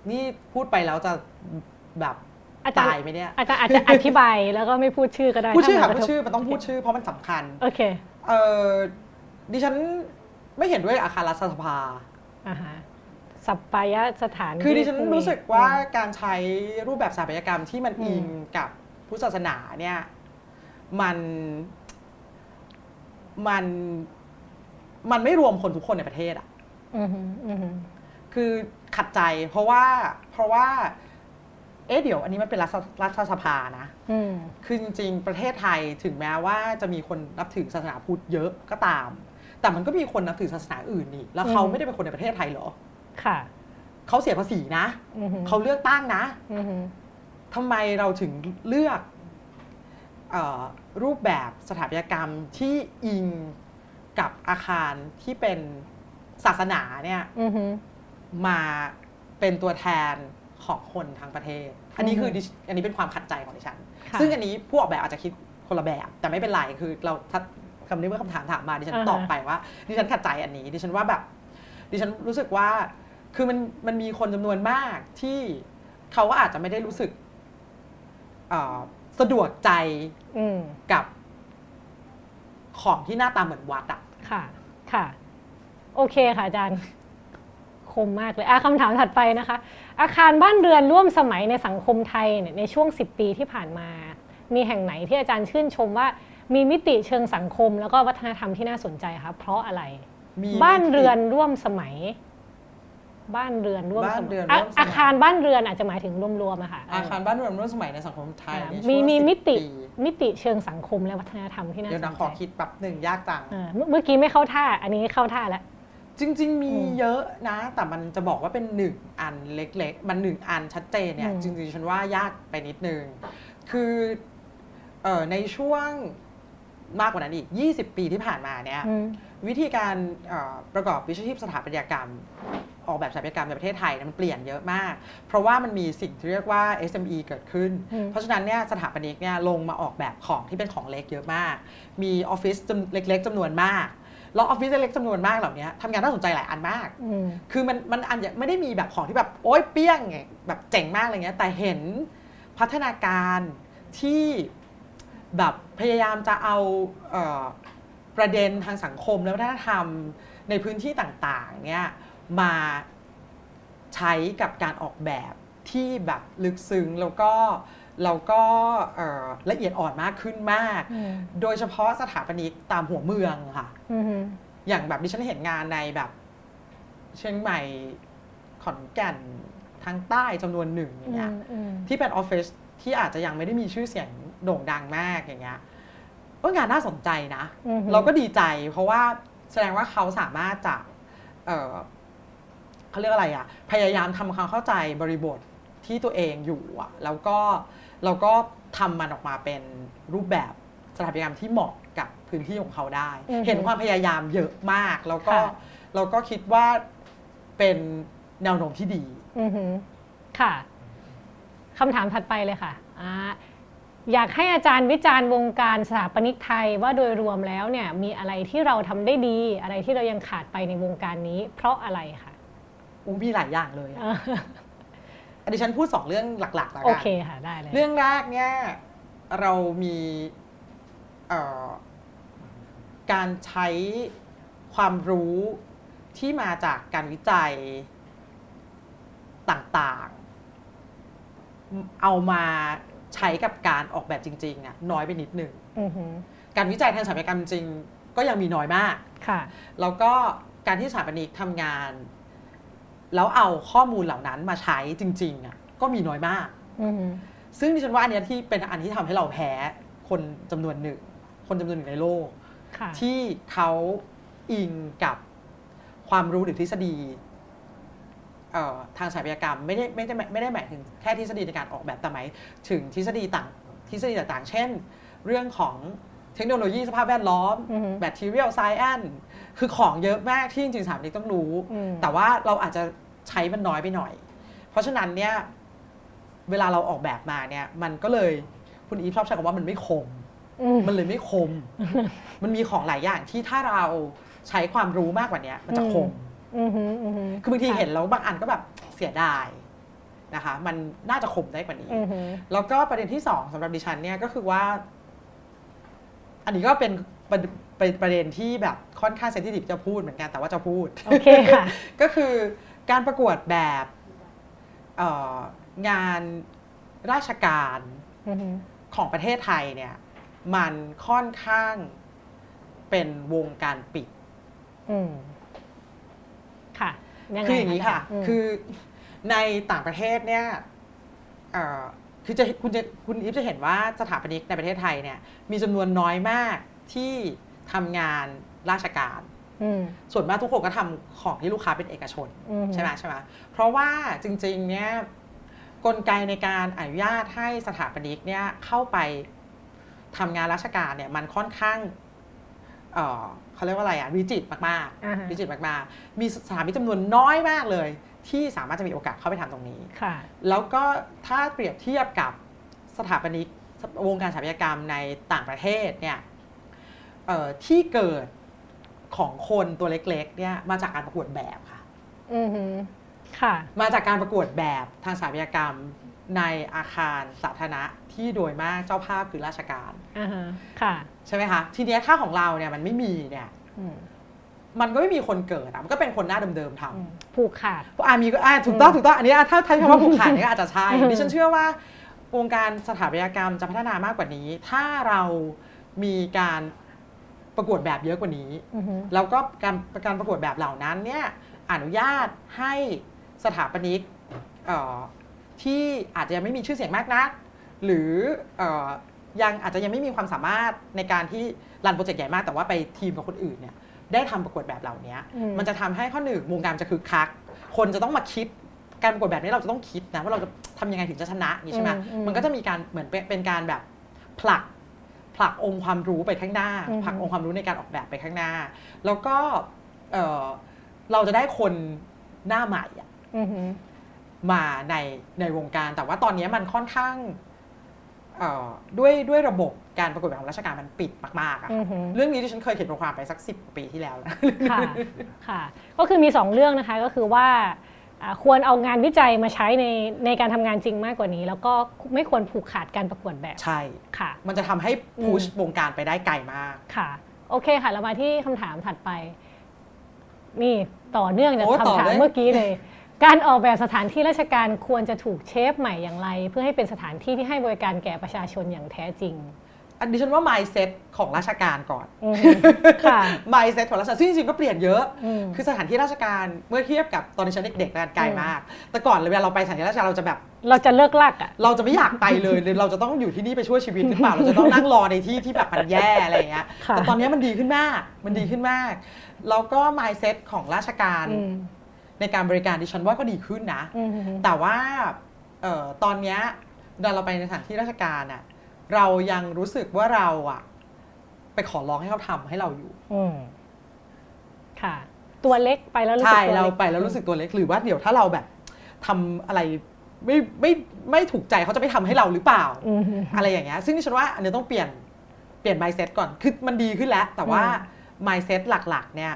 นี่พูดไปแล้วจะแบบตายไหมเนี่ยอาจารย์อาจจะอธิบายแล้วก็ไม่พูดชื่อก็ได้ พูดชื่อค่ะพูดชื่อมันต้องพูดชื่อ เพราะมันสำคัญ โอเค เออดิฉันไม่เห็นด้วยอาคารรัฐสภาอ่าฮะ สัปปายะสถานคือดิฉันรู้สึกว่าการใช้รูปแบบสถาปัตยกรรมที่มันอิงกับพุทธศาสนาเนี่ยมันมันมันไม่รวมคนทุกคนในประเทศอะคือขัดใจเพราะว่าเพราะว่า เอ๊ะเดี๋ยวอันนี้มันเป็นรัฐรัฐสภานะคือจริง ๆ ประเทศไทยถึงแม้ว่าจะมีคนนับถือศาสนาพุทธเยอะก็ตาม แต่มันก็มีคนนับถือศาสนาอื่นนี่แล้วเขาไม่ได้เป็นคนในประเทศไทยหรอ ค่ะเขาเสียภาษีนะเขาเลือกตั้งนะทำไมเราถึงเลือกรูปแบบสถาปัตยกรรมที่อิงกับอาคารที่เป็นศาสนาเนี่ยมาเป็นตัวแทนของคนทั้งประเทศ อันนี้คืออันนี้เป็นความขัดใจของดิฉันซึ่งอันนี้ผู้ออกแบบอาจจะคิดคนละแบบ แต่ไม่เป็นไร คือเราถ้าคำนี้เมื่อคำถามถามมาดิฉันตอบไปว่าดิฉันขัดใจอันนี้ ดิฉันว่าแบบ ดิฉันรู้สึกว่า คือมันมันมีคนจำนวนมากที่เขาก็อาจจะไม่ได้รู้สึกสะดวกใจกับของที่หน้าตาเหมือนวัดอะค่ะ ค่ะ โอเคค่ะอาจารย์ คมมากเลยอาคำถามถัดไปนะคะ อาคารบ้านเรือนร่วมสมัยในสังคมไทยเนี่ยในช่วง 10 ปีที่ผ่านมา มีแห่งไหนที่อาจารย์ชื่นชมว่า มีมิติเชิงสังคม แล้วก็วัฒนธรรมที่น่าสนใจคะเพราะอะไร บ้านเรือนร่วมสมัย บ้านเรือนร่วมสมัยอาคารบ้านเรือนอาจจะหมายถึงรวมๆอะค่ะอาคารบ้านเรือนร่วมสมัยในสังคมไทยมีมีมิติมิติเชิงสังคมและวัฒนธรรมที่น่าสนใจเดี๋ยวนะขอคิดแป๊บหนึ่งยากจังเมื่อกี้ไม่เข้าท่า อันนี้เข้าท่าแล้ว จริง ๆ มีเยอะนะ แต่มันจะบอกว่าเป็นหนึ่งอันเล็ก ๆ มันหนึ่งอันชัดเจนเนี่ยจริง ๆ ฉันว่ายากไปนิดนึง คือในช่วงมากกว่านั้นอีก 20 ปีที่ผ่านมาเนี่ยวิธีการประกอบวิชาชีพสถาปัตยกรรม ออกแบบสถาปัตยกรรมในประเทศไทยมันเปลี่ยนเยอะมาก เพราะว่ามันมีสิ่งที่เรียกว่า SME เกิดขึ้น เพราะฉะนั้นเนี่ยสถาปนิกเนี่ยลงมาออกแบบของที่เป็นของเล็กเยอะมาก มีออฟฟิศเล็ก ๆจำนวนมากแล้วออฟฟิศเล็กจำนวนมากเหล่านี้ทำงานน่าสนใจหลายอันมาก คือมันมันอันไม่ได้มีแบบของที่แบบโอ๊ยเปี้ยงแบบเจ๋งมากอะไรเงี้ย แต่เห็นพัฒนาการที่แบบพยายามจะเอาเออประเด็นทางสังคมและวัฒนธรรมในพื้นที่ต่างๆเนี่ย มาใช้กับการออกแบบที่แบบลึกซึ้งแล้วก็เราก็ละเอียดอ่อนมากขึ้นมาก โดยเฉพาะสถาปนิกตามหัวเมืองค่ะอย่างแบบดิฉันเห็นงานในแบบ เชียงใหม่ขอนแก่นทางใต้จำนวนหนึ่งอย่างเงี้ยที่เป็นออฟฟิศที่อาจจะยังไม่ได้มีชื่อเสียงโด่งดังมากอย่างเงี้ยก็งานน่าสนใจนะ เราก็ดีใจเพราะว่าแสดงว่าเขาสามารถจะเเขาเรียกอะไรอะพยายามทำความเข้าใจบริบทที่ตัวเองอยู่อะแล้วก็เราก็ทำมันออกมาเป็นรูปแบบสถาปัตยกรรมที่เหมาะกับพื้นที่ของเขาได้ เห็นความพยายามเยอะมาก แล้วก็เราก็คิดว่าเป็นแนวโน้มที่ดีค่ะคำถามถัดไปเลยค่ะออยากให้อาจารย์วิจารณ์วงการสถาปนิกไทยว่าโดยรวมแล้วเนี่ยมีอะไรที่เราทำได้ดี อะไรที่เรายังขาดไปในวงการนี้ เพราะอะไรคะ อู้มีหลายอย่างเลยอันนี้ฉันพูดสองเรื่องหลักๆแล้วกันโอเคค่ะได้เลยเรื่องแรกเนี่ยเรามีการใช้ความรู้ที่มาจากการวิจัยต่างๆ เอามาใช้กับการออกแบบจริงๆอะน้อยไปนิดหนึ่งการวิจัยทางสถาปัตยกรรมจริงก็ยังมีน้อยมากค่ะ แล้วก็การที่สถาปนิกทำงาน แล้วเอาข้อมูลเหล่านั้นมาใช้จริงๆอะก็มีน้อยมากซึ่งดิฉันว่าอันนี้ที่เป็นอันที่ทำให้เราแพ้คนจำนวนหนึ่ง คนจำนวนหนึ่งในโลก ที่เขาอิงกับความรู้หรือทฤษฎีทางสถาปัตยกรรมไม่ได้ไม่ได้ไม่ได้หมายถึงแค่ทฤษฎีในการออกแบบแต่หมายถึงทฤษฎีต่างทฤษฎีต่างๆ เช่น เรื่องของเทคโนโลยีสภาพแวดล้อม material science คือ ของเยอะมากที่จริงๆสถาปนิกต้องรู้ แต่ว่าเราอาจจะใช้มันน้อยไปหน่อย เพราะฉะนั้นเนี่ยเวลาเราออกแบบมาเนี่ย มันก็เลยคุณอีฟชอบใช้คำว่ามันไม่คม มันเลยไม่คม มันมีของหลายอย่างที่ถ้าเราใช้ความรู้มากกว่านี้มันจะคมคือบางทีเห็นแล้วบางอันก็แบบเสียดายนะคะ มันน่าจะคมได้กว่านี้ แล้วก็ประเด็นที่สองสำหรับดิฉันเนี่ยก็คือว่า อันนี้ก็เป็น เป็นประเด็นที่แบบค่อนข้างเซนซิทีฟจะพูดเหมือนกันแต่ว่าจะพูดโอเคค่ะก็คือการประกวดแบบงานราชการของประเทศไทยเนี่ยมันค่อนข้างเป็นวงการปิดค่ะคืออย่างนี้ค่ะ คือในต่างประเทศเนี่ยคือจะคุณจะคุณอิฟจะเห็นว่าสถาปนิกในประเทศไทยเนี่ย มีจำนวนน้อยมาก ที่ทำงานราชการส่วนมากทุกคนก็ทำของที่ลูกค้าเป็นเอกชนใช่ไหมใช่ไหมเพราะว่าจริง ๆ เนี่ยกลไกในการอนุญาตให้สถาปนิกเนี่ยเข้าไปทำงานราชการเนี่ยมันค่อนข้างเขาเรียกว่าอะไรอะวิจิตมากๆวิจิตมากๆ มีสถานีจำนวนน้อยมากเลย ที่สามารถจะมีโอกาสเข้าไปทำตรงนี้แล้วก็ถ้าเปรียบเทียบกับสถาปนิกวงการสถาปัตยกรรมในต่างประเทศเนี่ย ที่เกิดของคนตัวเล็กๆเนี่ยมาจากการประกวดแบบค่ะค่ะ มาจากการประกวดแบบทางสถาปัตยกรรมในอาคารสาธารณะที่โดยมากเจ้าภาพคือราชการค่ะ ใช่ไหมคะทีนี้ถ้าของเราเนี่ยมันไม่มีเนี่ยมันก็ไม่มีคนเกิดอะมันก็เป็นคนหน้าเดิมๆทำผูกขาดอ่ามีก็อ่าถูกต้องถูกต้องอันนี้ถ้าใช้คำว่าผูกขาดนี่อาจจะใช่ดิฉันเชื่อว่าวงการสถาปัตยกรรมจะพัฒนามากกว่านี้ ถ้าเรามีการ ประกวดแบบเยอะกว่านี้แล้วก็การการประกวดแบบเหล่านั้นเนี่ยอนุญาตให้สถาปนิกที่อาจจะยังไม่มีชื่อเสียงมากนัก หรือยังอาจจะยังไม่มีความสามารถในการที่รันโปรเจกต์ใหญ่มากแต่ว่าไปทีมกับคนอื่นเนี่ยได้ทำประกวดแบบเหล่านี้มันจะทำให้ข้อหนึ่งวงการจะคึกคัก คนจะต้องมาคิดการประกวดแบบนี้เราจะต้องคิดนะว่าเราจะทำยังไงถึงจะชนะนี่ใช่ไหมมันก็จะมีการเหมือนเป็นการแบบผลัก ผลักองค์ความรู้ไปข้างหน้า ผลักองค์ความรู้ในการออกแบบไปข้างหน้า แล้วก็เราจะได้คนหน้าใหม่มาในในวงการ แต่ว่าตอนนี้มันค่อนข้างด้วยด้วยระบบการประกวดแบบราชการมันปิดมากๆอะเรื่องนี้ที่ฉันเคยเขียนบทความไปสักสิบปีที่แล้วนะค่ะ ค่ะ ก็คือมีสองเรื่องนะคะก็คือว่า ควรเอางานวิจัยมาใช้ในในการทำงานจริงมากกว่านี้ แล้วก็ไม่ควรผูกขาดการประกวดแบบใช่ค่ะ มันจะทำให้พุชวงการไปได้ไกลมากค่ะ โอเคค่ะ เรามาที่คำถามถัดไป นี่ต่อเนื่องจากคำถามเมื่อกี้เลย การออกแบบสถานที่ราชการควรจะถูกเชฟใหม่อย่างไร เพื่อให้เป็นสถานที่ที่ให้บริการแก่ประชาชนอย่างแท้จริง อันนี้ฉันว่า mindset ของราชการก่อน mindset ของราชการซึ่งจริงๆก็เปลี่ยนเยอะ คือสถานที่ราชการเมื่อเทียบกับตอนที่ฉันเด็กๆกันไกลมาก แต่ก่อนเวลาเราไปสถานที่ราชการเราจะแบบ เราจะเลิกลักอะ เราจะไม่อยากไปเลยเลยเราจะต้องอยู่ที่นี่ไปช่วยชีวิตหรือเปล่า เราจะต้องนั่งรอในที่ที่แบบมันแย่อะไรอย่างเงี้ย แต่ตอนนี้มันดีขึ้นมาก มันดีขึ้นมาก แล้วก็ mindset ของราชการ ในการบริการดิฉันว่าก็ดีขึ้นนะ แต่ว่าตอนนี้เราไปในสถานที่ราชการอะ เรายังรู้สึกว่าเราอะไปขอร้องให้เขาทำให้เราอยู่ อืค่ะ ตัวเล็กไปแล้วรู้สึกตัวเล็กใช่เราไปแล้วรู้สึกตัวเล็กหรือว่าเดี๋ยวถ้าเราแบบทำอะไรไม่ไม่ไม่ถูกใจเขาจะไม่ทำให้เราหรือเปล่า อะไรอย่างเงี้ยซึ่งดิฉันว่าอันนี้ต้องเปลี่ยนเปลี่ยน mindset ก่อนคือมันดีขึ้นแล้ว แต่ว่า mindset หลัก ๆ เนี่ย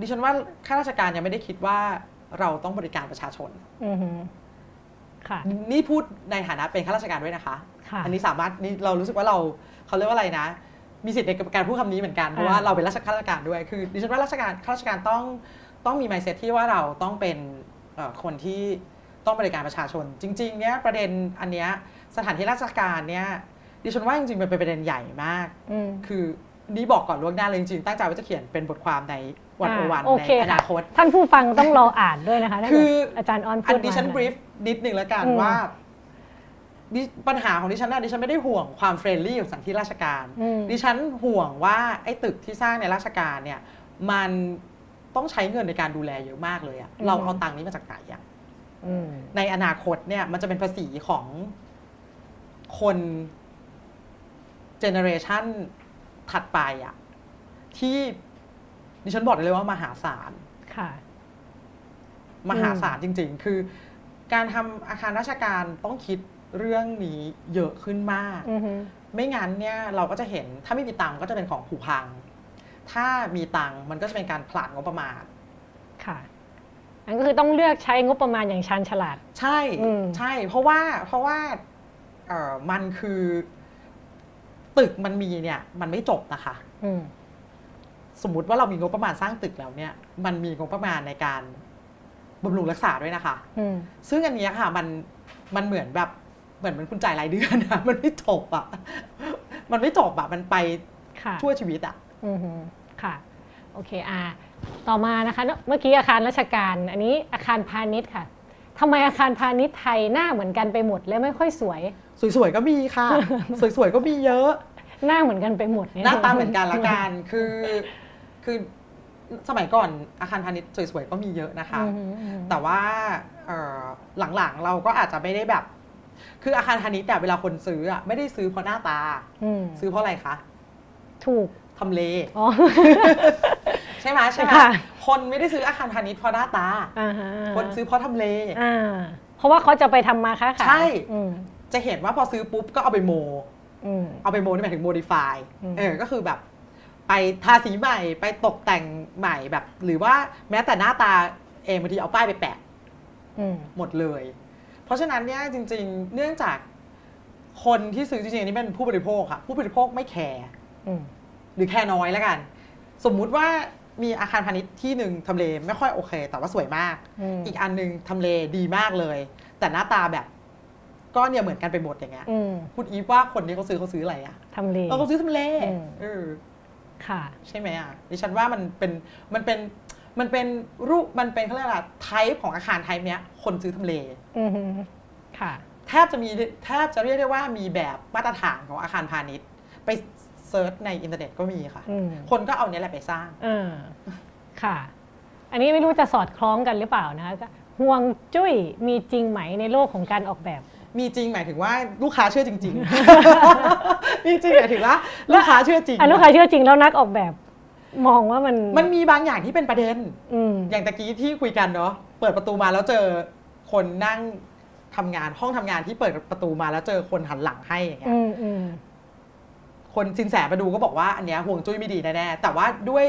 ดิฉันว่าข้าราชการยังไม่ได้คิดว่าเราต้องบริการประชาชนนี่พูดในฐานะเป็นข้าราชการด้วยนะคะ อันนี้สามารถนี่เรารู้สึกว่าเราเขาเรียกว่าอะไรนะ มีสิทธิ์ในการพูดคำนี้เหมือนกัน เพราะว่าเราเป็นราชการด้วย คือดิฉันว่าราชการข้าราชการต้องต้องมีไมเซ็ตที่ว่าเราต้องเป็นคนที่ต้องบริการประชาชน จริง ๆ เนี้ยประเด็นอันเนี้ยสถานที่ราชการเนี้ยดิฉันว่าจริงๆเป็นประเด็นใหญ่มาก คือนี่บอกก่อนล่วงหน้าเลยจริงๆตั้งใจว่าจะเขียนเป็นบทความในวันโอวันในอนาคต ท่านผู้ฟังต้องรออ่านด้วยนะคะคืออาจารย์ออนพูดมาดิฉัน brief นิดหนึ่งแล้วกันว่า ปัญหาของดิฉันนะดิฉันไม่ได้ห่วงความ friendly ของสถานที่ราชการ ดิฉันห่วงว่าไอ้ตึกที่สร้างในราชการเนี่ยมันต้องใช้เงินในการดูแลเยอะมากเลยอะเราเอาตังค์นี้มาจากไหนอะในอนาคตเนี่ยมันจะเป็นภาษีของคนเจเนอเรชันถัดไปอะที่ดิฉันบอกเลยว่ามหาศาลค่ะมหาศาลจริง ๆ คือ การทำอาคารราชการต้องคิด เรื่องนี้เยอะขึ้นมาก ไม่งั้นเนี่ยเราก็จะเห็นถ้าไม่มีตังก็จะเป็นของผูพัง ถ้ามีตังมันก็จะเป็นการผลาดงบประมาณค่ะอันก็คือต้องเลือกใช้งบประมาณอย่างชันฉลาด ใช่ใช่ เพราะว่าเพราะว่าเออมันคือ ตึกมันมีเนี่ย มันไม่จบนะคะสมมุติว่าเรามีงบประมาณสร้างตึกแล้วเนี่ย มันมีงบประมาณในการบำรุงรักษาด้วยนะคะซึ่งอันนี้ค่ะ มันมันเหมือนแบบ เหมือนมันคุณจ่ายรายเดือนนะมันไม่จบอะมันไม่จบอะมันไปชั่วชีวิตอะอือค่ะ โอเคอ่าต่อมานะคะเมื่อกี้อาคารราชการ อันนี้อาคารพาณิชย์ค่ะทำไมอาคารพาณิชย์ไทยหน้าเหมือนกันไปหมดและไม่ค่อยสวย สวยๆก็มีค่ะ สวยๆก็มีเยอะ หน้าเหมือนกันไปหมดหน้าตาเหมือนกันละกันคือคือสมัยก่อนอาคารพาณิชย์สวยๆก็มีเยอะนะคะ แต่ว่าหลังๆเราก็อาจจะไม่ได้แบบ คืออาคารพาณิชย์แต่เวลาคนซื้ออะไม่ได้ซื้อเพราะหน้าตา ซื้อเพราะอะไรคะถูกทำเลใช่ไหมใช่ไหมคนไม่ได้ซื้ออาคารพาณิชย์เพราะหน้าตาคนซื้อเพราะทำเลเพราะว่าเขาจะไปทำมาค้าขายใช่จะเห็นว่าพอซื้อปุ๊บก็เอาไปโมเอาไปโมนี่หมายถึงโมดิฟายเออก็คือแบบไปทาสีใหม่ไปตกแต่งใหม่แบบ หรือว่าแม้แต่หน้าตาเองบางทีเอาป้ายไปแปะหมดเลย เพราะฉะนั้นเนี่ยจริง ๆ เนื่องจากคนที่ซื้อจริงๆอันนี้เป็นผู้บริโภคค่ะผู้บริโภคไม่แคร์หรือแคร์น้อยแล้วกัน สมมุติว่ามีอาคารพาณิชย์ที่หนึ่งทำเลไม่ค่อยโอเค แต่ว่าสวยมาก อีกอันหนึ่งทำเลดีมากเลย แต่หน้าตาแบบก็เนี่ยเหมือนกันไปหมดอย่างเงี้ยคุณอีฟว่าคนที่เขาซื้อเขาซื้ออะไรอะทำเลเขาซื้อทำเลเออค่ะ ใช่ไหมอะดิฉันว่ามันเป็นมันเป็น มันเป็นรูปมันเป็นเขาเรียกอะไร type ของอาคาร type เนี้ย คนซื้อทำเลค่ะ แทบจะมีแทบจะเรียกได้ว่ามีแบบมาตรฐานของอาคารพาณิชย์ ไป search ในอินเทอร์เน็ตก็มีค่ะคนก็เอาเนี้ยแหละไปสร้างอค่ะ อันนี้ไม่รู้จะสอดคล้องกันหรือเปล่านะคะฮวงจุ้ยมีจริงไหมในโลกของการออกแบบ มีจริงหมายถึงว่าลูกค้าเชื่อจริง ๆ มีจริงหมายถึงว่า ลูกค้าเชื่อจริงลูกค้าเชื่อจริงแล้วนักออกแบบ มองว่ามันมันมีบางอย่างที่เป็นประเด็นอย่างตะกี้ที่คุยกันเนาะเปิดประตูมาแล้วเจอคนนั่งทำงานห้องทำงานที่เปิดประตูมาแล้วเจอคนหันหลังให้อย่างเงี้ยคนสินแสมาดูก็บอกว่าอันเนี้ยห่วงจุ้ยไม่ดีแน่ๆแต่ว่าด้วย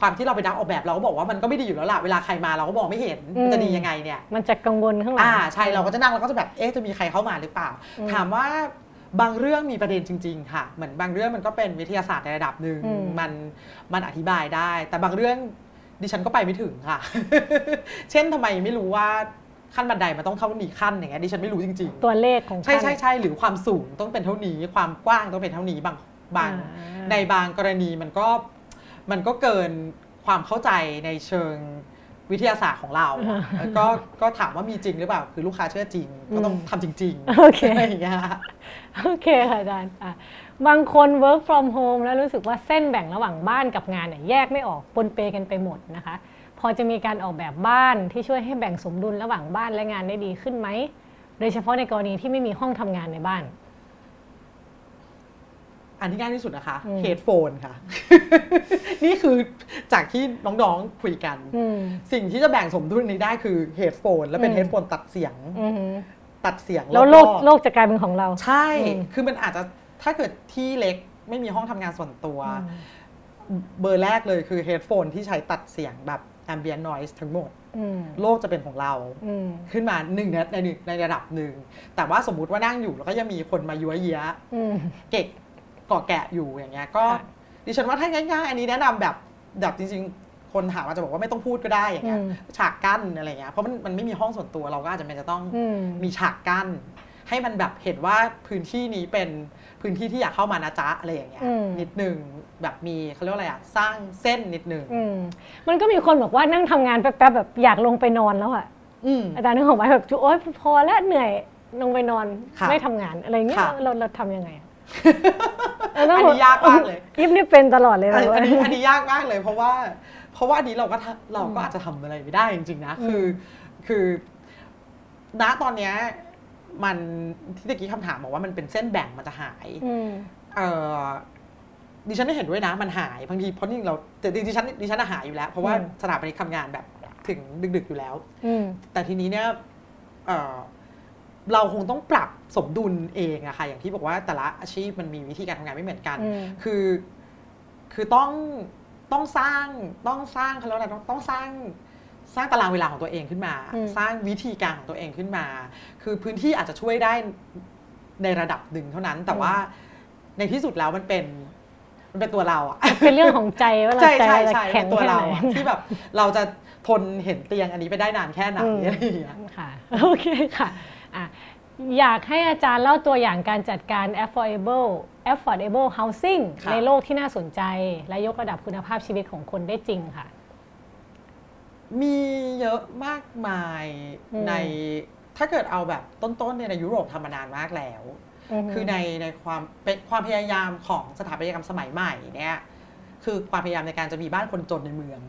ความที่เราไปนักออกแบบเราก็บอกว่ามันก็ไม่ดีอยู่แล้วล่ะเวลาใครมาเราก็บอกไม่เห็นมันจะดียังไงเนี่ย มันจะกังวลข้างหลังอ่าใช่เราก็จะนั่งเราก็จะแบบเอ๊ะจะมีใครเข้ามาหรือเปล่า ถามว่า บางเรื่องมีประเด็นจริง ๆ ค่ะ เหมือนบางเรื่องมันก็เป็นวิทยาศาสตร์ในระดับหนึ่งมันมันอธิบายได้ แต่บางเรื่องดิฉันก็ไปไม่ถึงค่ะ เช่นทำไมไม่รู้ว่าขั้นบันไดมันต้องเท่านี้ขั้นอย่างเงี้ยดิฉันไม่รู้จริง ๆ ตัวเลขของใช่ใช่ใช่หรือความสูงต้องเป็นเท่านี้ ความกว้างต้องเป็นเท่านี้บางบางในบางกรณีมันก็มันก็เกินความเข้าใจในเชิง วิทยาศาสตร์ของเราก็ก็ถามว่ามีจริงหรือเปล่า คือลูกค้าเชื่อจริง ก็ต้องทำจริงๆโอเคอย่างเงี้ยโอเคค่ะอาจารย์บางคน work from home แล้วรู้สึกว่าเส้นแบ่งระหว่างบ้านกับงานเนี่ยแยกไม่ออกปนเปกันไปหมดนะคะ พอจะมีการออกแบบบ้านที่ช่วยให้แบ่งสมดุลระหว่างบ้านและงานได้ดีขึ้นไหมโดยเฉพาะในกรณีที่ไม่มีห้องทำงานในบ้าน อันที่ง่ายที่สุดนะคะเฮดโฟนค่ะ นี่คือจากที่น้องๆคุยกัน สิ่งที่จะแบ่งสมดุลนี้ได้คือ headphone แล้วเป็น headphone ตัดเสียงตัดเสียงแล้วโลกโลกจะกลายเป็นของเรา ใช่ คือมันอาจจะถ้าเกิดที่เล็กไม่มีห้องทำงานส่วนตัว เบอร์แรกเลยคือ headphone ที่ใช้ตัดเสียงแบบ ambient noise ทั้งหมดโลกจะเป็นของเราขึ้นมาหนึ่งในในระดับหนึ่ง แต่ว่าสมมุติว่านั่งอยู่แล้วก็ยังมีคนมายั้วเยี้ยเก่งเกาะแกะอยู่อย่างเงี้ยก็ดิฉันว่าถ้าง่ายๆอันนี้แนะนำแบบแบบจริงๆ คนถามอาจจะบอกว่าไม่ต้องพูดก็ได้อย่างเงี้ยฉากกั้นอะไรเงี้ยเพราะมันมันไม่มีห้องส่วนตัวเราก็อาจจะเป็นจะต้องมีฉากกั้น ให้มันแบบเห็นว่าพื้นที่นี้เป็นพื้นที่ที่อยากเข้ามานะจ๊ะอะไรอย่างเงี้ยนิดนึงแบบมีเขาเรียกว่าอะไรอะสร้างเส้นนิดนึงมันก็มีคนบอกว่านั่งทำงานแป๊บๆแบบอยากลงไปนอนแล้วอะอาจารย์นึกออกไหมแบบโอ๊ยพอแล้วเหนื่อยลงไปนอนไม่ทำงานอะไรเงี้ยเราเราทำยังไง อันนี้ยากมากเลยยิบนี่เป็นตลอดเลยอันนี้อันนี้ยากมากเลย เพราะว่า เพราะว่าอันนี้เราก็เราก็อาจจะทำอะไรไม่ได้จริงๆนะคือคือณตอนเนี้ยมันที่ตะกี้คำถามบอกว่ามันเป็นเส้นแบ่งมันจะหายเออดิฉันได้เห็นด้วยนะมันหายบางทีเพราะนี่เราแต่ดิฉันดิฉันหายอยู่แล้ว เพราะว่าสถาปนิกทำงานแบบถึงดึก ๆอยู่แล้วแต่ทีนี้เนี่ยเราคงต้องปรับ สมดุลเองอะค่ะอย่างที่บอกว่าแต่ละอาชีพมันมีวิธีการทำงานไม่เหมือนกัน คือ คือต้องต้องสร้างต้องสร้างเขาเรียกอะไรต้องต้องสร้างสร้างตารางเวลาของตัวเองขึ้นมา สร้างวิธีการของตัวเองขึ้นมา คือพื้นที่อาจจะช่วยได้ในระดับหนึ่งเท่านั้น แต่ว่าในที่สุดแล้วมันเป็นมันเป็นตัวเราอะเป็นเรื่องของใจว่าเราใจแข็งตัวเราที่แบบเราจะทนเห็นเตียงอันนี้ไปได้นานแค่ไหนอะไรอย่างเงี้ยค่ะโอเคค่ะ อยากให้อาจารย์เล่าตัวอย่างการจัดการ affordable affordable housing ในโลกที่น่าสนใจ และยกระดับคุณภาพชีวิตของคนได้จริงค่ะ มีเยอะมากมายในถ้าเกิดเอาแบบต้นๆในยุโรปทำมานานมากแล้ว คือในในความเป็นความพยายามของสถาปัตยกรรมสมัยใหม่เนี่ยคือความพยายามในการจะมีบ้านคนจนในเมือง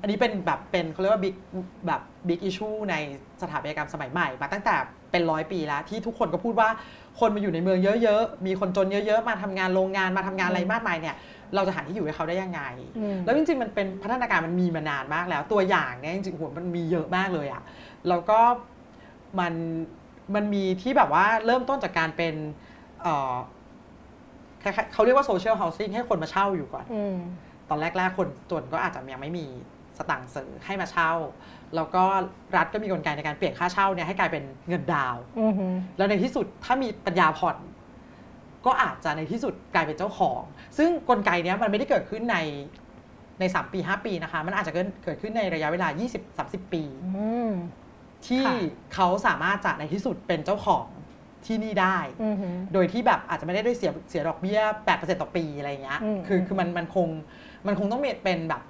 อันนี้เป็นแบบเป็นเขาเรียกว่าบิ๊กแบบบิ๊กอิชูในสถาปัตยกรรมสมัยใหม่ มาตั้งแต่ เป็นร้อยปีแล้ว ที่ทุกคนก็พูดว่าคนมาอยู่ในเมืองเยอะๆ มีคนจนเยอะๆ มาทำงานโรงงานมาทำงานอะไรมากมายเนี่ยเราจะหาที่อยู่ให้เขาได้ยังไง แล้วจริงๆ มันเป็นพัฒนาการมันมีมานานมากแล้ว ตัวอย่างเนี่ยจริงๆหัวมันมีเยอะมากเลยอะแล้วก็มันมันมีที่แบบว่าเริ่มต้นจากการเป็นเขาเรียกว่าโซเชียลเฮาสิ่งให้คนมาเช่าอยู่ก่อน ตอนแรกๆ คนจนก็อาจจะยังไม่มี สตังค์ซื้อให้มาเช่า แล้วก็รัฐก็มีกลไกในการเปลี่ยนค่าเช่าเนี่ยให้กลายเป็นเงินดาวแล้วในที่สุดถ้ามีปัญญาผ่อนก็อาจจะในที่สุดกลายเป็นเจ้าของ ซึ่งกลไกนี้มันไม่ได้เกิดขึ้นในในสามปีห้าปีนะคะ มันอาจจะเกิดขึ้นในระยะเวลา 20-30 ปีที่เขาสามารถจะในที่สุดเป็นเจ้าของที่นี่ได้ โดยที่แบบอาจจะไม่ได้ด้วยเสียเสียดอกเบี้ยแปดเปอร์เซ็นต์ต่อปีอะไรเงี้ย คือคือมันมันคงมันคงต้องเป็นแบบ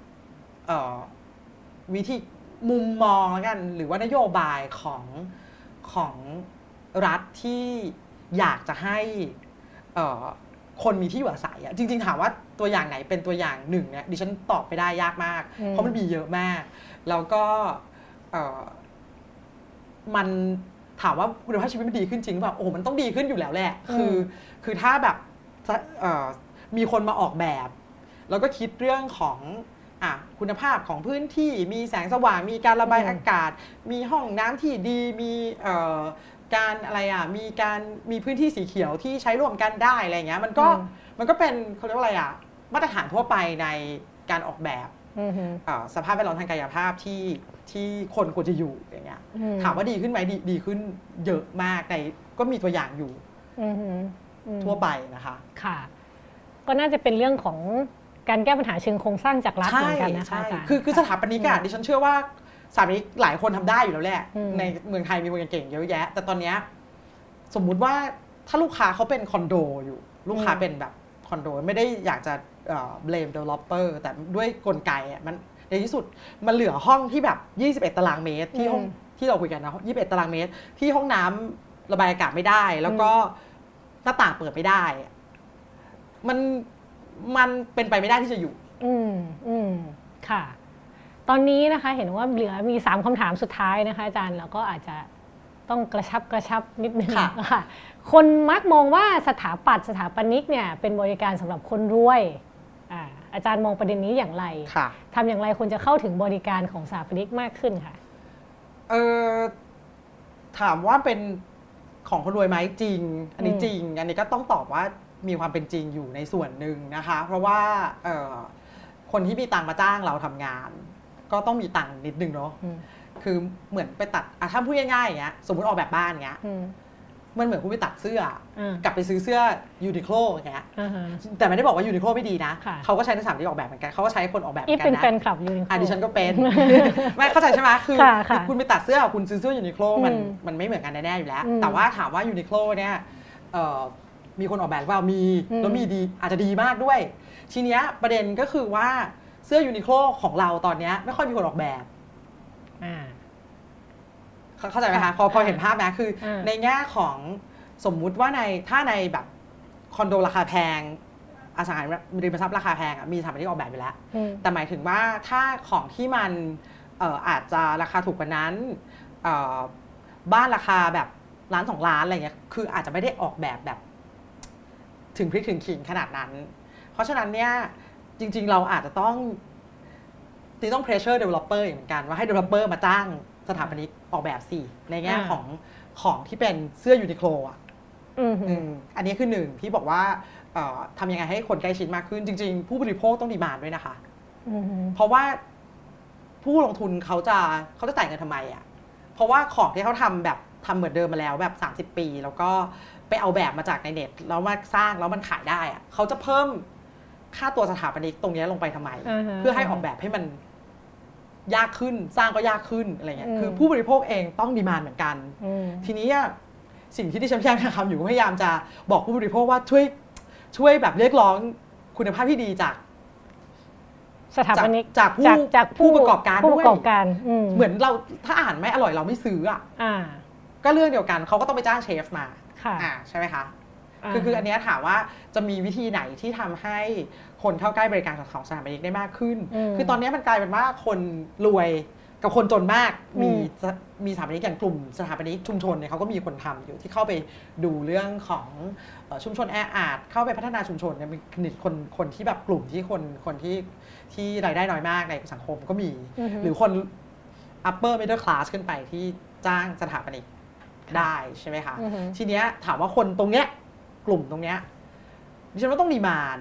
วิธีมุมมองแล้วกัน หรือว่านโยบายของของรัฐที่อยากจะให้คนมีที่อยู่อาศัยอะจริง ๆ ถามว่าตัวอย่างไหนเป็นตัวอย่างหนึ่งเนี่ยดิฉันตอบไปได้ยากมาก เพราะมันมีเยอะมาก แล้วก็มันถามว่าคุณภาพชีวิตมันดีขึ้นจริงแบบโอ้มันต้องดีขึ้นอยู่แล้วแหละ คือคือถ้าแบบมีคนมาออกแบบ แล้วก็คิดเรื่องของ อะคุณภาพของพื้นที่มีแสงสว่าง มีการระบายอากาศ มีห้องน้ำที่ดีมีการอะไรอะมีการมีพื้นที่สีเขียวที่ใช้ร่วมกันได้อะไรเงี้ยมันก็มันก็เป็นเขาเรียกว่าอะไรอะมาตรฐานทั่วไปในการออกแบบสภาพแวดล้อมทางกายภาพที่ที่คนควรจะอยู่อย่างเงี้ยถามว่าดีขึ้นไหมดีดีขึ้นเยอะมากแต่ก็มีตัวอย่างอยู่ทั่วไปนะคะ ค่ะ ก็น่าจะเป็นเรื่องของ การแก้ปัญหาเชิงโครงสร้างจากรัฐเหมือนกันนะคะอาจารย์คือคือสถาปนิกอะดิฉันเชื่อว่าสถาปนิกหลายคนทำได้อยู่แล้วแหละ ในเมืองไทยมีคนเก่งเยอะแยะ แต่ตอนนี้สมมุติว่าถ้าลูกค้าเขาเป็นคอนโดอยู่ ลูกค้าเป็นแบบคอนโดไม่ได้อยากจะ blame developer แต่ด้วยกลไกอะมันในที่สุดมันเหลือห้องที่แบบ 21 ตารางเมตรที่ห้องที่เราคุยกันนะ21 ตารางเมตร ที่ห้องน้ำระบายอากาศไม่ได้ แล้วก็หน้าต่างเปิดไม่ได้ มัน มันเป็นไปไม่ได้ที่จะอยู่ อืมอืมค่ะ ตอนนี้นะคะ เห็นว่าเหลือมีสามคำถามสุดท้ายนะคะ อาจารย์แล้วก็อาจจะต้องกระชับกระชับนิดนึงค่ะ คนมักมองว่าสถาปัตย์สถาปนิกเนี่ย เป็นบริการสำหรับคนรวยอาอาจารย์มองประเด็นนี้อย่างไรทำอย่างไรคนจะเข้าถึงบริการของสถาปนิกมากขึ้นค่ะเออถามว่าเป็นของคนรวยไหมจริง อันนี้จริง อันนี้ก็ต้องตอบว่า มีความเป็นจริงอยู่ในส่วนหนึ่งนะคะ เพราะว่าคนที่มีตังมาจ้างเราทำงาน ก็ต้องมีตังนิดนึงเนาะคือเหมือนไปตัดถ้าพูดง่ายๆอย่างเงี้ยสมมติออกแบบบ้านเงี้ยมันเหมือนคุณไปตัดเสื้อ กับไปซื้อเสื้อ Uniqlo อย่างเงี้ยแต่ไม่ได้บอกว่า Uniqlo ไม่ดีนะ เขาก็ใช้ในสถานที่ออกแบบเหมือนกัน เขาก็ใช้คนออกแบบเหมือนกันนะเป็นแฟนคลับ Uniqlo อะดิฉันก็เป็น ไม่เข้าใจใช่ไหมคือคุณไปตัดเสื้อคุณซื้อเสื้อ Uniqlo มันมันไม่เหมือนกันแน่ๆอยู่แล้ว แต่ว่าถามว่า Uniqlo เนี่ย มีคนออกแบบว่ามีแล้วมีดีอาจจะดีมากด้วย ทีเนี้ยประเด็นก็คือว่าเสื้อ Uniqlo ของเราตอนเนี้ยไม่ค่อยมีคนออกแบบเข้าใจไหมคะพอพอเห็นภาพนะคือ ในแง่ของสมมุติว่าในถ้าในแบบคอนโดราคาแพงอสังหาริมทรัพย์ราคาแพงมีสถาปนิกออกแบบไปแล้ว แต่หมายถึงว่าถ้าของที่มันอาจจะราคาถูกกว่านั้นบ้านราคาแบบล้านสองล้านอะไรเงี้ยคืออาจจะไม่ได้ออกแบบแบบ ถึงพริกถึงขิงขนาดนั้น เพราะฉะนั้นเนี่ยจริง ๆ เราอาจจะต้องตีต้อง pressure developer เหมือนกันว่าให้ developer มาจ้างสถาปนิกออกแบบสิในแง่ของของที่เป็นเสื้อยูนิโคลอะอันนี้คือหนึ่งที่บอกว่าทำยังไงให้คนใกล้ชิดมากขึ้น จริง ๆ ผู้บริโภคต้องดีมานด้วยนะคะเพราะว่าผู้ลงทุนเขาจะเขาจะจ่ายเงินทำไมอะเพราะว่าของที่เขาทำแบบทำเหมือนเดิมมาแล้วแบบ 30 ปี แล้วก็ ไปเอาแบบมาจากในเน็ตแล้วมาสร้างแล้วมันขายได้อะเขาจะเพิ่มค่าตัวสถาปนิกตรงนี้ลงไปทำไม เพื่อให้ออกแบบให้มันยากขึ้นสร้างก็ยากขึ้นอะไรเงี้ยคือผู้บริโภคเองต้องดีมานเหมือนกัน ทีนี้สิ่งที่ดิฉันพยายามทำอยู่ก็พยายามจะบอกผู้บริโภคว่าช่วยช่วยแบบเรียกร้องคุณภาพที่ดีจากสถาปนิกจากผู้จากผู้ประกอบการด้วยผู้ประกอบการเหมือนเราถ้าอาหารไม่อร่อยเราไม่ซื้ออะก็เรื่องเดียวกันเขาก็ต้องไปจ้างเชฟมา อ่าใช่ไหมคะคือคืออันนี้ถามว่าจะมีวิธีไหนที่ทำให้คนเข้าใกล้บริการของสถาปนิกได้มากขึ้นคือตอนนี้มันกลายเป็นว่าคนรวยกับคนจนมากมีมีสถาปนิกอย่างกลุ่มสถาปนิกชุมชนเนี่ยเขาก็มีคนทำอยู่ที่เข้าไปดูเรื่องของชุมชนแออัดเข้าไปพัฒนาชุมชนเนี่ยมีคนคนที่แบบกลุ่มที่คนคนที่ที่รายได้น้อยมากในสังคมก็มีหรือคน upper middle class ขึ้นไปที่จ้างสถาปนิก ได้ใช่ไหมคะ ทีเนี้ยถามว่าคนตรงเนี้ยกลุ่มตรงเนี้ยดิฉันว่าต้องดีมาน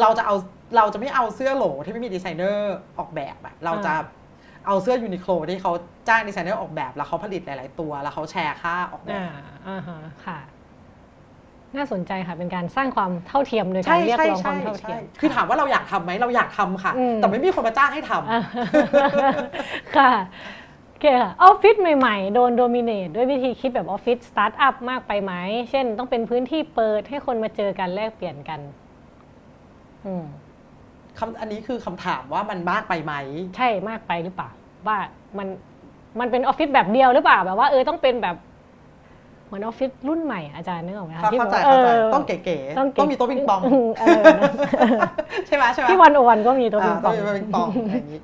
เราจะเอาเราจะไม่เอาเสื้อโหลที่ไม่มีดีไซเนอร์ออกแบบอะเราจะเอาเสื้อ Uniqlo ที่เขาจ้างดีไซเนอร์ออกแบบ แล้วเขาผลิตหลาย ๆ ตัว แล้วเขาแชร์ค่าออกแบบอ่าฮะค่ะ น่าสนใจค่ะ เป็นการสร้างความเท่าเทียมโดยการเรียกร้องความเท่าเทียม คือถามว่าเราอยากทำไหมเราอยากทำค่ะ แต่ไม่มีคนมาจ้างให้ทำค่ะ เคค่ะออฟฟิศใหม่ๆ โดน dominate ด้วยวิธีคิดแบบออฟฟิศสตาร์ทอัพมากไปไหม เช่น ต้องเป็นพื้นที่เปิดให้คนมาเจอกันแลกเปลี่ยนกัน อืมคำอันนี้คือคำถามว่ามันมากไปไหม ใช่มากไปหรือเปล่า ว่ามันมันเป็นออฟฟิศแบบเดียวหรือเปล่า แบบว่าเออต้องเป็นแบบ เหมือนออฟฟิศรุ่นใหม่อาจารย์นึกออกไหมคะเข้าใจเข้าใจต้องเก๋ๆต้องมีโต๊ะปิงปองใช่ไหมใช่ไหมที่วันโอวันก็มีโต๊ะปิงปองต้องมีโต๊ะปิงปองอย่างนี้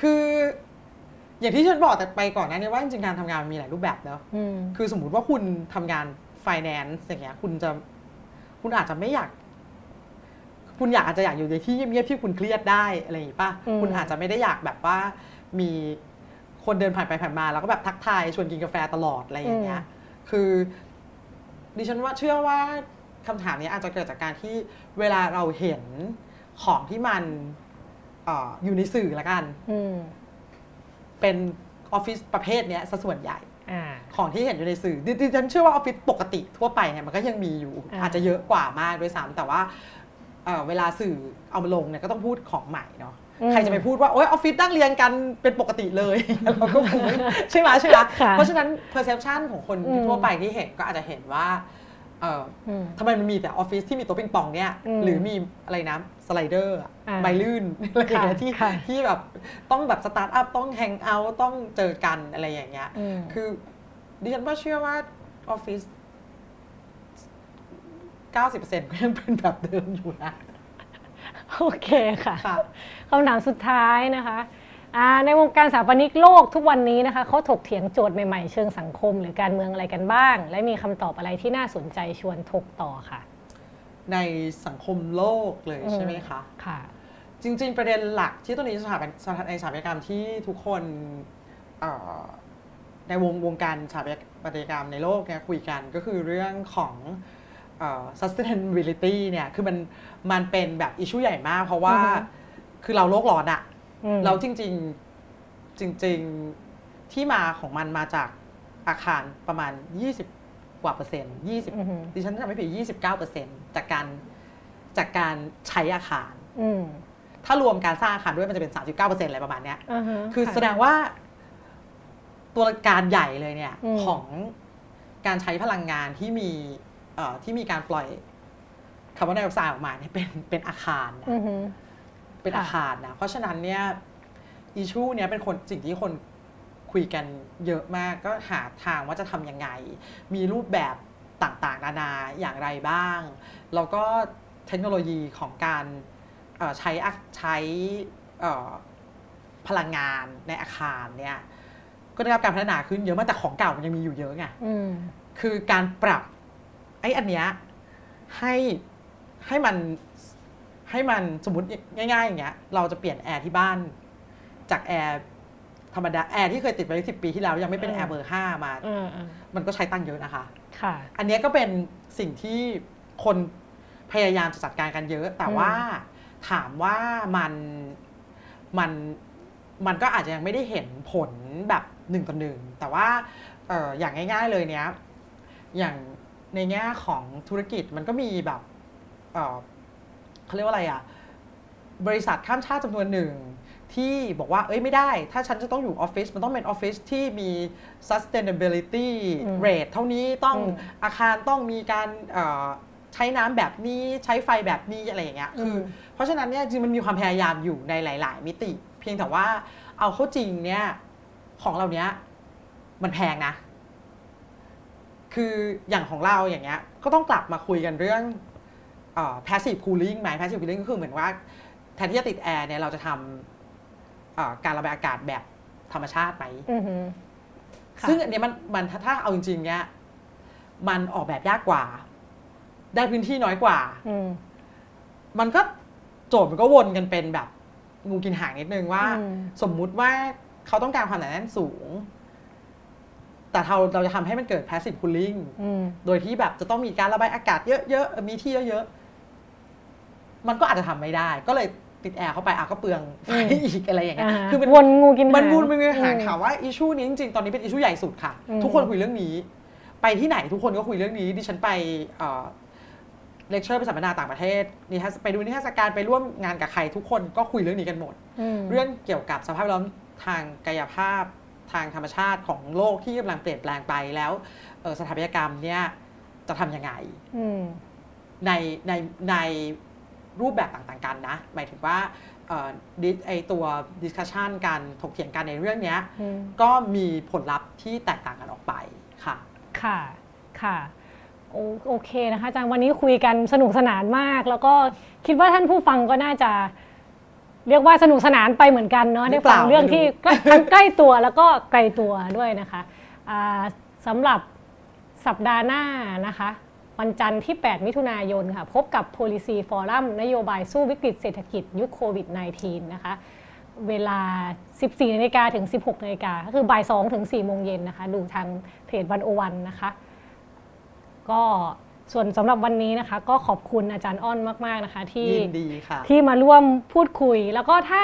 คือ อย่างที่ฉันบอกแต่ไปก่อนนะเนี่ยว่าจริงๆการทำงานมีหลายรูปแบบเนาะคือสมมุติว่าคุณทำงานไฟแนนซ์อย่างเงี้ยคุณจะคุณอาจจะไม่อยาก คุณอยากอาจจะอยากอยู่ในที่เงียบๆที่คุณเครียดได้อะไรอย่างงี้ป่ะคุณอาจจะไม่ได้อยากแบบว่ามีคนเดินผ่านไปผ่านมา แล้วก็แบบทักทายชวนกินกาแฟตลอดอะไรอย่างเงี้ย คือดิฉันว่าเชื่อว่าคำถามนี้อาจจะเกิดจากการที่เวลาเราเห็นของที่มันออยู่ในสื่อละกัน เป็นออฟฟิศประเภทนี้ซะส่วนใหญ่ของที่เห็นอยู่ในสื่อดิฉันเชื่อว่าออฟฟิศปกติทั่วไปเนี่ยมันก็ยังมีอยู่ อาจจะเยอะกว่ามากด้วยซ้ำแต่ว่าเวลาสื่อเอามาลงเนี่ยก็ต้องพูดของใหม่เนาะใครจะไปพูดว่าโอ๊ยออฟฟิศนั่งเรียนกันเป็นปกติเลยเราก็คงใช่ไหมใช่ไหมเพราะฉะนั้น perception ของคนทั่วไปที่เห็นก็อาจจะเห็นว่า เออทำไมมันมีแต่ออฟฟิศที่มีโต๊ะปิงปองเนี่ยหรือมีอะไรนะslider ใบลื่นอะไรอย่างเงี้ยที่ที่แบบต้องแบบสตาร์ทอัพต้อง hang out ต้องเจอกันอะไรอย่างเงี้ยคือดิฉันว่าเชื่อว่าออฟฟิศ90%ก็ยังเป็นแบบเดิมอยู่นะ โอเคค่ะคำถามสุดท้ายนะคะ ในวงการสถาปนิกโลกทุกวันนี้นะคะเขาถกเถียงโจทย์ใหม่ๆ เชิงสังคม หรือการเมืองอะไรกันบ้าง และมีคำตอบอะไรที่น่าสนใจชวนถกต่อค่ะ ในสังคมโลกเลยใช่ไหมคะค่ะ จริง ๆ ประเด็นหลักที่ตอนนี้สถาบันในสถาปัตยกรรมที่ทุกคนในวงวงการสถาปัตยกรรมในโลกเนี่ยคุยกันก็คือเรื่องของ sustainability เนี่ยคือมันมันเป็นแบบอิชชูใหญ่มาก เพราะว่าคือเราโลกร้อนอะ เราจริง ๆ จริง ๆ ที่มาของมันมาจากอาคารประมาณ 20 กว่าเปอร์เซ็นต์ยี่สิบดิฉันทำไม่ผิดยี่สิบเก้าเปอร์เซ็นต์จากการจากการใช้อาคาร ถ้ารวมการสร้างอาคารด้วยมันจะเป็นสามสิบเก้าเปอร์เซ็นต์อะไรประมาณเนี้ยคือแสดงว่าตัวการใหญ่เลยเนี่ยของการใช้พลังงานที่มีที่มีการปล่อยคาร์บอนไดออกไซด์ออกมาเนี่ยเป็นเป็นอาคารนะ เป็นอาคารนะ เพราะฉะนั้นเนี่ยอิชูเนี่ยเป็นคนสิ่งที่คนคุยกันเยอะมากก็หาทางว่าจะทำยังไง มีรูปแบบต่างๆ นานาอย่างไรบ้าง แล้วก็เทคโนโลยีของการใช้ใช้พลังงานในอาคารเนี่ยก็ได้รับการพัฒนาขึ้นเยอะมากแต่ของเก่ามันยังมีอยู่เยอะไงคือการปรับไอ้อันเนี้ยให้ให้มัน ให้มันสมมติง่าย ๆ อย่างเงี้ยเราจะเปลี่ยนแอร์ที่บ้าน จากแอร์ธรรมดาแอร์ที่เคยติดไว้สิบปีที่แล้ว ยังไม่เป็นแอร์เบอร์ห้ามา มันก็ใช้ตั้งเยอะนะคะ ค่ะ อันนี้ก็เป็นสิ่งที่คนพยายามจะจัดการกันเยอะ แต่ว่าถามว่ามันมันมันก็อาจจะยังไม่ได้เห็นผลแบบหนึ่งต่อหนึ่งแต่ว่าอออย่างง่าย ๆเลยเนี้ยอย่างในแง่ของธุรกิจมันก็มีแบบ เขาเรียกว่าอะไรอะบริษัทข้ามชาติจำนวนหนึ่งที่บอกว่า เอ้ยไม่ได้ ถ้าฉันจะต้องอยู่ออฟฟิศมันต้องเป็นออฟฟิศที่มี sustainability rate เท่านี้ต้องอาคารต้องมีการใช้น้ำแบบนี้ใช้ไฟแบบนี้อะไรอย่างเงี้ยคือเพราะฉะนั้นเนี่ยจริงมันมีความพยายามอยู่ในหลาย ๆ มิติ เพียงแต่ว่าเอาเข้าจริงเนี่ยของเราเนี้ยมันแพงนะ คืออย่างของเราอย่างเงี้ย ก็ต้องกลับมาคุยกันเรื่อง passive cooling ไหม passive cooling ก็คือเหมือนว่าแทนที่จะติดแอร์เนี่ยเราจะทำการระบายอากาศแบบธรรมชาติไหมซึ่งอันนี้มันมันถ้าเอาจริงๆเนี่ยมันออกแบบยากกว่า ได้พื้นที่น้อยกว่า มันก็โจทย์มันก็วนกันเป็นแบบงูกินหางนิดนึงว่า สมมุติว่าเขาต้องการความหนาแน่นสูง แต่เราเราจะทำให้มันเกิด passive cooling โดยที่แบบจะต้องมีการระบายอากาศเยอะๆ มีที่เยอะ มันก็อาจจะทำไม่ได้ ก็เลยติดแอร์เข้าไปอะก็เปลืองไฟอีกอะไรอย่างเงี้ยคือมันวนงูกินมันวนมันมีหางข่าวว่าอิชูนี้จริงๆ ตอนนี้เป็นอิชูใหญ่สุดค่ะ ทุกคนคุยเรื่องนี้ ไปที่ไหนทุกคนก็คุยเรื่องนี้ ดิฉันไปเลคเชอร์ไปสัมมนาต่างประเทศนี่ไปดูนิทรรศการไปร่วมงานกับใครทุกคนก็คุยเรื่องนี้กันหมด เรื่องเกี่ยวกับสภาพแวดล้อมทางกายภาพทางธรรมชาติของโลกที่กำลังเปลี่ยนแปลงไปแล้วสถาปัตยกรรมเนี่ยจะทำยังไงในในใน รูปแบบต่างๆกันนะ หมายถึงว่าไอตัว discussion การถกเถียงกันในเรื่องนี้ก็มีผลลัพธ์ที่แตกต่างกันออกไปค่ะ ค่ะ ค่ะโอเคนะคะอาจารย์วันนี้คุยกันสนุกสนานมาก แล้วก็คิดว่าท่านผู้ฟังก็น่าจะ เรียกว่าสนุกสนานไปเหมือนกันเนาะได้ฟังเรื่องที่ทั้งใกล้ตัวแล้วก็ไกลตัวด้วยนะคะะสำหรับสัปดาห์หน้านะคะ วันจันทร์ที่ 8 มิถุนายนค่ะ พบกับ Policy Forum นโยบายสู้วิกฤตเศรษฐกิจยุคโควิด -19 นะคะ เวลา 14นาฬิกาถึง 16นาฬิกาก็คือบ่าย2ถึง4โมงเย็นนะคะ ดูทางเพจวันโอวันนะคะ ก็ส่วนสำหรับวันนี้นะคะ ก็ขอบคุณอาจารย์อ้อนมาก ๆ นะคะ ที่ยินดีค่ะที่มาร่วมพูดคุยแล้วก็ถ้า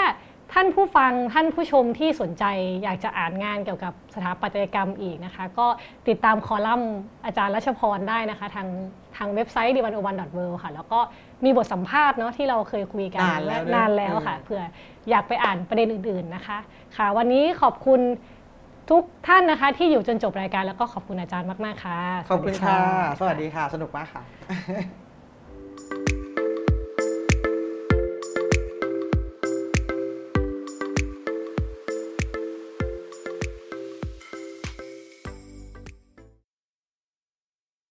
ท่านผู้ฟังท่านผู้ชมที่สนใจอยากจะอ่านงานเกี่ยวกับสถาปัตยกรรมอีกนะคะ ก็ติดตามคอลัมน์อาจารย์รัชพรได้นะคะ ทางทางเว็บไซต์ d 1 0 1 w o r l d ค่ะ แล้วก็มีบทสัมภาษณ์เนาะที่เราเคยคุยกันนานแล้วนานแล้วค่ะเผื่ออยากไปอ่านประเด็นอื่น ๆนะคะ ค่ะ วันนี้ขอบคุณทุกท่านนะคะที่อยู่จนจบรายการแล้วก็ขอบคุณอาจารย์มาก ๆ ค่ะ ขอบคุณสวัสดีค่ะ สวัสดีค่ะ สนุกมากค่ะ